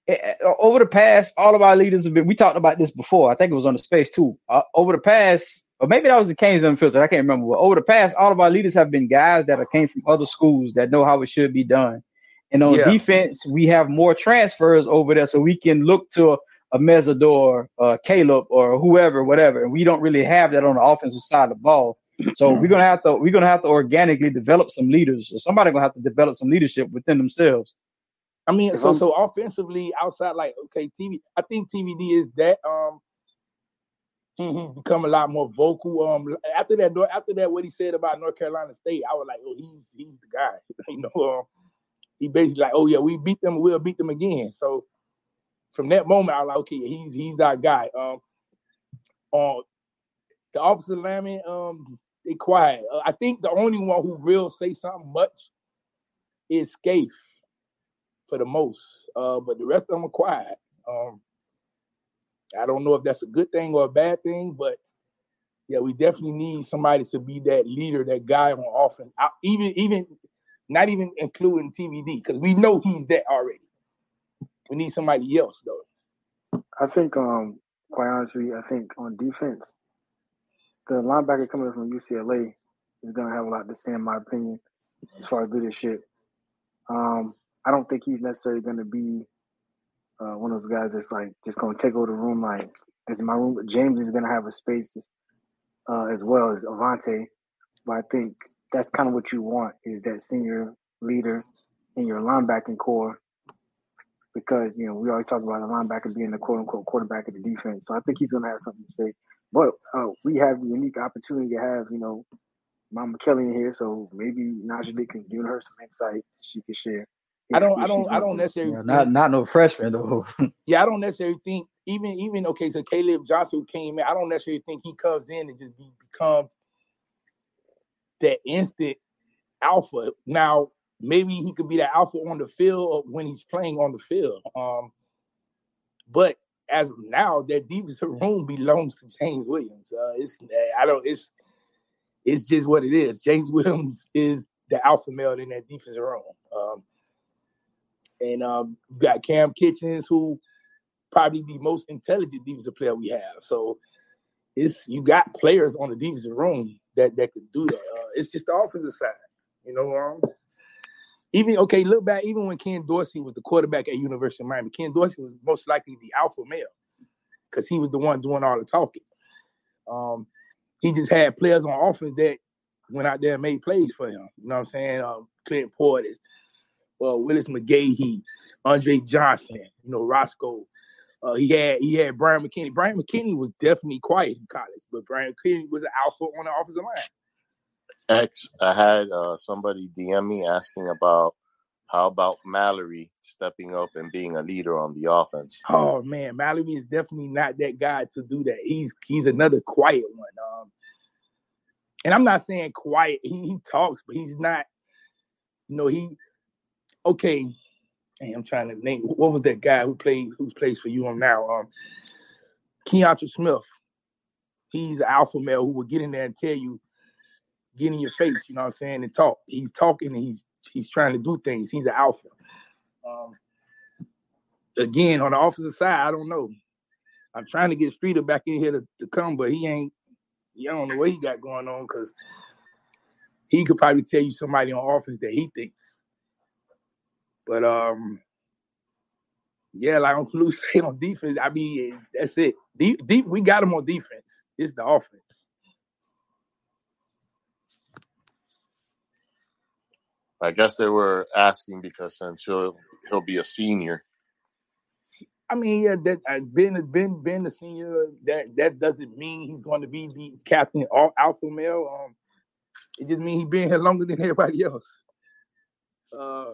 Eh, eh, Over the past, all of our leaders have been. We talked about this before. I think it was on the space too. Uh, over the past, or maybe that was the Canes and Fields. I can't remember. But over the past, all of our leaders have been guys that are came from other schools that know how it should be done. And on Yeah. defense, we have more transfers over there, so we can look to a, Mesador, uh, Caleb, or whoever, whatever. And we don't really have that on the offensive side of the ball. So we're gonna have to we're gonna have to organically develop some leaders, or somebody gonna have to develop some leadership within themselves. I mean, so so offensively, outside like okay, TV. I think TVD is that. Um, he, he's become a lot more vocal. Um, after that, after that, what he said about North Carolina State, I was like, oh, he's he's the guy. you know, um, he basically like, oh yeah, we beat them, we'll beat them again. So from that moment, I was like, okay, he's he's our guy. Um, on the opposite lineman, um, they quiet. Uh, I think the only one who will say something much is Scaife for the most. Uh, but the rest of them are quiet. Um, I don't know if that's a good thing or a bad thing, but yeah, we definitely need somebody to be that leader, that guy on offense. I, even even not even including TVD because we know he's that already. We need somebody else though. I think, um, quite honestly, I think on defense, the linebacker coming from UCLA is going to have a lot to say, in my opinion, as far as leadership. Um, I don't think he's necessarily going to be uh, one of those guys that's like just going to take over the room. Like, it's my room. James is going to have a space uh, as well as Avante. But I think that's kind of what you want is that senior leader in your linebacking core because you know we always talk about a linebacker being the quote unquote quarterback of the defense. So I think he's going to have something to say. But uh, we have the unique opportunity to have you know Mama Kelly in here, so maybe Najee can give her some insight she can share. I don't I don't I don't necessarily Yeah, not not no freshman though. Yeah, I don't necessarily think even even okay. So Caleb Johnson came in, I don't necessarily think he comes in and just be, becomes that instant alpha. Now maybe he could be the alpha on the field when he's playing on the field. Um, but as of now, that defensive room belongs to James Williams. Uh, it's I don't it's it's just what it is. James Williams is the alpha male in that defensive room. Um, and um, got Cam Kinchens, who probably the most intelligent defensive player we have. So it's you got players on the defensive room that that could do that. Uh, it's just the offensive side, you know. Um, even okay, look back, even when Ken Dorsey was the quarterback at University of Miami, Ken Dorsey was most likely the alpha male because he was the one doing all the talking. Um, he just had players on offense that went out there and made plays for him. You know what I'm saying? Um, Clint Portis, uh, Willis McGahee, Andre Johnson, you know, Roscoe. Uh, he had he had Bryant McKinnie. Bryant McKinnie was definitely quiet in college, but Bryant McKinnie was an alpha on the offensive line. X, I had uh, somebody DM me asking about how about Mallory stepping up and being a leader on the offense. Oh man, Mallory is definitely not that guy to do that. He's he's another quiet one. Um, and I'm not saying quiet. He, he talks, but he's not. You know, he okay. Hey, I'm trying to name what was that guy who played who plays for you on now? Um, Keontra Smith. He's an alpha male who will get in there and tell you, get in your face, you know what I'm saying, and talk. He's talking and he's he's trying to do things. He's an alpha. Um, again, on the offensive side, I don't know. I'm trying to get Streeter back in here to, to come, but he ain't. You don't know what he got going on because he could probably tell you somebody on offense that he thinks. But um, yeah, like Uncle Lou say on defense, I mean that's it. Deep, deep, we got him on defense. It's the offense. I guess they were asking because since he'll he'll be a senior. I mean, yeah, that uh, being being being the senior, that that doesn't mean he's going to be the captain or alpha male. Um, it just means he's been here longer than everybody else. Uh,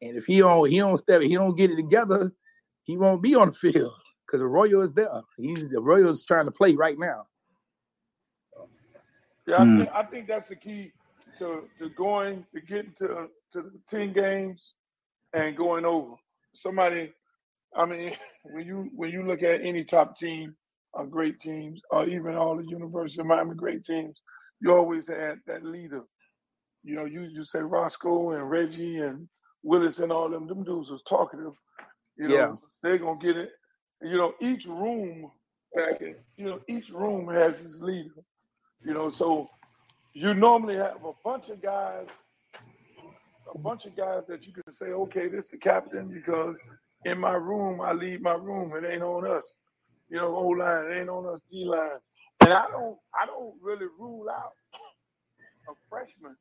and if he don't he don't step he don't get it together, he won't be on the field because Arroyo is there. He's Arroyo's trying to play right now. Yeah, I, think, I think that's the key to, to going to getting to to the ten games and going over. Somebody, I mean, when you when you look at any top team, or great teams, or even all the University of Miami great teams, you always had that leader. You know, you you say Roscoe and Reggie and Willis and all them. Them dudes was talkative. You know, Yeah. they're gonna get it. You know, each room back in, you know, each room has its leader. You know, so you normally have a bunch of guys, a bunch of guys that you can say, okay, this the captain because in my room I leave my room. It ain't on us. You know, O line, it ain't on us D line. And I don't I don't really rule out a freshman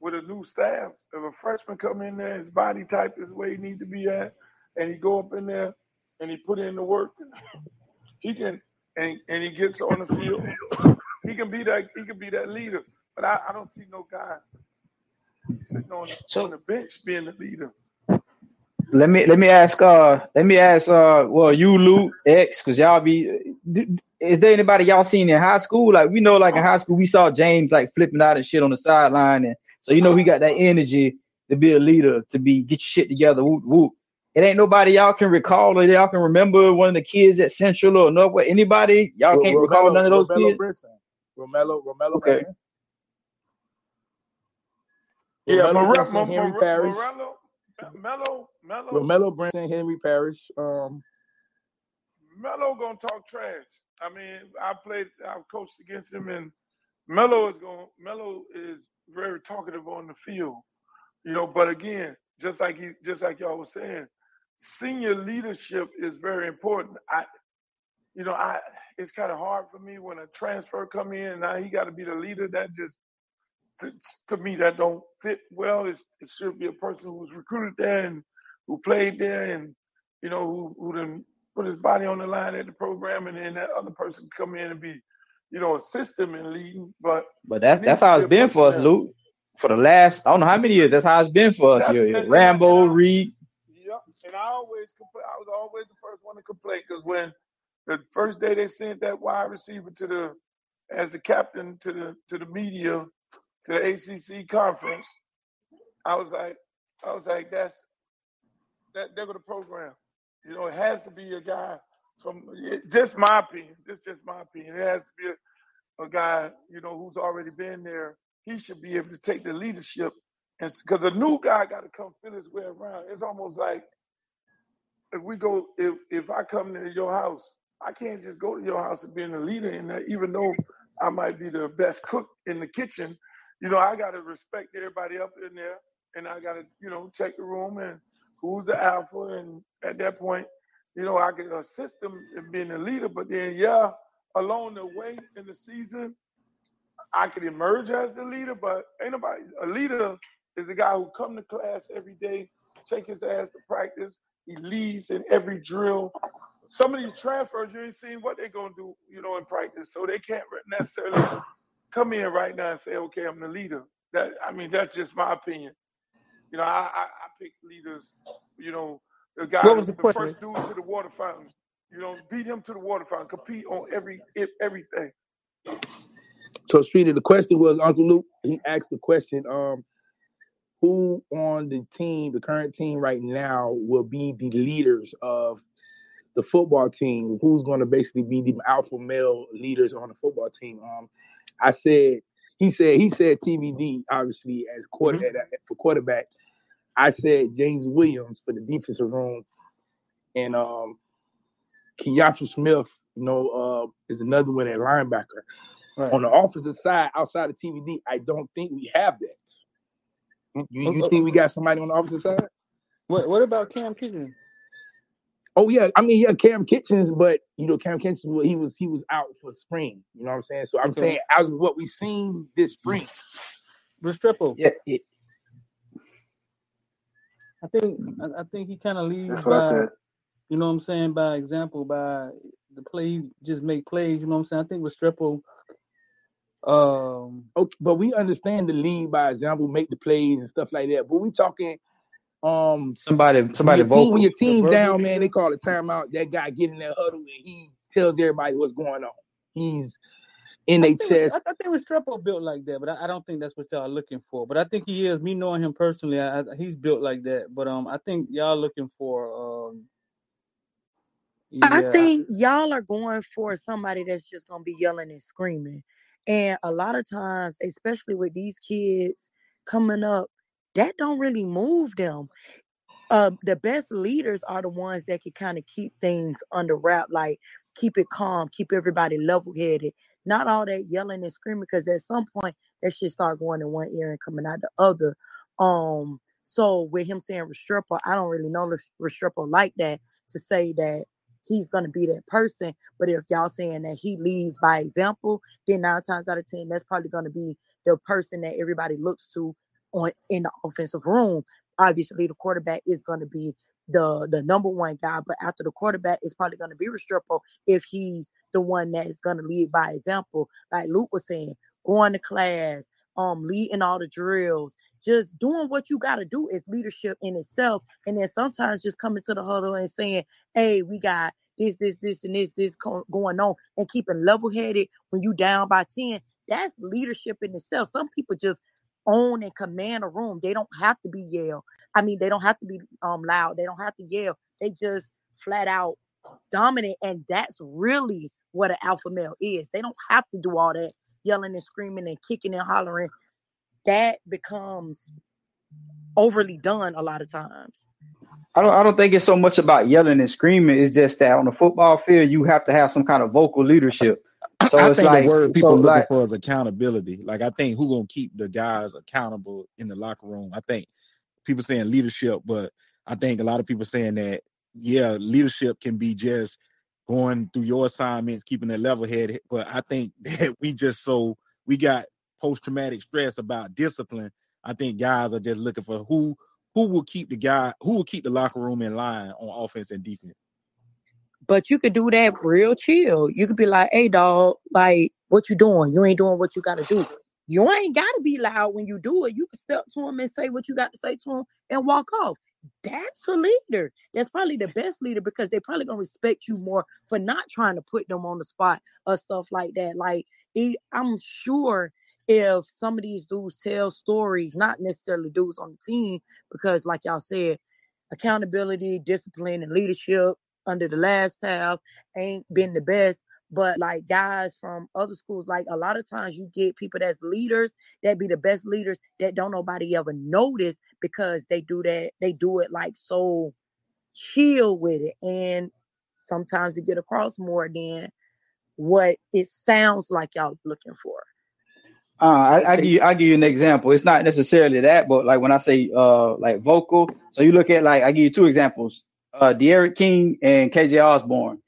with a new staff. If a freshman come in there, his body type is where he need to be at, and he go up in there and he put in the work, he can and, and he gets on the field. He can be that he can be that leader. But I, I don't see no guy sitting on, on the bench being the leader. Let me let me ask uh let me ask uh well you Luke X because y'all be is there anybody y'all seen in high school like we know like in high school we saw James like flipping out and shit on the sideline and so you know he got that energy to be a leader to be get your shit together whoop whoop it ain't nobody y'all can recall or y'all can remember one of the kids at Central or Northwest anybody y'all can't recall none of those Romello kids Brinson. Romello, Romello Okay. Brinson. Yeah, Romello More- Henry Parrish. Morello, Mello, Mello, Romello Brinson, Henry Parrish. Um, Mello gonna talk trash. I mean, I played, I've coached against him, and Mello is going. Mello is very talkative on the field, you know. But again, just like you, just like y'all was saying, senior leadership is very important. I, you know, I it's kind of hard for me when a transfer come in and now he got to be the leader. That just to, to me that don't fit well. It, it should be a person who was recruited there and who played there and you know who who then put his body on the line at the program, and then that other person come in and be, you know, assist him in leading. But but that's that's how it's been for us Luke for the last I don't know how many years that's how it's been for us That's- here and- and Rambo Reed Yep. And I always complain. I was always the first one to complain because when the first day they sent that wide receiver to the as the captain to the to the media to the ACC conference, I was like, I was like, that's that they're gonna program. You know, it has to be a guy from just my opinion. This just my opinion. It has to be a, a guy, you know, who's already been there. He should be able to take the leadership, and because a new guy got to come feel his way around. It's almost like if we go, if if I come to your house, I can't just go to your house and be in a leader in there, even though I might be the best cook in the kitchen. You know, I got to respect everybody up in there, and I got to, you know, check the room and who's the alpha. And at that point, you know, I can assist them in being a leader. But then, yeah, along the way in the season, I could emerge as the leader. But ain't nobody a leader is the guy who come to class every day, take his ass to practice. He leads in every drill. Some of these transfers, you ain't seen what they're gonna do, you know, in practice. So they can't necessarily come in right now and say, okay, I'm the leader. That I mean, that's just my opinion. You know, I, I, I pick leaders, you know, the guy What was the the question? first dude to the water fountain. You know, beat him to the water fountain, compete on every everything. So, Streeter, the question was Uncle Luke. He asked the question, um, who on the team, the current team right now, will be the leaders of the football team? Who's going to basically be the alpha male leaders on the football team? Um, I said, he said, he said TVD obviously as quarter Mhm. for quarterback. I said James Williams for the defensive room, and um, Keontra Smith, you know, uh, is another one at linebacker. Right. On the offensive side, outside of TVD, I don't think we have that. You, you think we got somebody on the offensive side? What What about Cam Kinchen? Oh yeah, I mean yeah, Cam Kinchens, but you know Cam Kinchens, well, he was he was out for spring. You know what I'm saying? So I'm Okay. saying as of what we've seen this spring, Restrepo. Yeah, yeah. I think I, I think he kind of leads That's by you know what I'm saying by example by the play he just make plays. You know what I'm saying? I think Restrepo. Um, okay, but we understand the lead by example, make the plays and stuff like that. But we talking um Somebody, when somebody your team when your the team's down, man, they call a timeout. That guy get in that huddle and he tells everybody what's going on. He's in I their think chest. I, I think Restrepo built like that, but I, I don't think that's what y'all are looking for. But I think he is. Me knowing him personally, I, I, he's built like that. But um, I think y'all looking for um, yeah, I, think y'all are going for somebody that's just gonna be yelling and screaming. And a lot of times, especially with these kids coming up, that don't really move them. Uh, the best leaders are the ones that can kind of keep things under wrap, like keep it calm, keep everybody level headed. Not all that yelling and screaming, because at some point that should start going in one ear and coming out the other. Um, so with him saying Restrepo, I don't really know Restrepo like that to say that he's gonna be that person. But if y'all saying that he leads by example, then nine times out of ten, that's probably gonna be the person that everybody looks to on in the offensive room. Obviously, the quarterback is gonna be the the number one guy, but after the quarterback is probably gonna be Restrepo if he's the one that is gonna lead by example. Like Luke was saying, going to class, um, leading all the drills, just doing what you gotta do is leadership in itself. And then sometimes just coming to the huddle and saying, hey, we got this, this, this, and this, this going on, and keeping level headed when you down by 10, that's leadership in itself. Some people just own and command a room. They don't have to be yell. I mean, they don't have to be um loud. They don't have to yell. They just flat out dominant. And that's really what an alpha male is. They don't have to do all that yelling and screaming and kicking and hollering. That becomes overly done a lot of times. I don't. I don't think it's so much about yelling and screaming. It's just that on the football field, you have to have some kind of vocal leadership. So I it's think like, the word so people looking like, for is accountability. Like I think who gonna keep the guys accountable in the locker room. I think people saying leadership, but I think a lot of people saying that yeah, leadership can be just going through your assignments, keeping a level head. But I think that we just so we got post traumatic stress about discipline. I think guys are just looking for who who will keep the guy who will keep the locker room in line on offense and defense. But you could do that real chill. You could be like, hey dog, like what you doing? You ain't doing what you gotta do. You ain't gotta be loud when you do it. You can step to him and say what you got to say to him and walk off. That's a leader. That's probably the best leader because they probably gonna respect you more for not trying to put them on the spot or stuff like that. Like I'm sure if some of these dudes tell stories, not necessarily dudes on the team, because like y'all said, accountability, discipline, and leadership under the last half ain't been the best. But like guys from other schools, like a lot of times you get people that's leaders that be the best leaders that don't nobody ever notice because they do that, they do it like so chill with it. And sometimes it get across more than what it sounds like y'all looking for. Uh, I, I give you, I give you an example. It's not necessarily that, but like when I say uh like vocal, so you look at like I give you two examples. Uh D'Eriq King and KJ Osborn.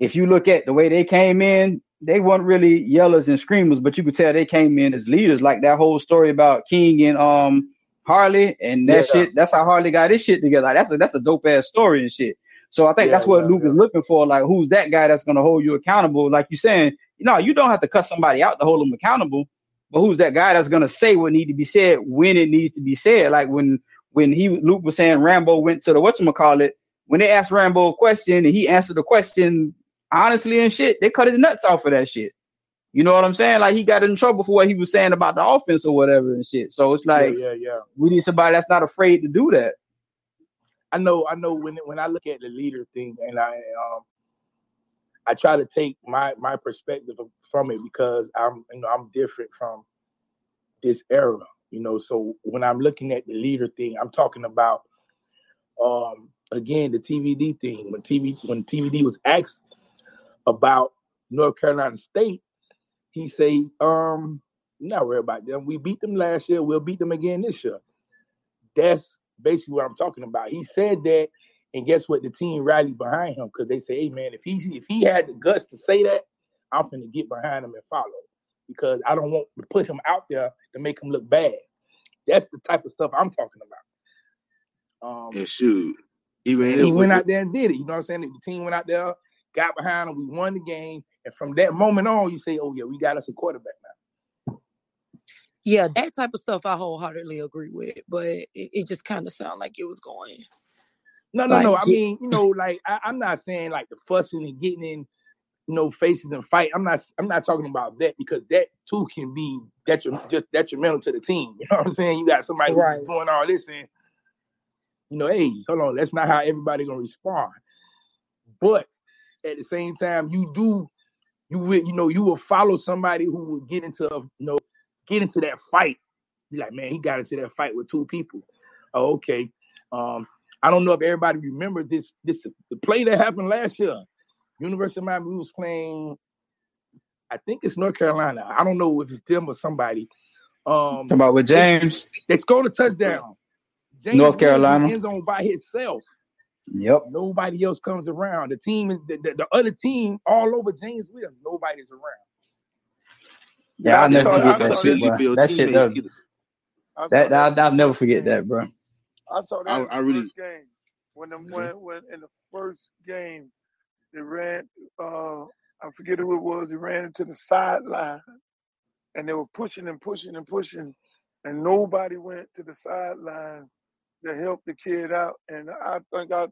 If you look at the way they came in, they weren't really yellers and screamers, but you could tell they came in as leaders. Like that whole story about King and um Harley and that yeah. shit. That's how Harley got his shit together. Like, that's a that's a dope ass story and shit. So I think yeah, that's what yeah, Luke is looking for. Like, who's that guy that's gonna hold you accountable? Like you saying, you know, you don't have to cut somebody out to hold them accountable, but who's that guy that's gonna say what need to be said when it needs to be said? Like when when he Luke was saying Rambo went to the whatchamacallit, when they asked Rambo a question and he answered the question honestly and shit, they cut his nuts off for that shit. You know what I'm saying? Like he got in trouble for what he was saying about the offense or whatever and shit. So it's like, yeah, yeah, yeah. we need somebody that's not afraid to do that. I know, I know. When when I look at the leader thing, and I um, I try to take my my perspective from it because I'm you know I'm different from this era. You know, so when I'm looking at the leader thing, I'm talking about um again the TVD thing. When TV when TVD was asked about North Carolina State, he say, um, not worry about them. We beat them last year. We'll beat them again this year. That's basically what I'm talking about. He said that, and guess what? The team rallied behind him because they say, "Hey, man, if he if he had the guts to say that, I'm gonna get behind him and follow because I don't want to put him out there to make him look bad." That's the type of stuff I'm talking about. Um, yeah, shoot. Even he went out there and did it. You know what I'm saying? The team went out there, got behind him, we won the game, and from that moment on, you say, "Oh yeah, we got us a quarterback now." Yeah, that type of stuff I wholeheartedly agree with, but it, it just kind of sounded like it was going. No, no, like, no. I mean, you know, like I, am not saying like the fussing and getting in, you know, faces and fight. I'm not. I'm not talking about that because that too can be detrimental, just detrimental to the team. You know what I'm saying? You got somebody right. who's doing all this and, you know, hey, hold on, that's not how everybody gonna respond. But at the same time, you do, you will, you know, you will follow somebody who will get into, you know, get into that fight. Be like, man, he got into that fight with two people. Oh, okay. Um, I don't know if everybody remember this. This the play that happened last year. University of Miami was playing. I think it's North Carolina. I don't know if it's them or somebody. Um, Talk about with James. They, they scored a touchdown. James North Carolina end zone by himself. Yep. Nobody else comes around. The team is the, the, the other team all over James Williams. Nobody's around. Yeah, I'll never forget that shit, bro. That shit does. That I'll, I'll never forget that, bro. I saw that I, in the I really, first game when the mm-hmm. when, when in the first game they ran. Uh, I forget who it was. He ran into the sideline, and they were pushing and pushing and pushing, and nobody went to the sideline to help the kid out. And I think I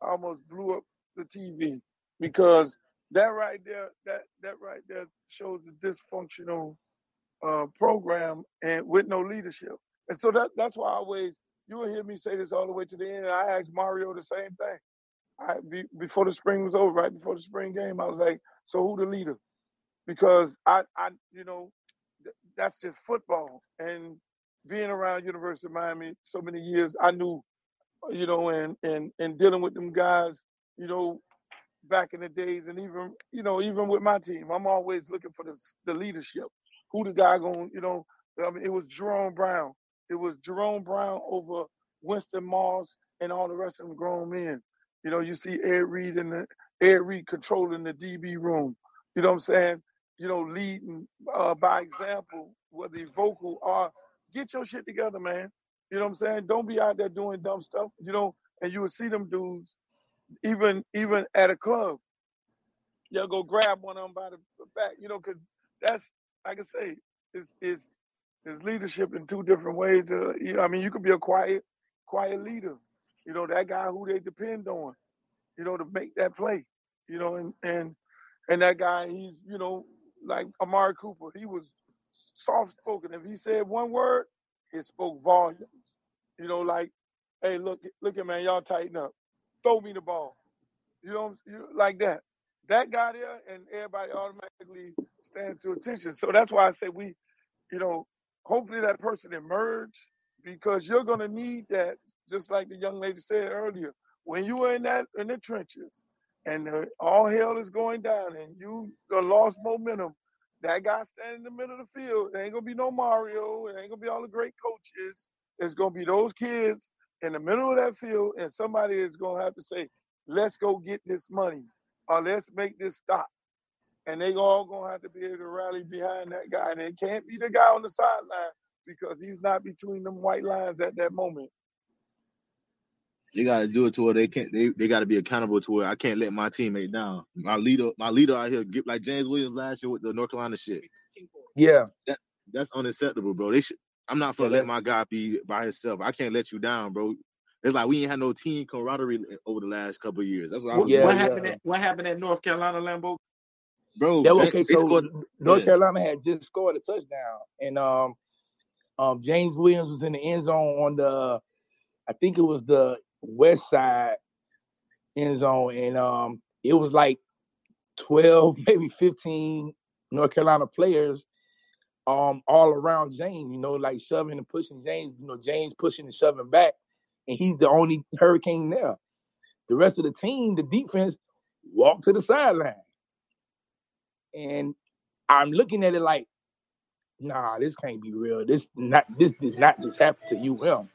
almost blew up the TV because that right there, that that right there shows a dysfunctional uh, program and with no leadership. And so that that's why I always you will hear me say this all the way to the end. I asked Mario the same thing. I be, before the spring was over, right before the spring game, I was like, "So who the leader?" Because I, I, you know, th- that's just football. And being around University of Miami so many years, I knew, you know, and and and dealing with them guys, you know, back in the days, and even you know, even with my team, I'm always looking for the the leadership. Who the guy going? You know, I mean, it was Jerome Brown. It was Jerome Brown over Winston Moss and all the rest of them grown men. You know, you see Ed Reed and the Ed Reed controlling the DB room. You know what I'm saying? You know, leading uh, by example, whether he's vocal or get your shit together, man. You know what I'm saying? Don't be out there doing dumb stuff. You know, and you will see them dudes even even at a club, you'll go grab one of them by the back, you know, because that's like I say, it's it's it's leadership in two different ways. Uh, you know, I mean, you could be a quiet quiet leader, you know, that guy who they depend on, you know, to make that play, you know, and and and that guy, he's you know, like Amari Cooper, he was soft spoken. If he said one word, it spoke volumes. You know, like, hey, look, look at man, y'all tighten up throw me the ball. You know, you, like that. That got there, and everybody automatically stands to attention. So that's why I say we, you know, hopefully that person emerge because you're gonna need that. Just like the young lady said earlier, when you are in that in the trenches and uh, all hell is going down and you lost momentum, that guy standing in the middle of the field. It ain't gonna be no Mario. It ain't gonna be all the great coaches. It's gonna be those kids in the middle of that field, and somebody is gonna have to say, "Let's go get this money," or "Let's make this stop." And they all gonna have to be able to rally behind that guy, and it can't be the guy on the sideline because he's not between them white lines at that moment. You got to do it to where they can't. They, they got to be accountable to where I can't let my teammate down. My leader, my leader out here, get like James Williams last year with the North Carolina shit. Yeah, that that's unacceptable, bro. They should. I'm not gonna let my guy be by himself. I can't let you down, bro. It's like we ain't had no team camaraderie over the last couple of years. That's what I was. Yeah, what happened? At, what happened at North Carolina, Lambeau? Bro, that, okay, so scored, North yeah. Carolina had just scored a touchdown, and um, um, James Williams was in the end zone on the, I think it was the west side end zone, and um, it was like twelve, maybe fifteen North Carolina players, um, all around James. You know, like shoving and pushing James. You know, James pushing and shoving back, and he's the only Hurricane there. The rest of the team, the defense, walked to the sideline, and I'm looking at it like, nah, this can't be real. This not this did not just happen to UM.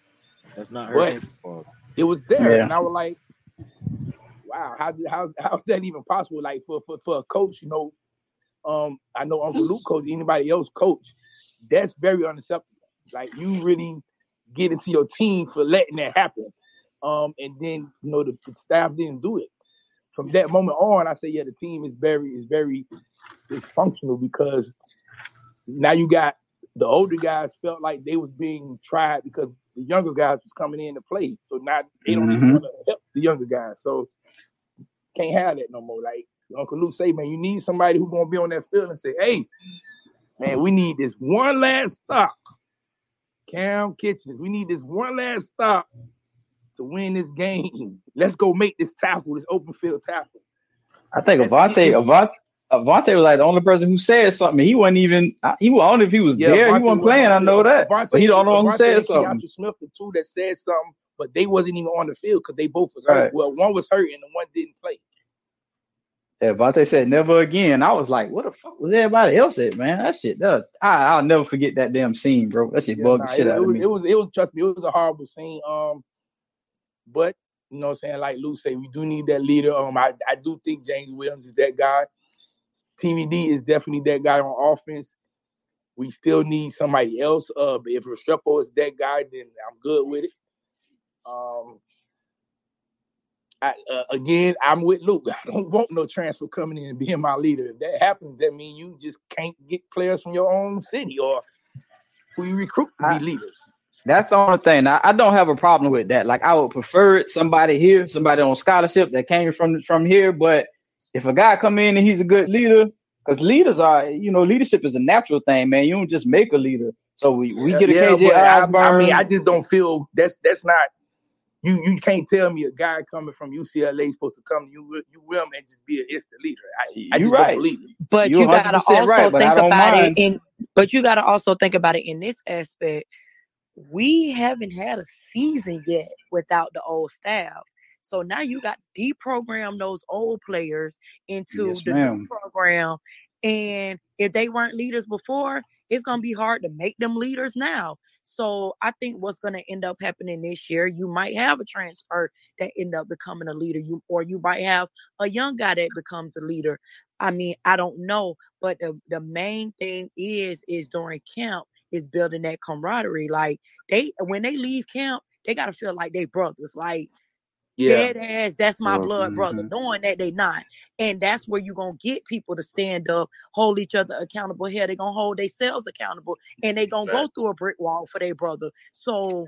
That's not But Hurricane football. It was there, Yeah. and I was like, wow, how how how's that even possible? Like for for for a coach, you know, um, I know Uncle Luke coach, anybody else coach, that's very unacceptable. Like you really get into your team for letting that happen, um, and then you know the, the staff didn't do it. From that moment on, I say, yeah, the team is very is very dysfunctional because now you got the older guys felt like they was being tried because the younger guys was coming in to play. So now they don't even Mhm. want to help the younger guys. So can't have that no more. Like Uncle Luke say, man, you need somebody who's gonna be on that field and say, hey, man, we need this one last stop. Cam Kinchens, we need this one last stop to win this game. Let's go make this tackle, this open field tackle. I think That's Avante, it. Avante, Avante was like the only person who said something. He wasn't even. He was. I don't know if he was Yeah, there. He wasn't was- playing. I know that. Avante- but he only one who Avante said something. Smith, the two that said something, but they wasn't even on the field because they both was hurt. Right. Well, one was hurt and the one didn't play. Yeah, Avante said never again. I was like, what the fuck was everybody else at, man? That shit. That, I, I'll never forget that damn scene, bro. That shit Yeah, bugged nah, the shit it, out it of was, me. it was, it was, trust me, it was a horrible scene. Um, but you know, what I'm saying like Lou say, we do need that leader. Um, I, I do think James Williams is that guy. TVD is definitely that guy on offense. We still need somebody else. Uh, but if Restrepo is that guy, then I'm good with it. Um, I, uh, again, I'm with Luke. I don't want no transfer coming in and being my leader. If that happens, that means you just can't get players from your own city or who you recruit to be leaders. That's the only thing. I, I don't have a problem with that. Like I would prefer it somebody here, somebody on scholarship that came from from here. But if a guy come in and he's a good leader, because leaders are, you know, leadership is a natural thing, man. You don't just make a leader. So we, we get a Yeah, KJ but I, Osborn. I mean, I just don't feel that's that's not you. You can't tell me a guy coming from UCLA is supposed to come to you you will and just be an instant leader. I, I You just right. don't believe it. But You're you gotta also right, think about mind. it in but you gotta also think about it in this aspect. We haven't had a season yet without the old staff. So now you got to deprogram those old players into Yes, the ma'am. new program. And if they weren't leaders before, it's gonna be hard to make them leaders now. So I think what's gonna end up happening this year, you might have a transfer that end up becoming a leader. You or you might have a young guy that becomes a leader. I mean, I don't know, but the, the main thing is is during camp is building that camaraderie. Like they when they leave camp, they gotta feel like they brothers. Like Yeah. dead ass, that's my Well, blood brother, mhm. knowing that they not. And that's where you're gonna get people to stand up, hold each other accountable. Here, they're gonna hold themselves accountable and they gonna go through a brick wall for their brother. So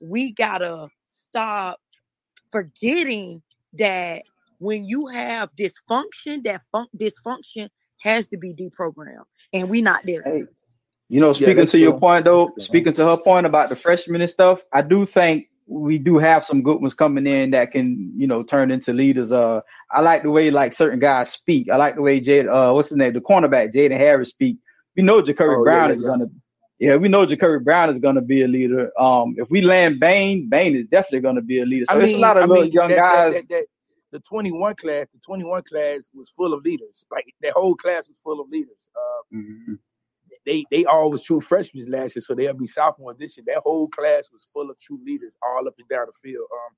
we gotta stop forgetting that when you have dysfunction, that fun- dysfunction has to be deprogrammed. And we not there. Hey, you know, speaking that's to your point though, speaking to her point about the freshmen and stuff, I do think we do have some good ones coming in that can, you know, turn into leaders. Uh, I like the way like certain guys speak. I like the way Jade, uh, what's his name, the cornerback Jaden Harris speak. We know Jacurri Oh, Brown yeah, is yeah. gonna, yeah, we know Jacurri Brown is gonna be a leader. Um, if we land Bain, Bain is definitely gonna be a leader. So I it's a mean, lot I of little mean young that, guys. that, that, that the 21 class, the 21 class was full of leaders. Like that whole class was full of leaders. Uh, mm-hmm. They they all was true freshmen last year, so they'll be sophomores this year. That whole class was full of true leaders all up and down the field. Um,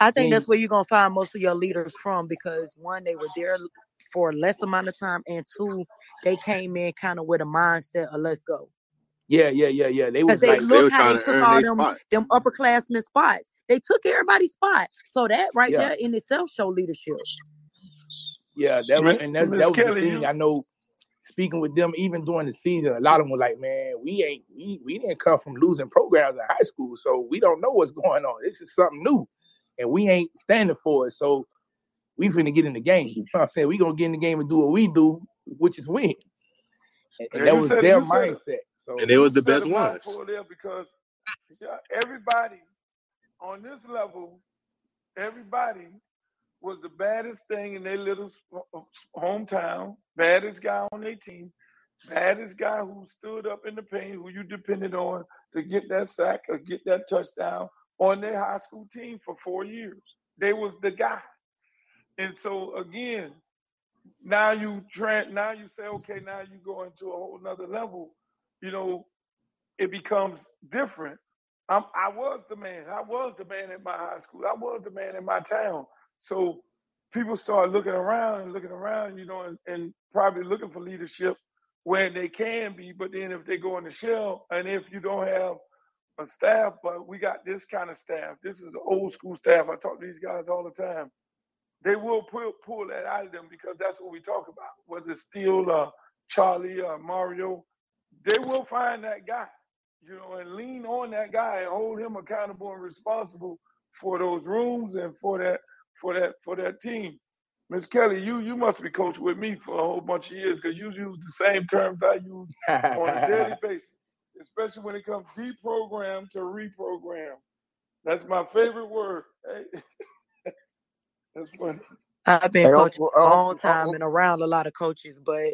I think that's where you're gonna find most of your leaders from because one, they were there for a less amount of time, and two, they came in kind of with a mindset of let's go. Yeah, yeah, yeah, yeah. They was they like look they were how they took all them spot. them upperclassmen spots. They took everybody's spot. So that right Yeah. there in itself show leadership. Yeah, that was, and that's, that was the thing. I know speaking with them even during the season, a lot of them were like, "Man, we ain't we, we didn't come from losing programs in high school, so we don't know what's going on. This is something new, and we ain't standing for it. So we finna get in the game. You know what I'm saying? We gonna get in the game and do what we do, which is win. And, and Yeah, that was said their you said mindset. So And they was the best ones. because yeah, everybody on this level, everybody was the baddest thing in their little hometown, baddest guy on their team, baddest guy who stood up in the paint, who you depended on to get that sack or get that touchdown on their high school team for four years. They was the guy. And so again, now you now you say, okay, now you go into a whole nother level. You know, it becomes different. I'm, I was the man. I was the man in my high school. I was the man in my town. So people start looking around and looking around, you know, and, and probably looking for leadership where they can be. But then if they go in the shell, and if you don't have a staff, but we got this kind of staff. This is the old school staff. I talk to these guys all the time. They will pull pull that out of them because that's what we talk about. Whether it's Steele, uh, Charlie, or Mario, they will find that guy, you know, and lean on that guy and hold him accountable and responsible for those rooms and for that for that for that team. Miss Kelly, you you must be coached with me for a whole bunch of years because you use the same terms I use on a daily basis, especially when it comes deprogram to reprogram. That's my favorite word. Hey, That's funny. I've been coaching Uncle, a long time and around a lot of coaches, but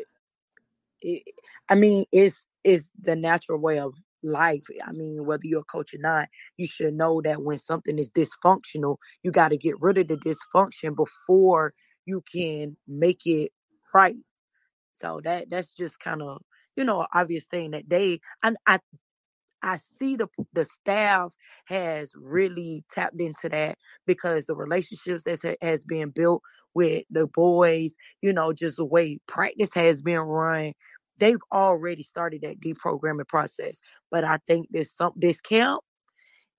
it, I mean, it's it's the natural way of life. I mean, whether you're a coach or not, you should know that when something is dysfunctional, you got to get rid of the dysfunction before you can make it right. So that that's just kind of you know obvious thing that they and I I see the the staff has really tapped into that because the relationships that has been built with the boys, you know, just the way practice has been run, they've already started that deprogramming process. But I think this some this camp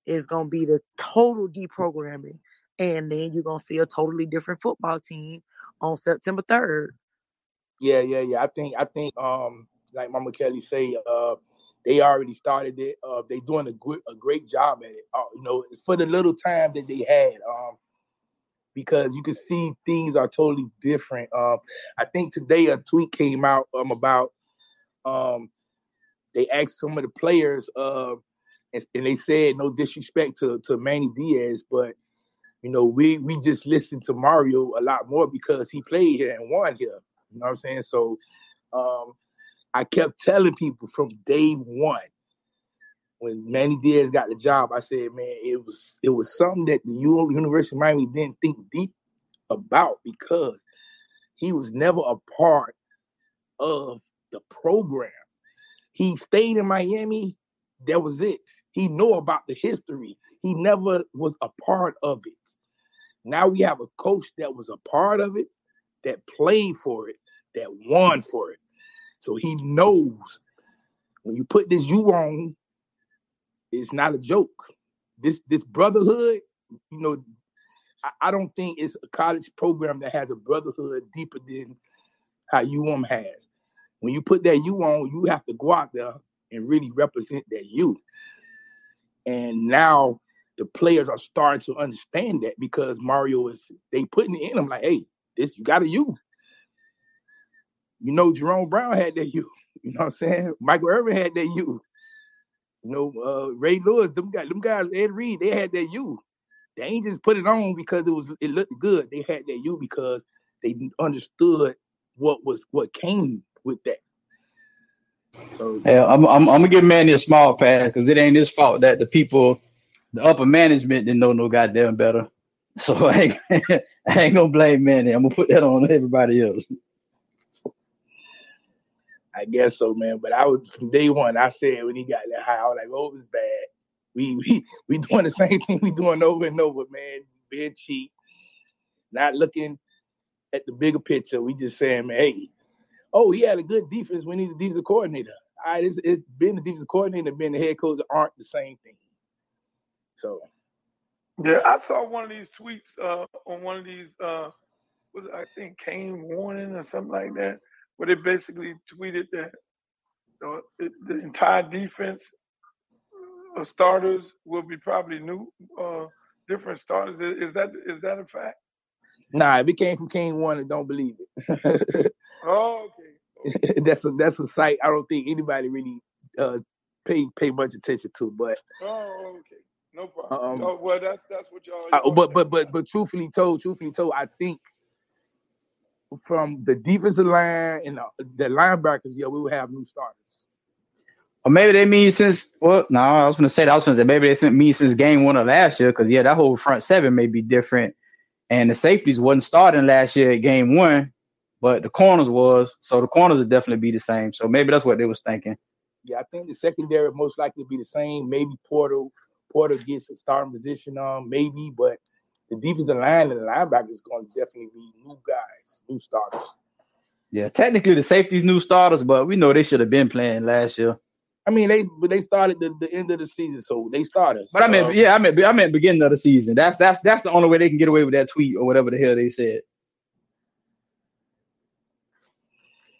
is gonna be the total deprogramming, and then you're gonna see a totally different football team on September third. Yeah, yeah, yeah. I think I think um like Mama Kelly say, uh they already started it. Uh they doing a good a great job at it. Uh, you know, for the little time that they had. Um because you can see things are totally different. Um I think today a tweet came out um about um they asked some of the players uh and, and they said no disrespect to to Manny Diaz, but you know, we we just listened to Mario a lot more because he played here and won here. You know what I'm saying? So um, I kept telling people from day one when Manny Diaz got the job, I said, man, it was it was something that the University of Miami didn't think deep about because he was never a part of the program. He stayed in Miami. That was it. He knew about the history. He never was a part of it. Now we have a coach that was a part of it, that played for it, that won for it. So he knows when you put this U on, it's not a joke. This this brotherhood, you know, I, I don't think it's a college program that has a brotherhood deeper than how UM has. When you put that U on, you have to go out there and really represent that U. And now the players are starting to understand that because Mario is they putting it in them like, hey, this you got a U. You You know, Jerome Brown had that U. You know what I'm saying? Michael Irvin had that U. You know, uh, Ray Lewis, them guys, them guys, Ed Reed, they had that U. They ain't just put it on because it was it looked good. They had that U because they understood what was what came with that. So Yeah, I'm, I'm, I'm gonna give Manny a small pass because it ain't his fault that the people, the upper management, didn't know no goddamn better. So I ain't, I ain't gonna blame Manny. I'm gonna put that on everybody else. I guess so, man. But I was from day one. I said when he got that high, I was like, "Oh, it's bad." We we we doing the same thing we doing over and over, man. Being cheap, not looking at the bigger picture. We just saying, man, hey, oh, he had a good defense when he's a defensive coordinator. All right, it's, it's being the defensive coordinator and being the head coach aren't the same thing. So, yeah, I saw one of these tweets uh, on one of these, uh, was I think Kane Warning or something like that, where they basically tweeted that uh, it, the entire defense of starters will be probably new, uh, different starters. Is, is that is that a fact? Nah, if it came from Kane Warner, don't believe it. oh, okay. that's a that's a site I don't think anybody really uh, pay pay much attention to. But oh, okay, no problem. Um, oh, well, that's that's what y'all. I, but but but but truthfully told, truthfully told, I think from the defensive line and the, the linebackers, yeah, we will have new starters. Or maybe they mean since well, no, I was gonna say that. I was gonna say maybe they sent me since game one of last year because yeah, that whole front seven may be different, and the safeties wasn't starting last year at game one, but the corners was. So the corners would definitely be the same. So maybe that's what they was thinking. Yeah, I think the secondary most likely to be the same. Maybe Porter Porter gets a starting position on, maybe, but the defensive line and the linebackers is going to definitely be new guys, new starters. Yeah, technically the safeties new starters, but we know they should have been playing last year. I mean, they but they started the, the end of the season, so they started. But I mean, uh, yeah, I mean, I meant beginning of the season. That's that's that's the only way they can get away with that tweet or whatever the hell they said.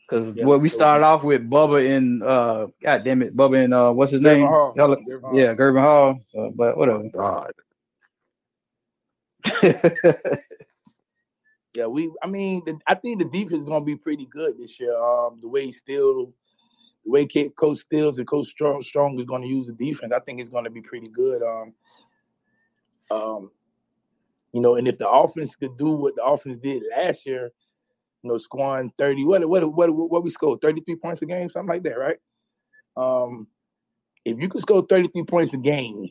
Because Yeah, what we started off with Bubba and uh, God damn it, Bubba and uh, what's his Gurvan name? Hall. Gurvan Hall. yeah, Gurvan Hall. So, but whatever. God. Yeah, we. I mean, the, I think the defense is going to be pretty good this year. Um, the way still, the way Coach Stills and Coach Strong Strong is going to use the defense, I think it's going to be pretty good. Um, um, you know, and if the offense could do what the offense did last year, know, scoring thirty, what what what what we thirty three points a game, something like that, right? Um, if you could score thirty three points a game,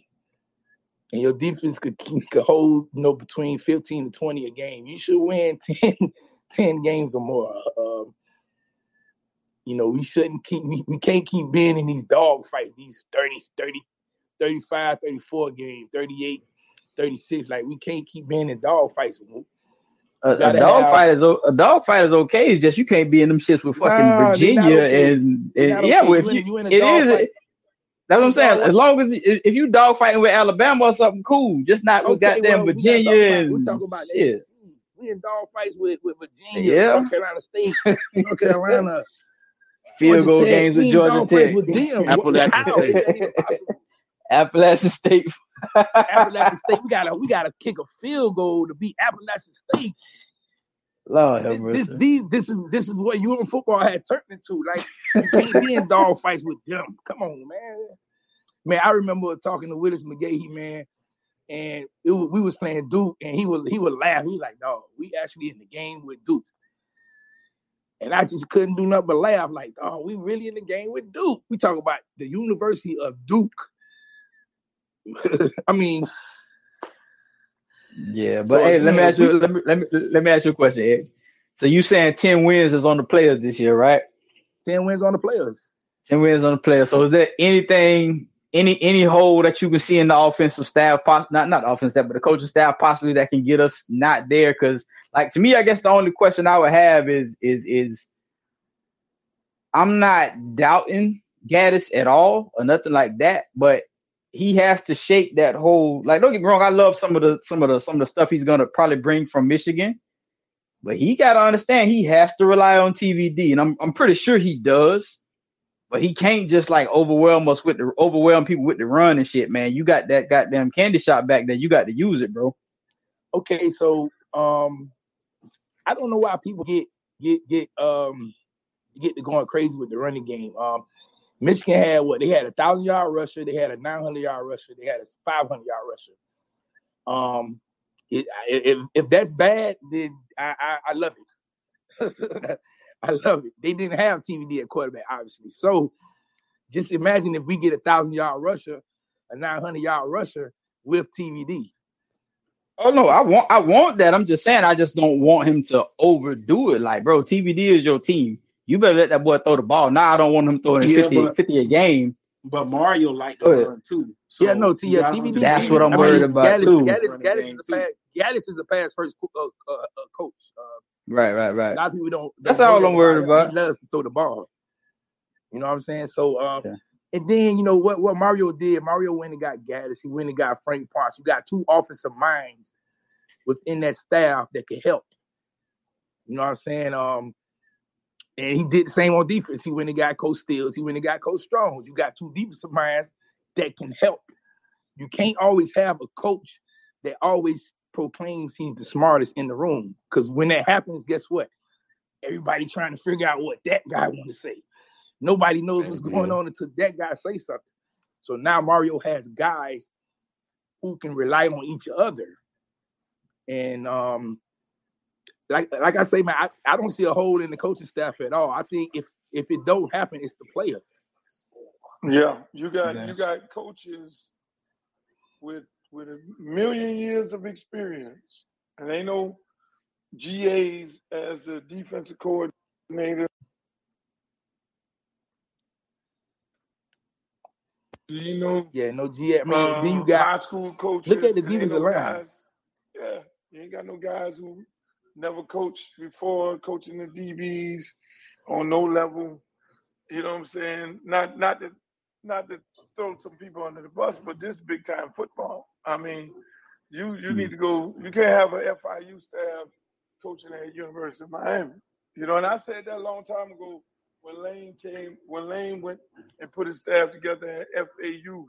and your defense could, could hold, you know, between 15 to 20 a game, you should win 10, 10 games or more. Um, you know, we shouldn't keep, we, we can't keep being in these dog fights, these 30, 30, 35, 34 games, 38, 36. Like, we can't keep being in dog fights. A, a dog have- fight is a dog fight is okay. It's just you can't be in them shits with fucking Nah, Virginia okay. and, and yeah, okay. well, if You you, it fight. That's what I'm saying. As long as if you dog fighting with Alabama or something, cool. Just not with goddamn well, Virginia talk about- and we're talking about shit. We in dog fights with, with Virginia, Yeah. North Carolina State, North Carolina. Field goal games with Georgia Tech. With. Appalachian is State. Appalachian State. Appalachian State, we gotta we gotta kick a field goal to beat Appalachian State. Lord This, this these this is this is what Europe football had turned into. Like you can't be in dog fights with them. Come on, man. Man, I remember talking to Willis McGahee, man, and it was, we was playing Duke, and he would he would laugh. He was like, "No, we actually in the game with Duke," and I just couldn't do nothing but laugh. Like, "Oh, we really in the game with Duke." We talk about the University of Duke. I mean, Yeah, but So, hey, let me ask you let me let me let me ask you a question, Ed. So you saying ten wins is on the players this year, right? ten wins on the players. Ten wins on the players. So is there anything, any any hole that you can see in the offensive staff, not not the offensive staff, but the coaching staff possibly that can get us not there? Because like to me, I guess the only question I would have is is is I'm not doubting Gattis at all or nothing like that, but he has to shake that whole like don't get me wrong, I love some of the some of the some of the stuff he's gonna probably bring from Michigan. But he gotta understand he has to rely on TVD, and I'm I'm pretty sure he does. But he can't just like overwhelm us with the overwhelm people with the run and shit, man. You got that goddamn candy shop back there. You got to use it, bro. okay, so um, I don't know why people get get get um get to going crazy with the running game. Um, Michigan had what they had a thousand yard rusher, they had a nine hundred yard rusher, they had a five hundred yard rusher. Um, it, if if that's bad, then I I, I love it. I love it. They didn't have TVD at quarterback, obviously. So just imagine if we get a thousand yard rusher, a nine hundred yard rusher with TVD. Oh no, I want I want that. I'm just saying I just don't want him to overdo it. Like, bro, TVD is your team. You better let that boy throw the ball. Now I don't want him throwing Yeah, 50, but- 50 a game. But Mario like to run too. yeah, no, T, yeah, gotta TVD. understand That's what I'm I worried mean, about, Gattis, too. Gattis, Gattis is a pass. Gattis is a pass first co- uh, uh, uh, coach. Uh, Right, right, a right. lot of people don't. That's don't know all I'm worried him. about. He loves to throw the ball. You know what I'm saying? So, um, Yeah. and then you know what? What Mario did? Mario went and got Gattis. He went and got Frank Ponce. You got two offensive minds within that staff that can help. You know what I'm saying? Um, and he did the same on defense. He went and got Coach Stills. He went and got Coach Strong. You got two defensive minds that can help. You can't always have a coach that always proclaims he's the smartest in the room. Because when that happens, guess what? Everybody trying to figure out what that guy want to say. Nobody knows what's going on until that guy say something. So now Mario has guys who can rely on each other. And um, like like I say, man, I, I don't see a hole in the coaching staff at all. I think if if it don't happen, it's the players. Yeah, you got Yeah. you got coaches with with a million years of experience, and they know GAs as the defensive coordinator. Do You know, Yeah, no G. I mean, uh, then you got high school coaches. look at the and ain't defensive no line. guys. Yeah, you ain't got no guys who never coached before coaching the DBs on no level. You know what I'm saying? Not not to not to throw some people under the bus, but this big time football. I mean, you you hmm. need to go. You can't have a FIU staff coaching at University of Miami. You know, and I said that a long time ago when Lane came, when Lane went and put his staff together at FAU.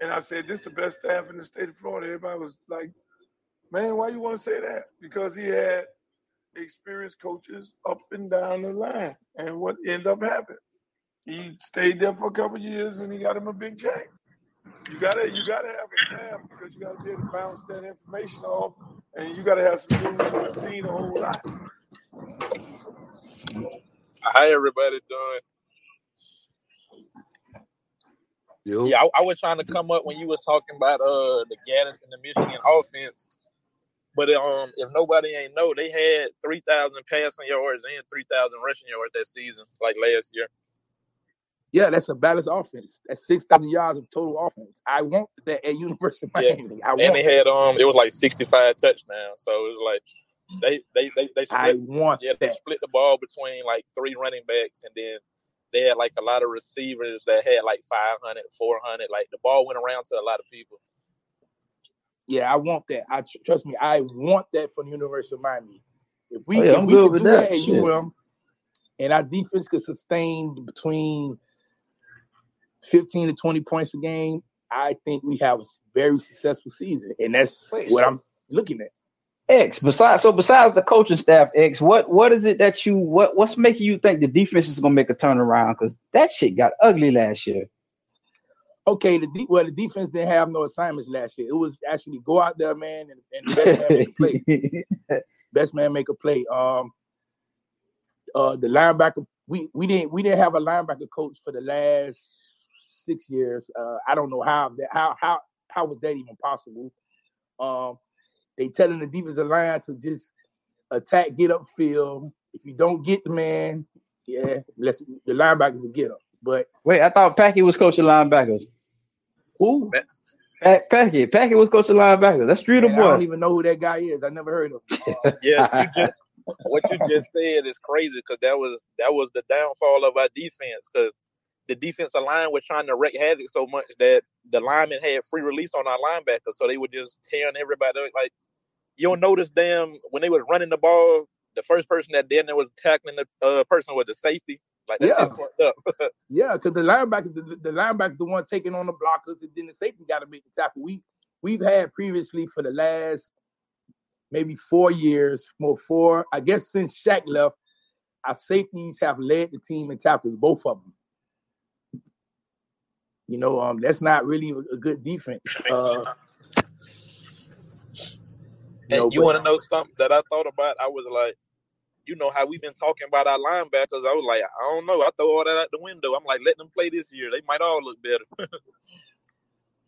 And I said, this is the best staff in the state of Florida. Everybody was like, man, why you want to say that? Because he had experienced coaches up and down the line. And what ended up happening? He stayed there for a couple of years and he got him a big check. You gotta you gotta have a staff because you gotta be able to bounce that information off and you gotta have some dudes who have seen a whole lot. How everybody doing? Yo. Yeah, I, I was trying to come up when you was talking about uh the Gattis and the Michigan offense. But um, if nobody ain't know, they had three thousand passing yards and three thousand rushing yards that season, like last year. Yeah, that's a balanced offense. That's six thousand yards of total offense. I want that at University of Yeah, Miami. I and they had um, it was like sixty five touchdowns. So it was like they they they they split, I want yeah they split the ball between like three running backs, and then they had like a lot of receivers that had like 500, 400. Like the ball went around to a lot of people. Yeah, I want that. I tr- trust me. I want that from the University of Miami. If we Oh, yeah, if we with do that that. at. UM, and our defense could sustain between fifteen to twenty points a game, I think we have a very successful season, and that's Wait, what so I'm looking at. X, besides so besides the coaching staff, X, what what is it that you what what's making you think the defense is gonna make a turnaround? Because that shit got ugly last year. Okay, the de- well, the defense didn't have no assignments last year. It was actually go out there, man, and, and best man make a play. Best man make a play. Um, uh, the linebacker, we we didn't we didn't have a linebacker coach for the last six years. Uh, I don't know how that how how how was that even possible? Um, they telling the defensive line to just attack, get up field. If you don't get the man, yeah, let's the linebackers will get him. But Wait, I thought Packy was coaching linebackers. who? Pack, Packy. Packey was coaching linebackers. That's Streeter Man, I don't even know who that guy is. I never heard of him. Yeah, you just what you just said is crazy because that was that was the downfall of our defense because the defensive line was trying to wreak havoc so much that the linemen had free release on our linebackers, so they were just tearing everybody up. Like you'll notice them when they was running the ball, the first person that did it was tackling the uh, person was the safety. Like that yeah, up. yeah, because the linebacker, the, the linebacker, the one taking on the blockers, and then the safety got to make the tackle. We we've had previously for the last maybe four years, more four, I guess since Shaq left, our safeties have led the team in tackles, both of them. You know, um, that's not really a, a good defense. Uh, you know, and you want to know something that I thought about? I was like, you know how we've been talking about our linebackers. I was like, I don't know. I throw all that out the window. I'm like, let them play this year. They might all look better.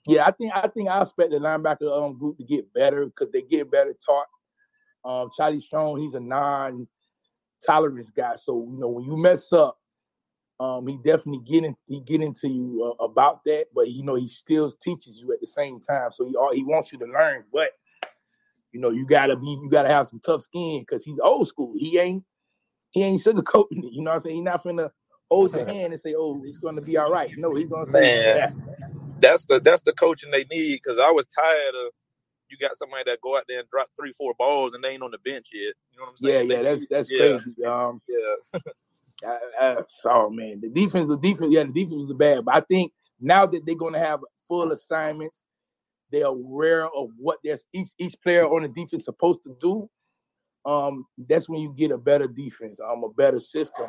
Yeah, I think I think I expect the linebacker um, group to get better because they get better taught. Um, Charlie Strong, he's a non-tolerance guy, so you know when you mess up, um, he definitely get in, he get into you uh, about that, but you know he still teaches you at the same time. So he he wants you to learn, but you know you gotta be you gotta have some tough skin because he's old school. He ain't he ain't sugarcoating it. You know what I'm saying? He's not finna hold your hand and say, "Oh, it's gonna be all right." No, he's gonna say, Man, "Yeah." that's the that's the coaching they need because I was tired of you got somebody that go out there and drop three four balls and they ain't on the bench yet. You know what I'm saying? yeah, They that's that's yeah, crazy. Um, yeah. I, I, oh man, the defense, the defense, yeah, the defense was bad. But I think now that they're gonna have full assignments, they are aware of what each each player on the defense is supposed to do. Um, that's when you get a better defense, um, a better system.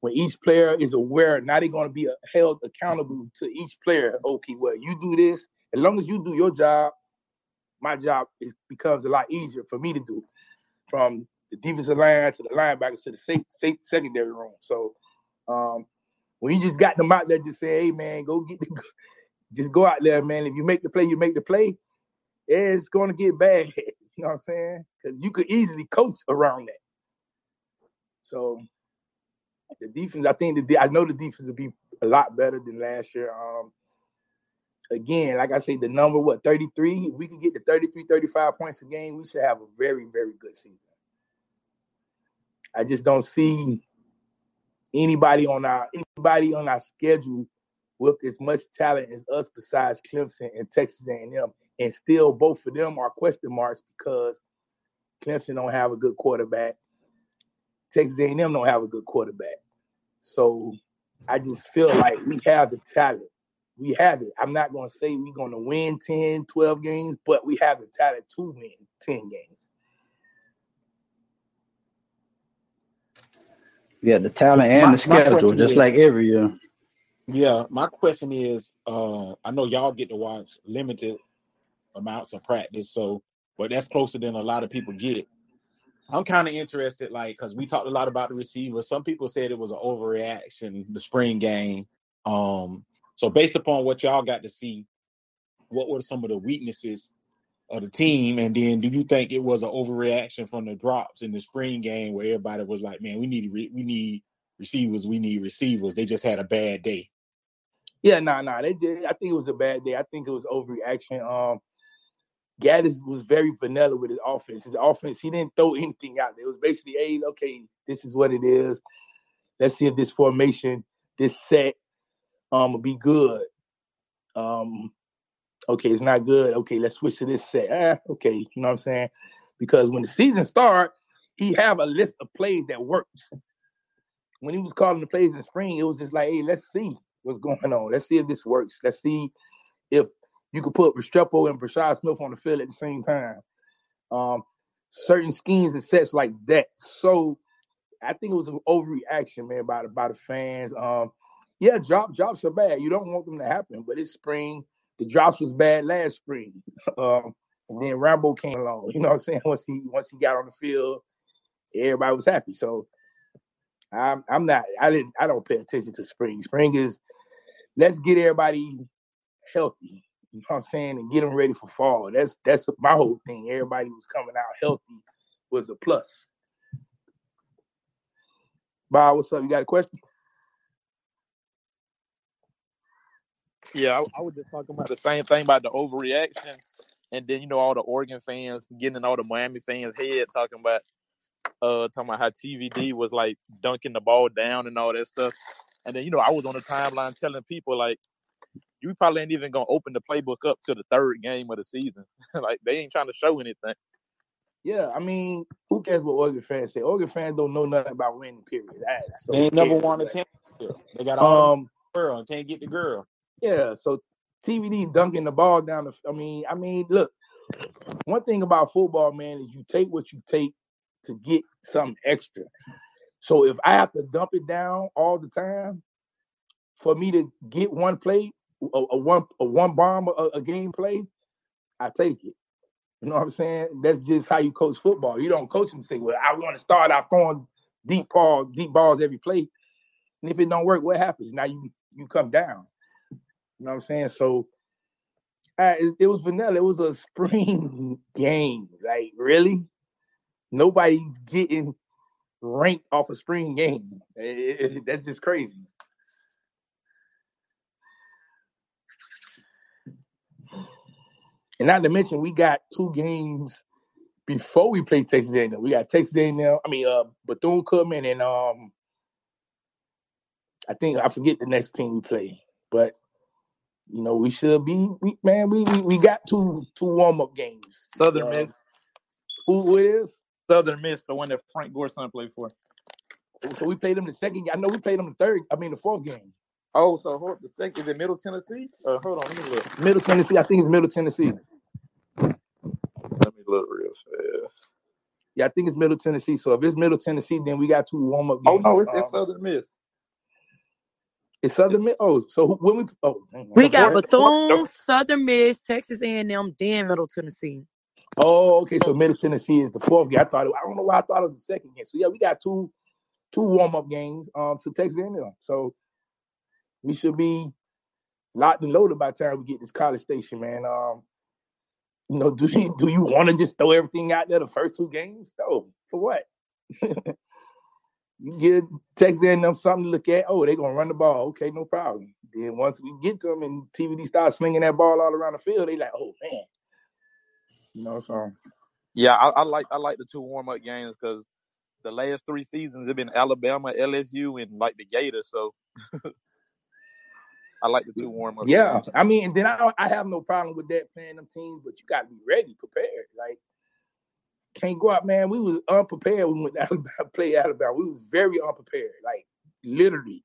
When each player is aware, now they're gonna be uh, held accountable to each player. Okay, well, you do this. As long as you do your job, my job is becomes a lot easier for me to do. From the defensive line to the linebackers to the safe, safe secondary room. So um, when you just got them out there, just say, "Hey man, go get the, just go out there, man. If you make the play, you make the play. It's gonna get bad. You know what I'm saying? Because you could easily coach around that. So the defense, I think the I know the defense will be a lot better than last year. Um, again, like I said, the number what 33. If we could get to 33, 35 points a game, we should have a very, very good season. I just don't see anybody on our anybody on our schedule with as much talent as us besides Clemson and Texas A&M, and still both of them are question marks because Clemson don't have a good quarterback, Texas A&M don't have a good quarterback. So I just feel like we have the talent. We have it. I'm not going to say we're going to win 10, 12 games, but we have the talent to win 10 games. Yeah, the talent and My- the my schedule, just is- like every year. Yeah, my question is, uh, I know y'all get to watch limited amounts of practice, so but that's closer than a lot of people get. I'm kind of interested, like, because we talked a lot about the receivers. Some people said it was an overreaction, the spring game. Um, so based upon what y'all got to see, what were some of the weaknesses of the team? And then do you think it was an overreaction from the drops in the spring game where everybody was like, man, we need re- we need receivers, we need receivers. They just had a bad day. Yeah, nah, nah, they did. I think it was a bad day. I think it was overreaction. Um, Gattis was very vanilla with his offense. His offense, he didn't throw anything out there. It was basically, hey, okay, this is what it is. Let's see if this formation, this set, um, will be good. Um, okay, it's not good. Okay, let's switch to this set. Ah, okay, you know what I'm saying? Because when the season starts, he have a list of plays that works. When he was calling the plays in spring, it was just like, hey, let's see what's going on. Let's see if this works. Let's see if you could put Restrepo and Brashard Smith on the field at the same time. Um, certain schemes and sets like that. So I think it was an overreaction, man, by the by the fans. Um, yeah, drop drops are bad. You don't want them to happen, but it's spring. The drops was bad last spring. Um, and then Rambo came along. You know what I'm saying? Once he once he got on the field, everybody was happy. So I'm I'm not I didn't I don't pay attention to spring. Spring is let's get everybody healthy. You know what I'm saying? And get them ready for fall. That's that's my whole thing. Everybody was coming out healthy was a plus. Bob, what's up? You got a question? Yeah, I, I was just talking about the same thing about the overreaction, and then you know all the Oregon fans getting in all the Miami fans' head talking about uh talking about how TVD was like dunking the ball down and all that stuff, and then you know I was on the timeline telling people like you probably ain't even gonna open the playbook up to the third game of the season, like they ain't trying to show anything. Yeah, I mean, who cares what Oregon fans say? Oregon fans don't know nothing about winning. Period. That is so They ain't never cares? won a championship. They got all Um, the girl and can't get the girl. yeah. So TVD dunking the ball down. The, I mean, I mean, look. One thing about football, man, is you take what you take to get something extra. So if I have to dump it down all the time for me to get one play, a, a one a one bomb a, a game play, I take it. You know what I'm saying? That's just how you coach football. You don't coach them say, "Well, I want to start out throwing deep ball, deep balls every play," and if it don't work, what happens? Now you you come down. You know what I'm saying? So Uh, it, it was vanilla. It was a spring game. Like really, nobody's getting ranked off a spring game. It- it- that's just crazy. And not to mention, we got two games before we play Texas A&M. We got Texas A&M. I mean, uh, Bethune Cookman and um, I think I forget the next team we play, but you know we should be. We, man, we, we we got two two warm up games. Southern Uh, Miss. Who, it is? Southern Miss, the one that Frank Gorson played for. So we played them the second. I know we played them the third. I mean the fourth game. Oh, so hold, the second is it Middle Tennessee? Uh, hold on, let me look. Middle Tennessee. I think it's Middle Tennessee. Let me look real fast. Yeah, I think it's Middle Tennessee. So if it's Middle Tennessee, then we got two warm up Oh no, it's, Um, it's Southern Miss. it's Southern Miss. Oh, so who- when we oh dang, We got fourth- Bethune, Southern Miss, Texas A&M, then Middle Tennessee. Oh, okay. So Middle Tennessee is the fourth game. I thought it, I don't know why I thought it was the second game. So yeah, we got two two warm up games um to Texas A&M. So we should be locked and loaded by the time we get this college station, man. Um, you know, do you do you want to just throw everything out there the first two games? No, for what? you give Texas A&M something to look at. Oh, they're gonna run the ball. Okay, no problem. Then once we get to them and TVD starts slinging that ball all around the field, they like, oh man, you know. So Yeah, I, I like I like the two warm up games because the last three seasons have been Alabama, LSU, and like the Gators. So I like the two warm up. Yeah, games. I mean, and then I don't, I have no problem with that playing them teams, but you got to be ready, prepared. Like, can't go out, man. We was unprepared when we went to Alabama, play Alabama. We was very unprepared, like literally.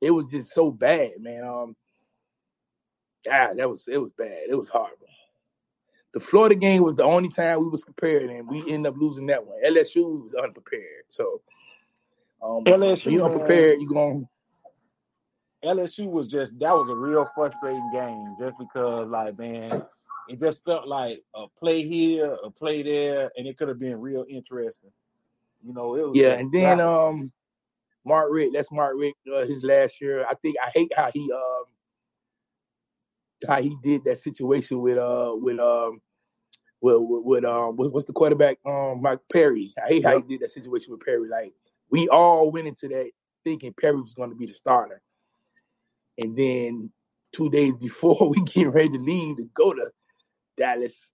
It was just so bad, man. Um, yeah, that was it was bad. It was horrible. The Florida game was the only time we was prepared, and we ended up losing that one. LSU was unprepared, so um, LSU, you unprepared, you going LSU was just that was a real frustrating game just because like man, it just felt like a play here, a play there, and it could have been real interesting. You know, it was Yeah, and then um, Mark Richt, that's Mark Richt, uh, his last year. I think I hate how he um how he did that situation with uh with um with with, with um what, what's the quarterback um Mike Perry. I hate how he did that situation with Perry. Like we all went into that thinking Perry was going to be the starter, and then two days before we get ready to leave to go to Dallas,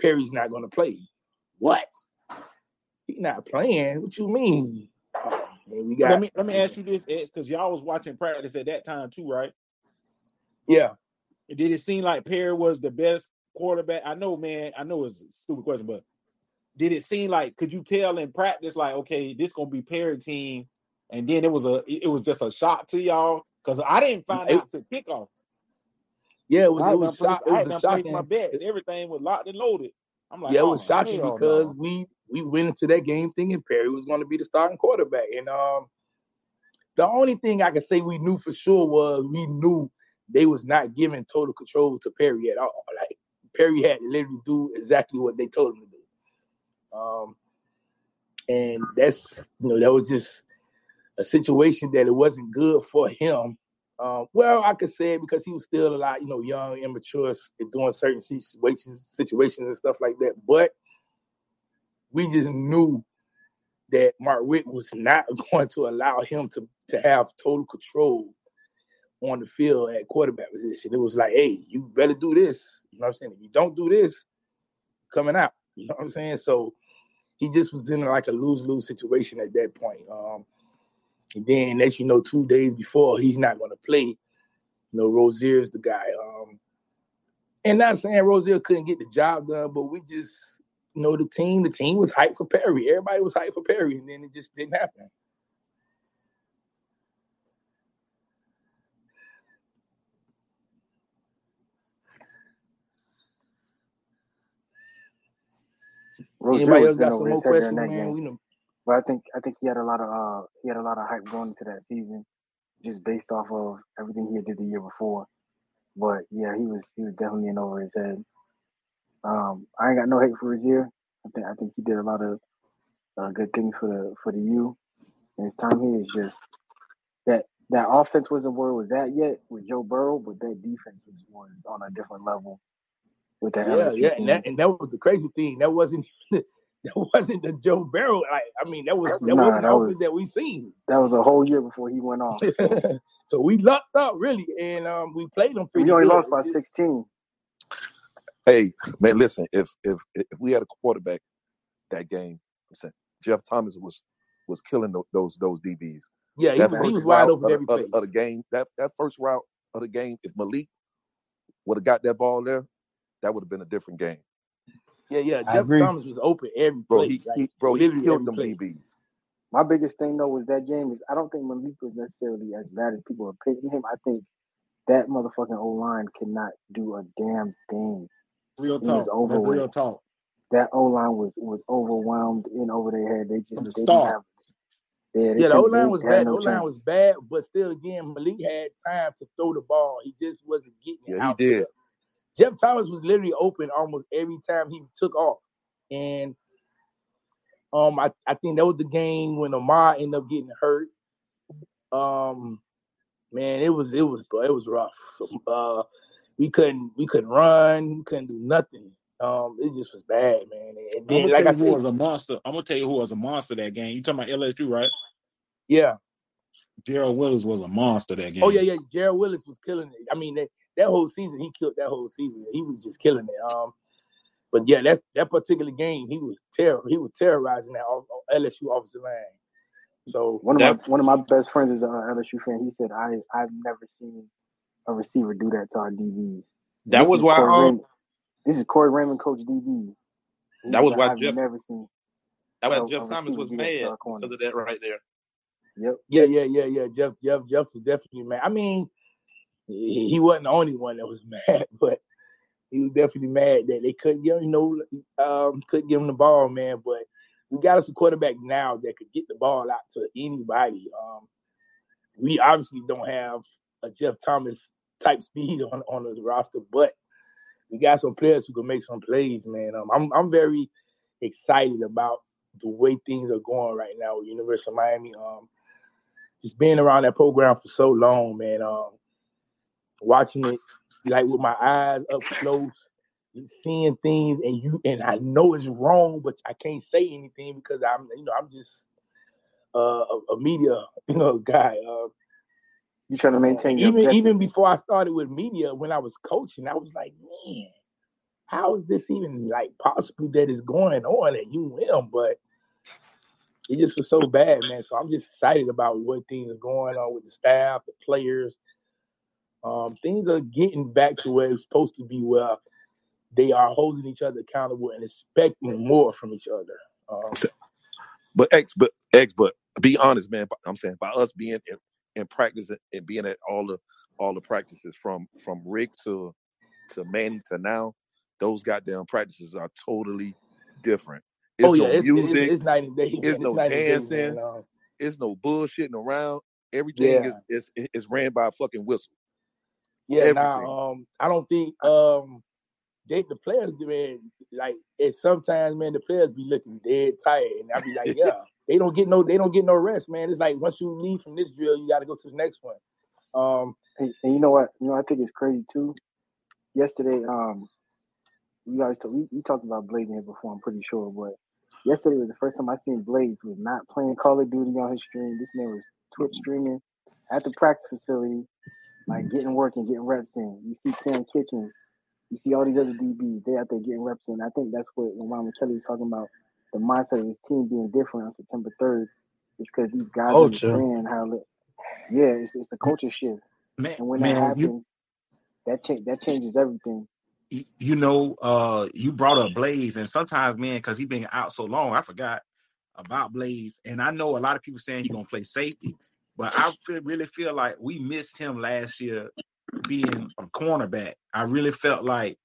Perry's not going to play. What? He's not playing. What you mean? And we got let me let me ask you this, because y'all was watching practice at that time too, right? yeah. Did it seem like Perry was the best quarterback? I know, man. I know it's a stupid question, but did it seem like could you tell in practice like okay, this gonna be Perry team, and then it was a it was just a shock to y'all because I didn't find It- out to kickoff. Yeah, it was I it was shock. It I was done shocking. my bets. Everything was locked and loaded. I'm like, yeah, it oh, was shocking because no. we we went into that game thinking Perry was going to be the starting quarterback, and um, the only thing I could say we knew for sure was we knew they was not giving total control to Perry at all. Like Perry had to literally do exactly what they told him to do. Um, and that's you know that was just a situation that it wasn't good for him. Um, well, I could say it because he was still a lot, you know, young, immature, doing certain situations, situations and stuff like that. But we just knew that Mark Richt was not going to allow him to to have total control on the field at quarterback position. It was like, hey, you better do this. You know what I'm saying? If you don't do this, coming out. You know what I'm saying? So he just was in like a lose lose situation at that point. Um, and then, as you know, two days before he's not going to play, you know, Rosier's the guy. Um, and not saying Rosier couldn't get the job done, but we just, you know, the team, the team was hyped for Perry. Everybody was hyped for Perry, and then it just didn't happen. Rosier Anybody else got some more questions, man? game. We know. But I think I think he had a lot of uh he had a lot of hype going into that season, just based off of everything he had did the year before. But yeah, he was he was definitely in over his head. Um, I ain't got no hate for Rosier. I think I think he did a lot of uh, good things for the for the U. And his time here is just that that offense wasn't where it was at yet with Joe Burrow, but that defense was, was on a different level with that Yeah, LSU yeah, and that and that was the crazy thing. That wasn't that wasn't the Joe Burrow. Like, I mean, that was that Nah, wasn't that was that we seen. that was a whole year before he went off. So so we lucked up really, and um, we played them pretty we only good. lost by sixteen. Hey, man, listen. If if if we had a quarterback that game, I'm saying Jeff Thomas was was killing tho- those those DBs. Yeah, he that was he first was wide route open of, every the- of, play. of the game, that that first route of the game, if Malik would have got that ball there, that would have been a different game. Yeah, yeah. I Jeff agree. Thomas was open every Bro, play. he, like he bro, he killed every them play. DBs. My biggest thing though was that game is I don't think Malik was necessarily as bad as people are picking him. I think that motherfucking O line cannot do a damn thing. Real He talk. over That's with. real talk. That O line was was overwhelmed and over their head. They just From the they didn't start. have yeah, they Yeah, the O line was bad. no O line was bad, but still, again, Malik had time to throw the ball. He just wasn't getting it Yeah, he out did. Jeff Thomas was literally open almost every time he took off, and um, I, I think that was the game when Amar ended up getting hurt. Um, man, it was it was it was rough. Uh, we couldn't we couldn't run, we couldn't do nothing. Um, it just was bad, man. And then, like I said, was a monster. I'm gonna tell you who was a monster that game. You talking about LSU, right? yeah. Gerald Willis was a monster that game. Oh yeah, yeah. Jared Willis was killing it. I mean, that, that whole season, he killed that whole season. He was just killing it. Um, but yeah, that that particular game, he was terror. He was terrorizing that off- LSU offensive line. So One of That my one of my best friends is an LSU fan. He said I I've never seen a receiver do that to our DBs. that This was why um Raymond. This is Corey Raymond, coach DBs. He that was was why I've Jeff never seen that was a Jeff Thomas was do that to mad because of that right there. Yep. yeah, yeah, yeah, yeah. Jeff, Jeff, Jeff was definitely mad. I mean, he, wasn't the only one that was mad, but he was definitely mad that they couldn't get, you know, um, couldn't give him the ball, man. But we got us a quarterback now that could get the ball out to anybody. Um, we obviously don't have a Jeff Thomas type speed on on the roster, but we got some players who can make some plays, man. Um, I'm I'm very excited about the way things are going right now with University of Miami. Um, just being around that program for so long, man. Um, watching it like with my eyes up close, seeing things, and you and I know it's wrong, but I can't say anything because I'm you know I'm just uh, a, a media you know guy. Uh, You trying to maintain your even objective. even before I started with media, when I was coaching, I was like, man, how is this even like possible that is going on at UM? But it just was so bad, man. So I'm just excited about what things are going on with the staff, the players. Um, things are getting back to where it's supposed to be, where they are holding each other accountable and expecting more from each other. Um, But X, but X, but be honest, man. I'm saying by us being in, in practice and- being at all the all the practices from from Richt to to Manny to now, those goddamn practices are totally different. It's oh yeah, no it's, it's, music. it's night and day. It's It's no night and day, dancing. man. Um, It's no bullshitting around. Everything yeah. is is is ran by a fucking whistle. Yeah, Everything. now um, I don't think um, they the players man like it sometimes man the players be looking dead tired and I be like yeah they don't get no they don't get no rest man it's like once you leave from this drill you got to go to the next one um And, and you know what? You know I think it's crazy too. Yesterday, um, we guys we, we talked about Blade here before. I'm pretty sure, but yesterday was the first time I seen Blades was not playing Call of Duty on his stream. This man was Twitch streaming at the practice facility, like getting work and getting reps in. You see Kam Kinchens, you see all these other DBs. They out there getting reps in. I think that's what when Ron McKelly was talking about the mindset of his team being different on September 3rd. is because these guys Culture. understand how. Yeah, it's it's a culture shift, Man, and when that man, you happens, that cha- that changes everything. you you know, uh, you brought up Blaze, and sometimes, man, because he been out so long, I forgot about Blaze. And I know a lot of people saying he gonna play safety, but I feel, really feel like we missed him last year being a cornerback. I really felt like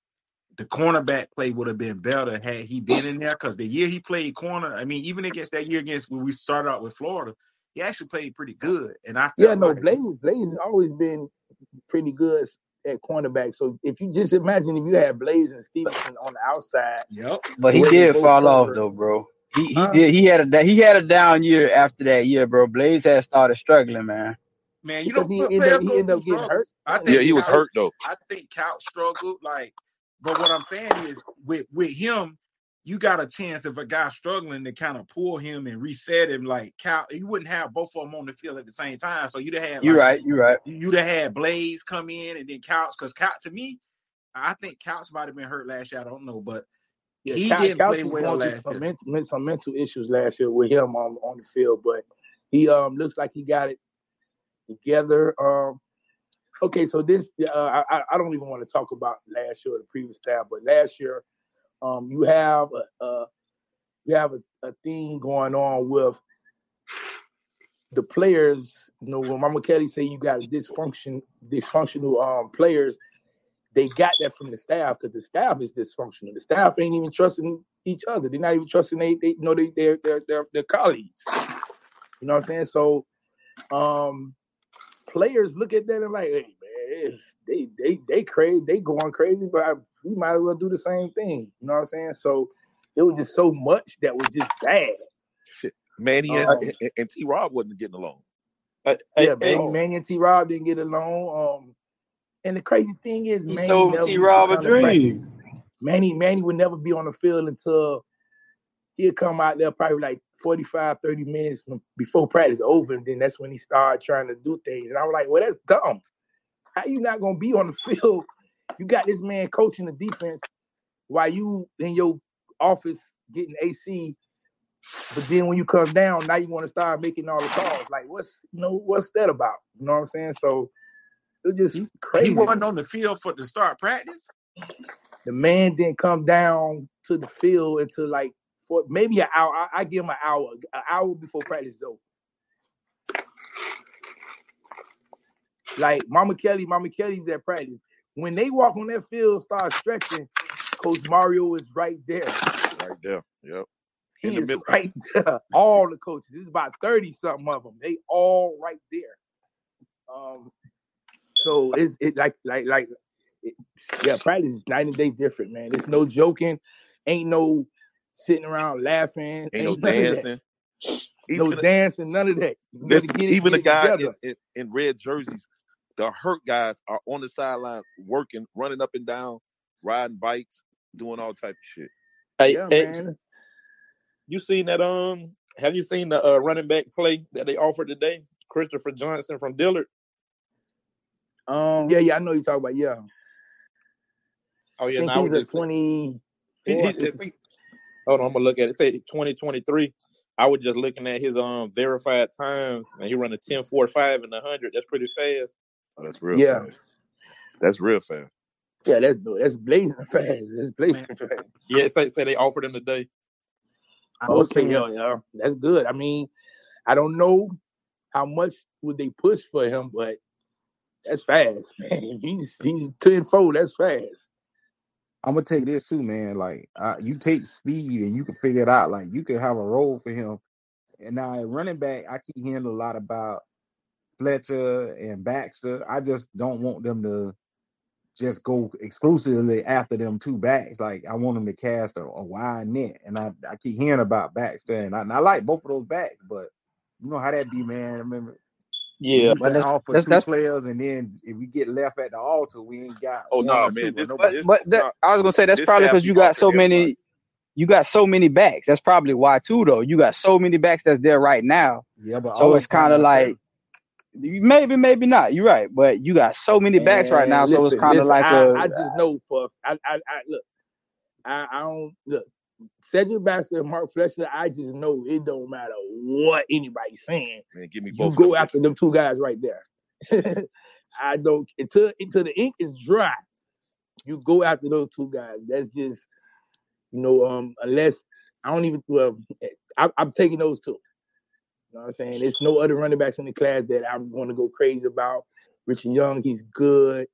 the cornerback play would have been better had he been in there because the year he played corner, I mean, even against that year against when we started out with Florida, he actually played pretty good. And I yeah felt no like Blaze Blaze has always been pretty good at cornerback so if you just imagine if you had Blaze and Stevenson on the outside Yep. But he did both fall off though, bro. He he huh did he had a he had a down year after that year, bro. Blaze had started struggling, man. Man, you know, because he pl- ended players up he go ended up getting hurt. struggles. I Yeah, think he was Couch, hurt though. I think Couch struggled. Like, but what I'm saying is, with with him, you got a chance if a guy's struggling to kind of pull him and reset him. Like Couch, you wouldn't have both of them on the field at the same time. So you'd have had You're right. You're right. you'd have had Blaze come in and then Couch because Couch to me, I think Couch might have been hurt last year. I don't know, but Yeah, he Couch, didn't play well last some, year. mental, some mental issues last year with him on on the field, but he um looks like he got it together. Um, okay, so this uh, I I don't even want to talk about last year or the previous staff, but last year, um, you have a, a you have a, a thing going on with the players. You know, when Mama Kelly say you got dysfunction, dysfunctional um players, they got that from the staff because the staff is dysfunctional. The staff ain't even trusting each other. They're not even trusting they they you know they their their their, their colleagues. You know what I'm saying? So um players look at that and like, hey man, they they they crazy, they going crazy, but I, we might as well do the same thing. You know what I'm saying? So it was just so much that was just bad. Shit. Manny and, Um, and, and T Rob wasn't getting along. yeah, Manny, Manny and T Rob didn't get along. Um, and the crazy thing is, He Manny sold T to Rob a to dream. Manny, Manny would never be on the field until he'd come out there probably like 45, 30 minutes from- before practice over, and then that's when he started trying to do things. And I was like, well, that's dumb. How you not gonna be on the field? You got this man coaching the defense while you in your office getting AC, but then when you come down, now you want to start making all the calls. Like, what's you know, what's that about? You know what I'm saying? So it was just He wasn't on the field for to start practice. The man didn't come down to the field until like for maybe an hour. I, I give him an hour, an hour before practice is over. Like Mama Kelly, Mama Kelly's at practice. When they walk on that field, start stretching, Coach Mario is right there. Right there. Yep. He In the is middle. right there. All the coaches. There's about 30 something of them. They all right there. Um, so it's it like like like it, yeah, practice is night and day different, man. It's no joking, ain't no sitting around laughing, Ain't no none of dancing. No Even the, dancing, none of that. You this, get it, even the get it guy in, in, in red jerseys, the hurt guys are on the sideline working, running up and down, riding bikes, doing all type of shit. Hey, Yeah, hey, man. you seen that? Um, have you seen the uh, running back play that they offered today? Christopher Johnson from Dillard. Um, yeah, yeah, I know you talk about. Yeah, Oh I yeah, think no, he's a twenty. he, he, think, hold on, I'm gonna look at it. Say 2023. I was just looking at his um verified times, and he run a 10.45 in the hundred. That's pretty fast. Oh, that's real Yeah, fast. That's real fast. yeah, that's that's blazing fast. That's blazing fast. Yeah, say say they offered him today. I was Okay, saying, yeah, yeah, that's good. I mean, I don't know how much would they push for him, but that's fast, man. He's he's tenfold. That's fast. I'm gonna take this too, man. Like uh, you take speed and you can figure it out. Like you could have a role for him. And now at running back, I keep hearing a lot about Fletcher and Baxter. I just don't want them to just go exclusively after them two backs. Like I want them to cast a, a wide net. And I, I keep hearing about Baxter and I, and I like both of those backs, but you know how that be, man. I remember Yeah, but been that's off for that's two that's players, and then if we get left at the altar, we ain't got Oh no, or man, this but this but that I was gonna say that's probably because you got offering so everybody. many you got so many backs. That's probably why too though. You got so many backs that's there right now. Yeah, but So it's kind of not like maybe, maybe not. You're right, but you got so many backs right now. And So it's kind of like I, a I just know for I I, I look. I, I don't look. Cedric Baxter and Mark Fletcher. I just know it don't matter what anybody's saying. Man, give me You both them go bitches. after them two guys right there. I don't until until the ink is dry. You go after those two guys. That's just you know um unless I don't even well I, I'm taking those two. You know what I'm saying? There's no other running backs in the class that I'm going to go crazy about. Richard Young, he's good,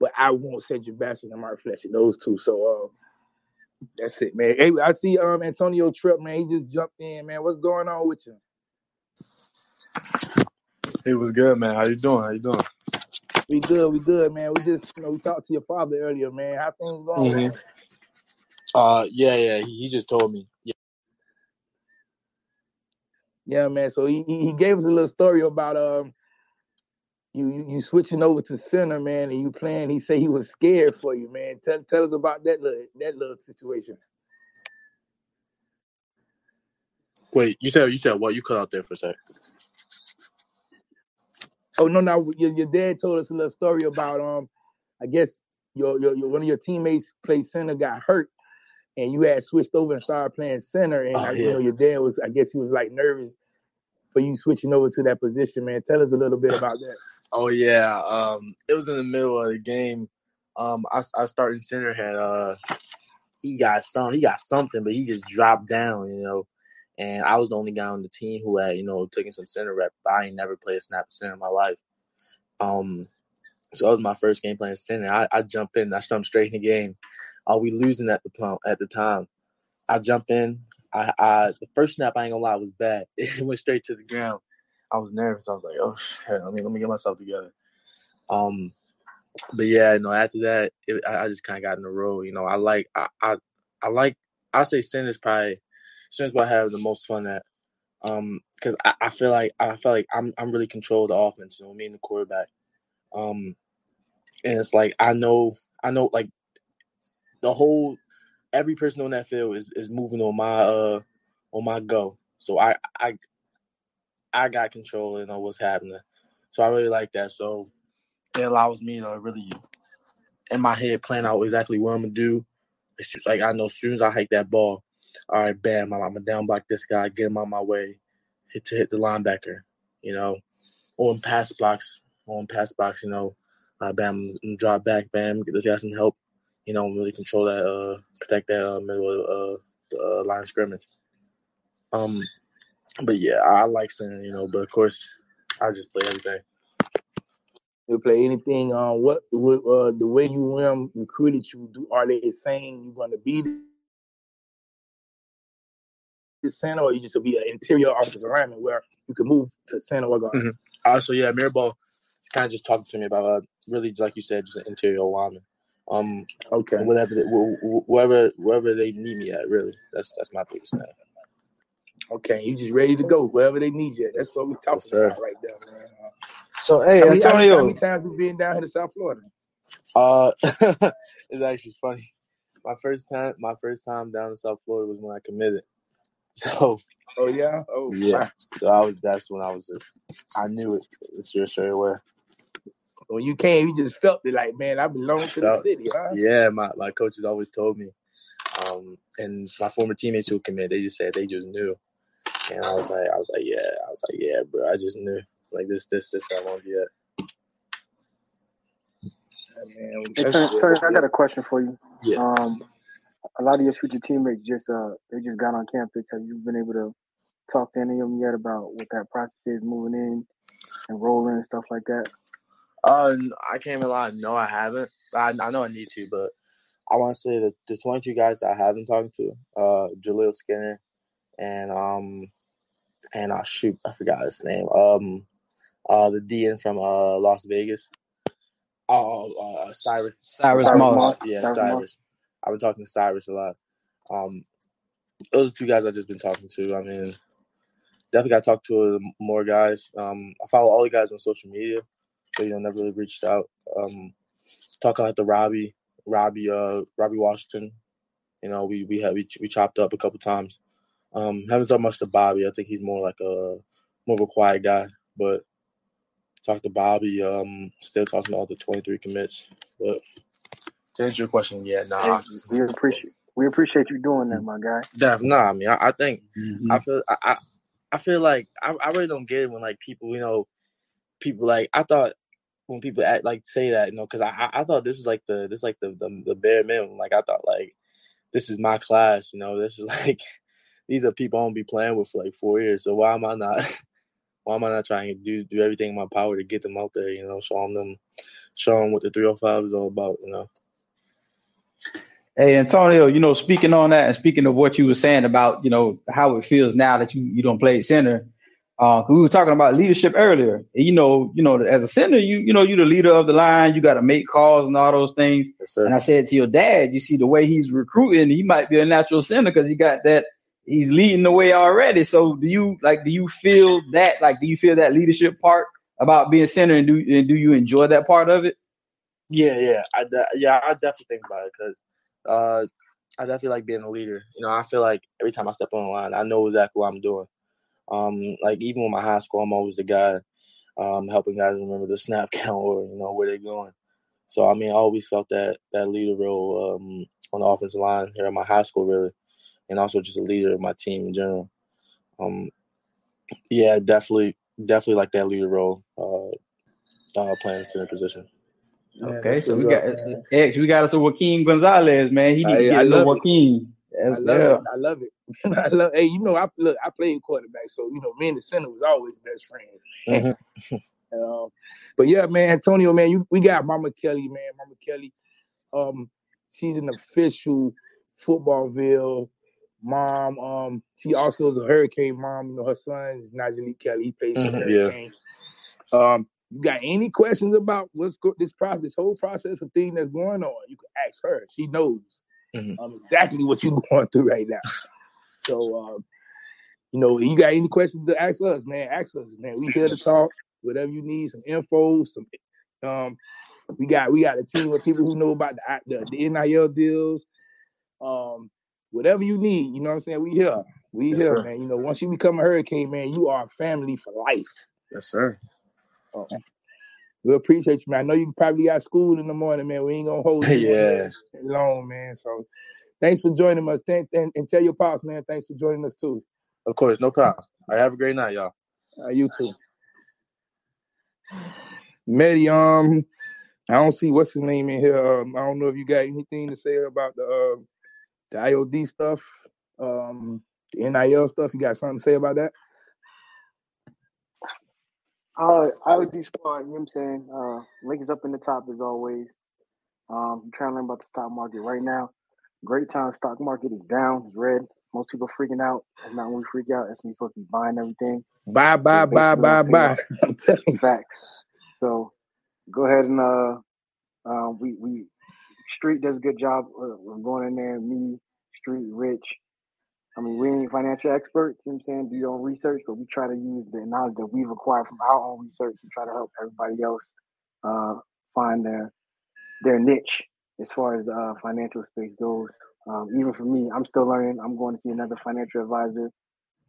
but I want Cedric Baxter and Mark Fletcher. Those two. So um, that's it, man. Hey, I see um Antonio Tripp, man. He just jumped in, man. What's going on with you? Hey, what's good, man? How you doing? How you doing? We good, we good, man. We just you know we talked to your father earlier, man. How things going? hmm Man? Uh, yeah, yeah. He, he just told me. Yeah. Yeah, man. So he he gave us a little story about um you, you you switching over to center, man, and you playing. He said he was scared for you, man. Tell tell us about that little that little situation. Wait, you said you said what? You cut out there for a sec. Oh no, no, your, your dad told us a little story about um, I guess your, your your one of your teammates played center got hurt, and you had switched over and started playing center, and Oh, I, yeah. you know your dad was I guess he was like nervous for you switching over to that position, man. Tell us a little bit about that. Oh yeah, um, it was in the middle of the game. Um, I I started center had uh, he got some, he got something, but he just dropped down, you know. And I was the only guy on the team who had, you know, taken some center rep. I ain't never played a snap center in my life. Um, so that was my first game playing center. I, I jump in, I jump straight in the game. Are we losing at the pump at the time? I jump in. I, I the first snap I ain't gonna lie was bad. It went straight to the ground. I was nervous. I was like, oh shit, let me let me get myself together. Um, but yeah, no. After that, it, I, I just kind of got in the role. You know, I like I I, I like I say center's probably center's what I have the most fun at. Um, because I, I feel like I feel like I'm I'm really control the offense. You know, me and the quarterback. Um, and it's like I know I know like the whole every person on that field is, is moving on my uh on my go. So I I I got control and know what's happening. So I really like that. So it allows me to really in my head plan out exactly what I'm gonna do. It's just like I know as soon as I hike that ball, all right, bam, I'm, gonna down block this guy, get him on my way, hit to hit the linebacker, you know, on pass blocks, on pass blocks, you know, uh, bam, drop back, bam, get this guy some help, you know, really control that, uh, protect that uh, middle of uh, the uh, line of scrimmage. Um, but yeah, I like center, you know, but of course, I just play everything. You play anything uh, what, what uh, the way you um, recruited you do are they saying you're gonna be the center or you just to be an interior offensive lineman where you can move to center or guard? Mm-hmm. Uh, so yeah, Mirabal is kind of just talking to me about uh, really, like you said, just an interior lineman. Um, okay, whatever, they, wh- wh- wherever, wherever they need me at, really, that's that's my biggest thing. Okay, you just ready to go wherever they need you. That's what we're talking Yes, about right there, man. Uh, So hey, how, many, how, many, Antonio. how many times you been down here to South Florida? Uh, it's actually funny. My first time, my first time down in South Florida was when I committed. So Oh yeah, oh yeah, wow. so I was. That's when I was just. I knew it straight straight away. When you came, you just felt it like, man, I belong to the city, huh? yeah, my my coaches always told me, um, and my former teammates who came in, they just said they just knew, and I was like, I was like, yeah, I was like, yeah, bro, I just knew. Like this, this, this, where I want to be at. Man, Hey, that's Turner, I got a question for you. Yeah. Um, a lot of your future teammates just uh they just got on campus. Have you been able to talk to any of them yet about what that process is moving in and rolling and stuff like that? Uh, I can't even lie. No, I haven't. I, I know I need to, but I want to say that the 22 guys that I have been talking to, uh, Jaleel Skinner, and um, and I uh, shoot, I forgot his name. Um, uh, the DN from uh Las Vegas. Oh, uh, Cyrus. Cyrus Cyrus Moss. Moss. Yeah, Cyrus Cyrus. I've been talking to Cyrus a lot. Um, those are two guys I've just been talking to. I mean, definitely got to talk to more guys. Um, I follow all the guys on social media, but you know, never really reached out. Um, talking like the Robbie, Robbie, uh, Robbie Washington. You know, we we had we, we chopped up a couple times. Um, haven't talked much to Bobby. I think he's more like a more of a quiet guy, but talked to Bobby. Um, still talking to all the twenty three commits. But to answer your question, yeah, nah, we appreciate we appreciate you doing that, my guy. Definitely, nah. I mean, I, I think Mm-hmm. I feel I, I I feel like I, I really don't get it when like people you know people like I thought when people act like say that you know because I, I thought this was like the this like the, the the bare minimum like I thought like this is my class you know this is like these are people I'm gonna be playing with for like four years so why am I not why am I not trying to do do everything in my power to get them out there you know showing them showing what the 305 is all about you know Hey Antonio, you know, speaking on that and speaking of what you were saying about, you know, how it feels now that you, you don't play center. Uh, we were talking about leadership earlier. You know, you know, as a center, you you know, you're the leader of the line. You got to make calls and all those things. yes. And I said to your dad, you see the way he's recruiting, he might be a natural center because he got that. He's leading the way already. So do you like? Do you feel that? Like, do you feel that leadership part about being center, and do and do you enjoy that part of it? Yeah, yeah, I de- yeah, I definitely think about it because uh, I definitely like being a leader. You know, I feel like every time I step on the line, I know exactly what I'm doing. Um, like even with my high school, I'm always the guy um, helping guys remember the snap count or you know where they're going. So I mean, I always felt that that leader role um, on the offensive line here at my high school, really, and also just a leader of my team in general. Um, yeah, definitely, definitely like that leader role, uh, uh, playing center position. Okay, so we got X. We got us a Joaquin Gonzalez, man. He needs to get a little I love it. I love it. I love. Hey, you know, I look. I played quarterback, so you know, me and the center was always best friends. Mm-hmm. um, but yeah, man, Antonio, man, you, we got Mama Kelly, man. Mama Kelly, um, she's an official Footballville mom. Um, she also is a Hurricane mom. You know, her son is Najee Kelly. He plays Mhm, the yeah. Hurricane. Um, you got any questions about what's go- this process, this whole process of thing that's going on? You can ask her. She knows Mhm. um, exactly what you're going through right now. So, um, you know, you got any questions to ask us, man? Ask us, man. We here to talk. Whatever you need, some info, some. Um, we got we got a team of people who know about the the, the NIL deals. Um, whatever you need, you know what I'm saying. We here, we Yes, here, sir. man. You know, once you become a hurricane, man, you are family for life. Yes, sir. Um, we appreciate you, man. I know you probably got school in the morning, man. We ain't gonna hold you Yeah. long, man. So thanks for joining us. Thank, and, and tell your pops, man. Thanks for joining us too. Of course, no problem. All right, have a great night, y'all. Uh, you too. Medi, um, I don't see what's his name in here. Um, I don't know if you got anything to say about the uh, the IOD stuff, um, the NIL stuff. You got something to say about that? Uh, IOD squad, you know what I'm saying? Uh, link is up in the top as always. Um, I'm trying to learn about the stock market right now. Great time. Stock market is down, it's red. Most people freaking out. That's not when we freak out. That's when we're supposed to be buying everything. Bye, bye, So bye, basically, bye, bye. like I'm telling you. facts. So go ahead and uh, uh, we we Street does a good job of of going in there. Me, Street, Rich. I mean, we ain't financial experts. You know what I'm saying? Do your own research, but we try to use the knowledge that we've acquired from our own research and try to help everybody else uh, find their their niche as far as uh, financial space goes. Um, even for me, I'm still learning. I'm going to see another financial advisor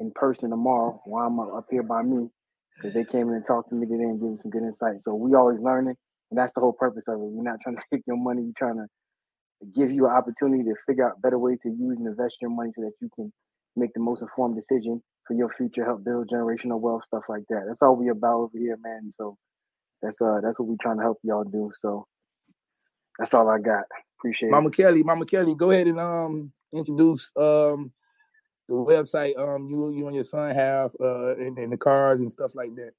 in person tomorrow while I'm up here by me because they came in and talked to me today and gave me some good insight. So we always learning, and that's the whole purpose of it. We're not trying to take your money. We're trying to give you an opportunity to figure out better ways to use and invest your money so that you can make the most informed decision for your future, help build generational wealth, stuff like that. That's all we about over here, man. So that's uh that's what we're trying to help y'all do. So that's all I got. Appreciate Mama it. Mama Kelly, Mama Kelly, go ahead and um introduce um the website um you you and your son have uh and, and the cars and stuff like that.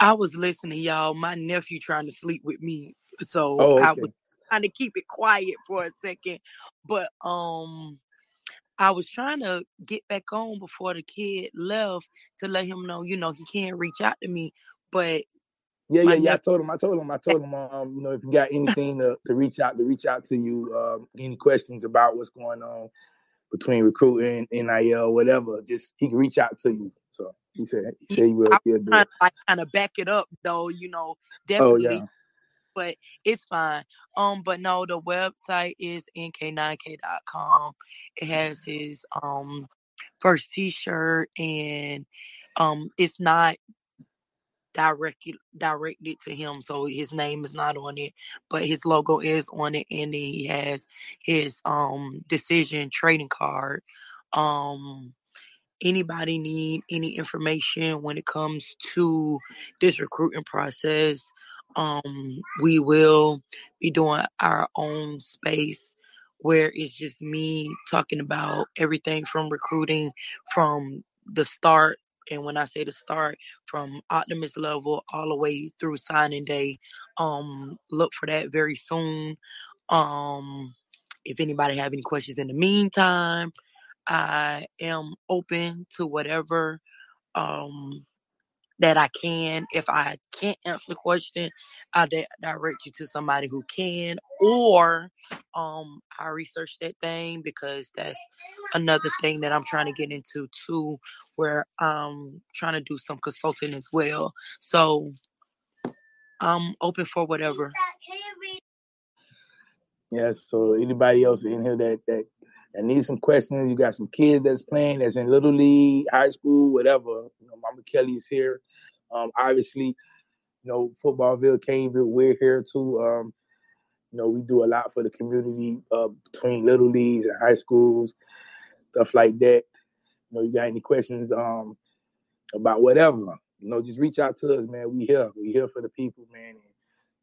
I was listening, y'all. My nephew trying to sleep with me, so Oh, I okay. was trying to keep it quiet for a second. But um, I was trying to get back on before the kid left to let him know, you know, he can't reach out to me. But Yeah, yeah, yeah. I told him, I told him, I told him, um, you know, if you got anything to, to reach out to reach out to you, um, any questions about what's going on between recruiting, and NIL, whatever, just he can reach out to you. So he said he said he will I was trying to like kind of back it up though, you know, Oh definitely. yeah. But it's fine. Um, but no, the website is nk9k.com. It has his um first T-shirt, and um, it's not directed directed to him, so his name is not on it, but his logo is on it, and he has his um decision trading card. Um, anybody need any information when it comes to this recruiting process? Um, we will be doing our own space where it's just me talking about everything from recruiting from the start. And when I say the start, from optimist level all the way through signing day, um, look for that very soon. Um, if anybody have any questions in the meantime, I am open to whatever. Um, that I can. If I can't answer the question, I'll di- direct you to somebody who can, or um, I research that thing because that's another thing that I'm trying to get into too, where I'm trying to do some consulting as well. So I'm open for whatever. Yes. So anybody else in here that that that needs some questions, you got some kids that's playing, that's in little league, high school, whatever. You know, Mama Kelly's here. Um, obviously, you know, Footballville, Caneville, we're here too. Um, you know, we do a lot for the community uh, between little leagues and high schools, stuff like that. You know, you got any questions um about whatever? You know, just reach out to us, man. We here. We here for the people, man, and,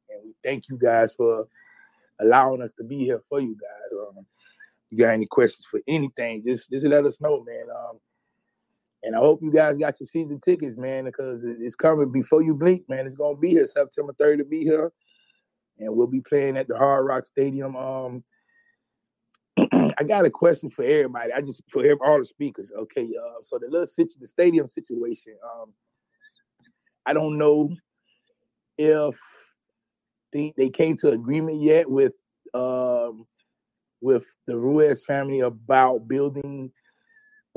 and we thank you guys for allowing us to be here for you guys. Um, you got any questions for anything? Just just let us know, man. Um, and I hope you guys got your season tickets, man, because it's coming before you blink, man. It's gonna be here September 3rd to be here, and we'll be playing at the Hard Rock Stadium. Um, I got a question for everybody. I just for all the speakers. Okay, uh, so the little situ- the stadium situation. Um, I don't know if they they came to agreement yet with um with the Ruiz family about building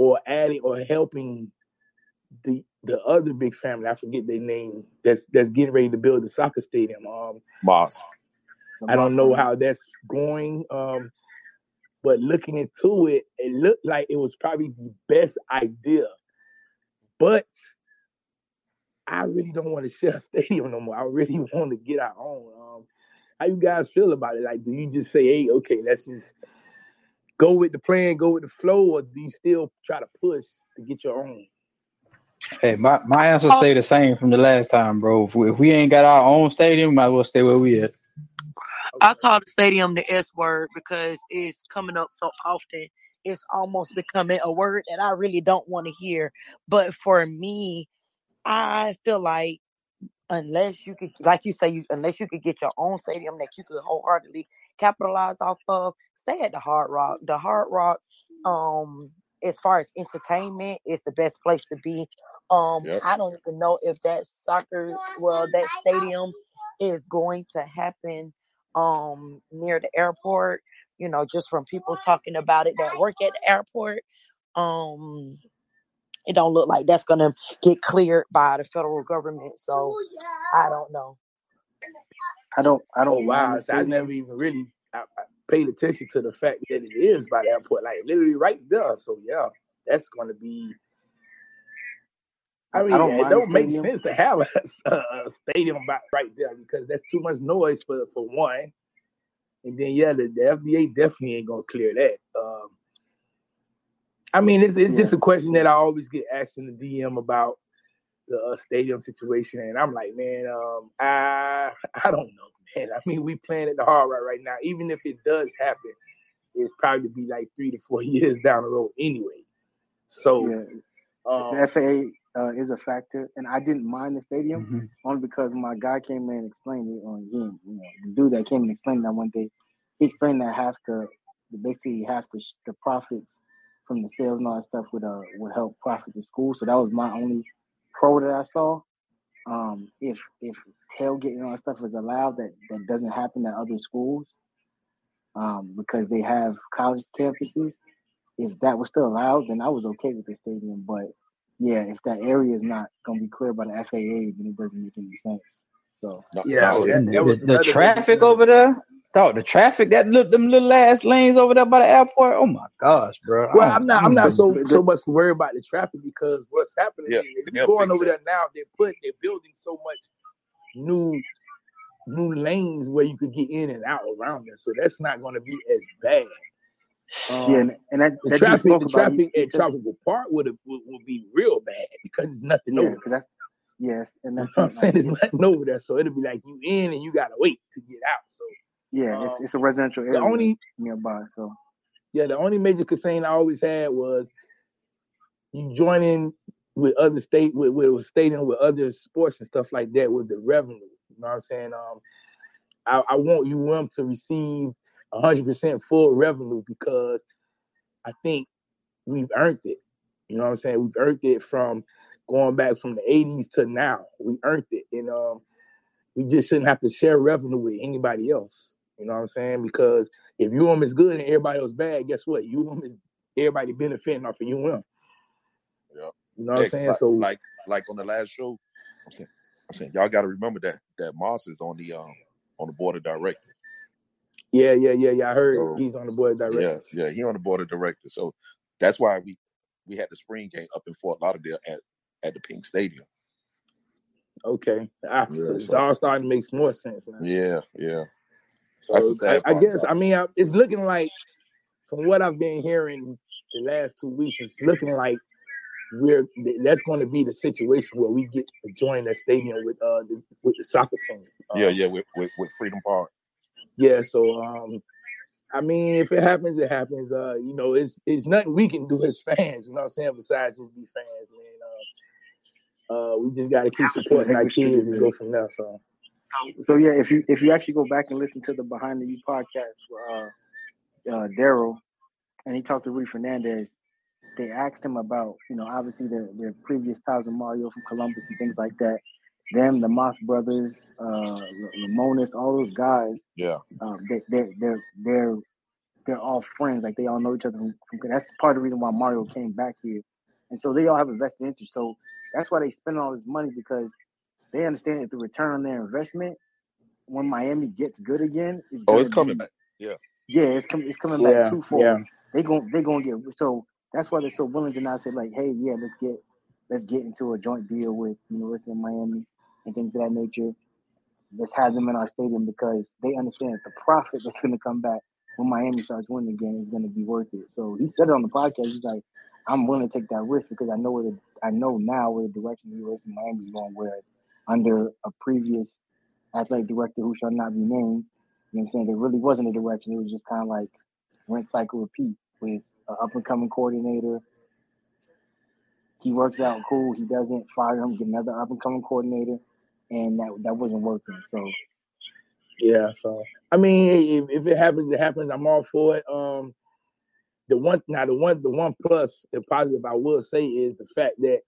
or adding or helping the the other big family. I forget their name. That's that's getting ready to build the soccer stadium. Um, Mas. I don't know how that's going. Um, but looking into it, it looked like it was probably the best idea. But I really don't want to share a stadium no more. I really want to get our own. Um, how you guys feel about it? Like, do you just say, "Hey, okay, let's just go with the plan, go with the flow," or do you still try to push to get your own? Hey, my, my answer stay the same from the last time, bro. If we, if we ain't got our own stadium, might as well stay where we at. I call the stadium the S word because it's coming up so often. It's almost becoming a word that I really don't want to hear. But for me, I feel like unless you could, like you say, you unless you could get your own stadium that you could wholeheartedly capitalize off of, stay at the Hard Rock. The Hard Rock, um, as far as entertainment, is the best place to be. Um, Yep. I don't even know if that soccer, well, that stadium is going to happen um near the airport. You know, just from people talking about it that work at the airport. Um, it don't look like that's gonna get cleared by the federal government. So I don't know. I don't. I Oh don't. wow! So I never even really I, I paid attention to the fact that it is by the airport, like literally right there. So yeah, that's going to be. I I mean, don't it don't make stadium. sense to have a, a stadium by, right there because that's too much noise for for one, and then yeah, the, the FDA definitely ain't gonna clear that. Um, I mean, it's it's Yeah. just a question that I always get asked in the DM about the uh, stadium situation, and I'm like, man, um, I I don't know, man. I mean, we playing at the Hard Rock right now. Even if it does happen, it's probably be like three to four years down the road anyway. So, Yeah. um, The FAA uh, is a factor, and I didn't mind the stadium Mhm. only because my guy came in and explained it on game. You know, the dude that came and explained that one day, he explained that half the basically half the the profits from the sales and all that stuff would uh would help profit the school. So that was my only pro that I saw. Um, if if tailgating and all that stuff is allowed, that that doesn't happen at other schools, um, because they have college campuses. If that was still allowed, then I was okay with the stadium. But yeah, if that area is not gonna be cleared by the FAA, then it doesn't make any sense. So No, yeah, no, that, that the, the, the traffic over there, dog, the traffic that look them little ass lanes over there by the airport. Oh my gosh, bro. I Well, don't, I'm not. I I'm don't so so much worried about the traffic because what's happening yeah, is if you're going over that. there now, they're putting they're building so much new new lanes where you could get in and out around there. So that's not going to be as bad. yeah, Um, and, and that the that dude traffic, spoke the about. He, traffic at said, Tropical Park would would, would be real bad because there's nothing yeah, over because there. yes, and You that's know what I'm saying? like There's nothing over there, so it'll be like you in and you gotta wait to get out. So yeah, it's um, it's a residential the area only nearby. So yeah, the only major concern I always had was you joining with other state with with stadium with other sports and stuff like that with the revenue. You know what I'm saying? Um, I, I want you want to receive 100% full revenue because I think we've earned it. You know what I'm saying? We've earned it from going back from the '80s to now. We earned it, and um, we just shouldn't have to share revenue with anybody else. You know what I'm saying? Because if you UM is good and everybody else bad, guess what? You um is everybody benefiting off of UM. Yeah. You know what I'm saying? like, So like like on the last show, I'm saying, I'm saying y'all got to remember that that Mas is on the um on the board of directors. yeah, yeah, yeah, yeah. I heard So he's on the board of yeah, directors. yeah, he on the board of directors. So that's why we we had the spring game up in Fort Lauderdale at at the PNK Stadium. Okay, ah, Yeah, so it's all starting to make more sense now. yeah, yeah. That's So I, sad I guess I mean I, it's looking like from what I've been hearing the last two weeks, it's looking like we're that's going to be the situation where we get to join that stadium with uh the, with the soccer team. Yeah, Um, yeah, with, with with Freedom Park. yeah, so um, I mean, if it happens, it happens. Uh, you know, it's it's nothing we can do as fans. You know what I'm saying? Besides just be fans, man. Uh, uh, we just got to keep supporting our kids and go from there. So So yeah, if you if you actually go back and listen to the Behind the U podcast with uh, uh, Daryl, and he talked to Rudy Fernandez, they asked him about you know obviously their their previous ties with Mario from Columbus and things like that. Them, the Mas brothers, uh, Lamonis, all those guys, Yeah, um, they they they're they're they're all friends. Like they all know each other. From, from, that's part of the reason why Mario came back here, and so they all have a vested interest. So that's why they spend all this money because they understand that the return on their investment when Miami gets good again is Oh, it's coming be back. Yeah. yeah, it's coming it's coming back yeah, twofold. yeah, They gon' they gonna get so that's why they're so willing to not say like, hey, yeah, let's get let's get into a joint deal with University of Miami and things of that nature. Let's have them in our stadium because they understand that the profit that's gonna come back when Miami starts winning again is gonna be worth it. So he said it on the podcast. He's like, I'm willing to take that risk because I know where the I know now where the direction the University of Miami is going. Whereas under a previous athletic director who shall not be named, you know what I'm saying, there really wasn't a direction. It was just kind of like rent cycle repeat with an up and coming coordinator. He works out cool. He doesn't fire him, get another up and coming coordinator, and that that wasn't working. So yeah. So I mean, if, if it happens, it happens. I'm all for it. Um, the one now the one the one plus the positive I will say is the fact that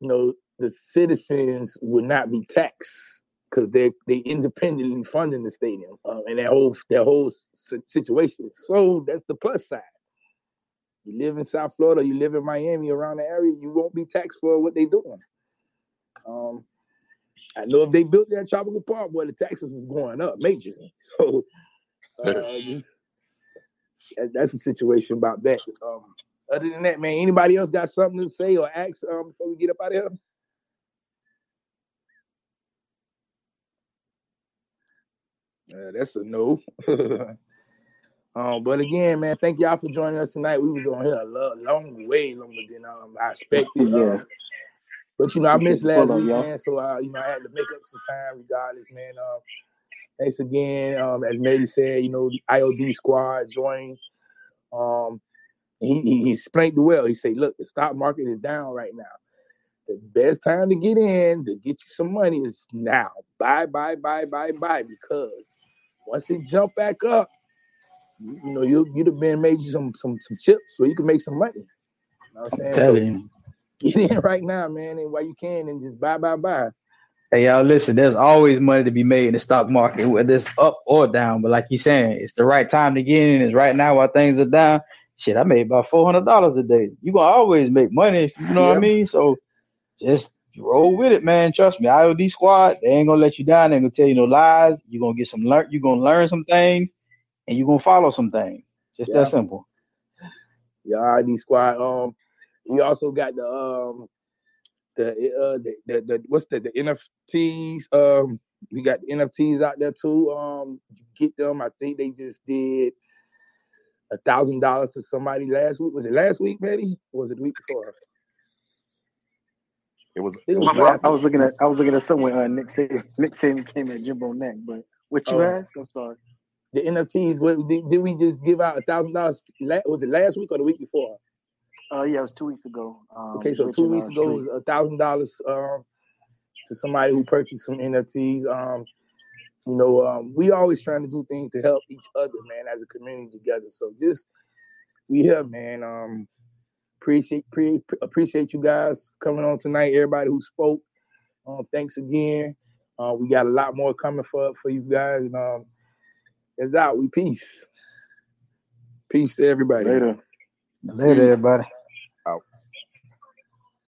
you know the citizens would not be taxed because they they independently funding the stadium uh, and that whole that whole situation. So that's the plus side. You live in South Florida, you live in Miami, around the area, you won't be taxed for what they're doing. Um, I know if they built that tropical park, boy, the taxes was going up majorly. So uh, that's the situation about that. Um, other than that, man, anybody else got something to say or ask um, before we get up out of here? Uh, that's a no. um, but again, man, thank y'all for joining us tonight. We was on here a lo- long, way longer than um, I expected. yeah, Um, but you know, I missed last up, week, y'all. man. So uh, you know, I had to make up some time regardless, man. Um, thanks again. Um, as Mary said, you know, the IOD squad joined. Um, he, he he explained well. He said, "Look, the stock market is down right now. The best time to get in to get you some money is now. Buy, buy, buy, buy, buy. Because once it jump back up, you, you know you you'd have been made you some some some chips where you can make some money. You know what I'm saying? So Telling you. get in right now, man, and while you can, and just buy, buy, buy. Hey y'all, listen. There's always money to be made in the stock market, whether it's up or down. But like you're saying, it's the right time to get in. It's right now while things are down. Shit, I made about four hundred dollars a day. You gonna always make money, you know what I mean? So just roll with it, man. Trust me, IOD squad, they ain't gonna let you down. They ain't gonna tell you no lies. You're gonna get some learn. You're gonna learn some things, and you're gonna follow some things. Just Yeah. that simple. Yeah, ID squad. Um, we also got the um the uh the, the, the what's the the NFTs. Um, we got the NFTs out there too. Um, get them. I think they just did a thousand dollars to somebody last week. Was it last week, Betty? Or was it the week before? It was I it was I, I was looking at I was looking at somewhere uh, Nick said Nick said came at Jimbo neck, but what you Oh, asked? I'm sorry. the NFTs. What did, did we just give out a thousand dollars? Was it last week or the week before? Uh, yeah, it was two weeks ago. Um, Okay, so two weeks uh, ago was a thousand dollars um to somebody who purchased some NFTs. Um, you know, um, we always trying to do things to help each other, man, as a community together. So just we here, man. Um, appreciate pre- appreciate you guys coming on tonight. Everybody who spoke, um, thanks again. Uh, we got a lot more coming for for you guys. And, um, it's out. We peace. Peace to everybody. Later. Later, everybody.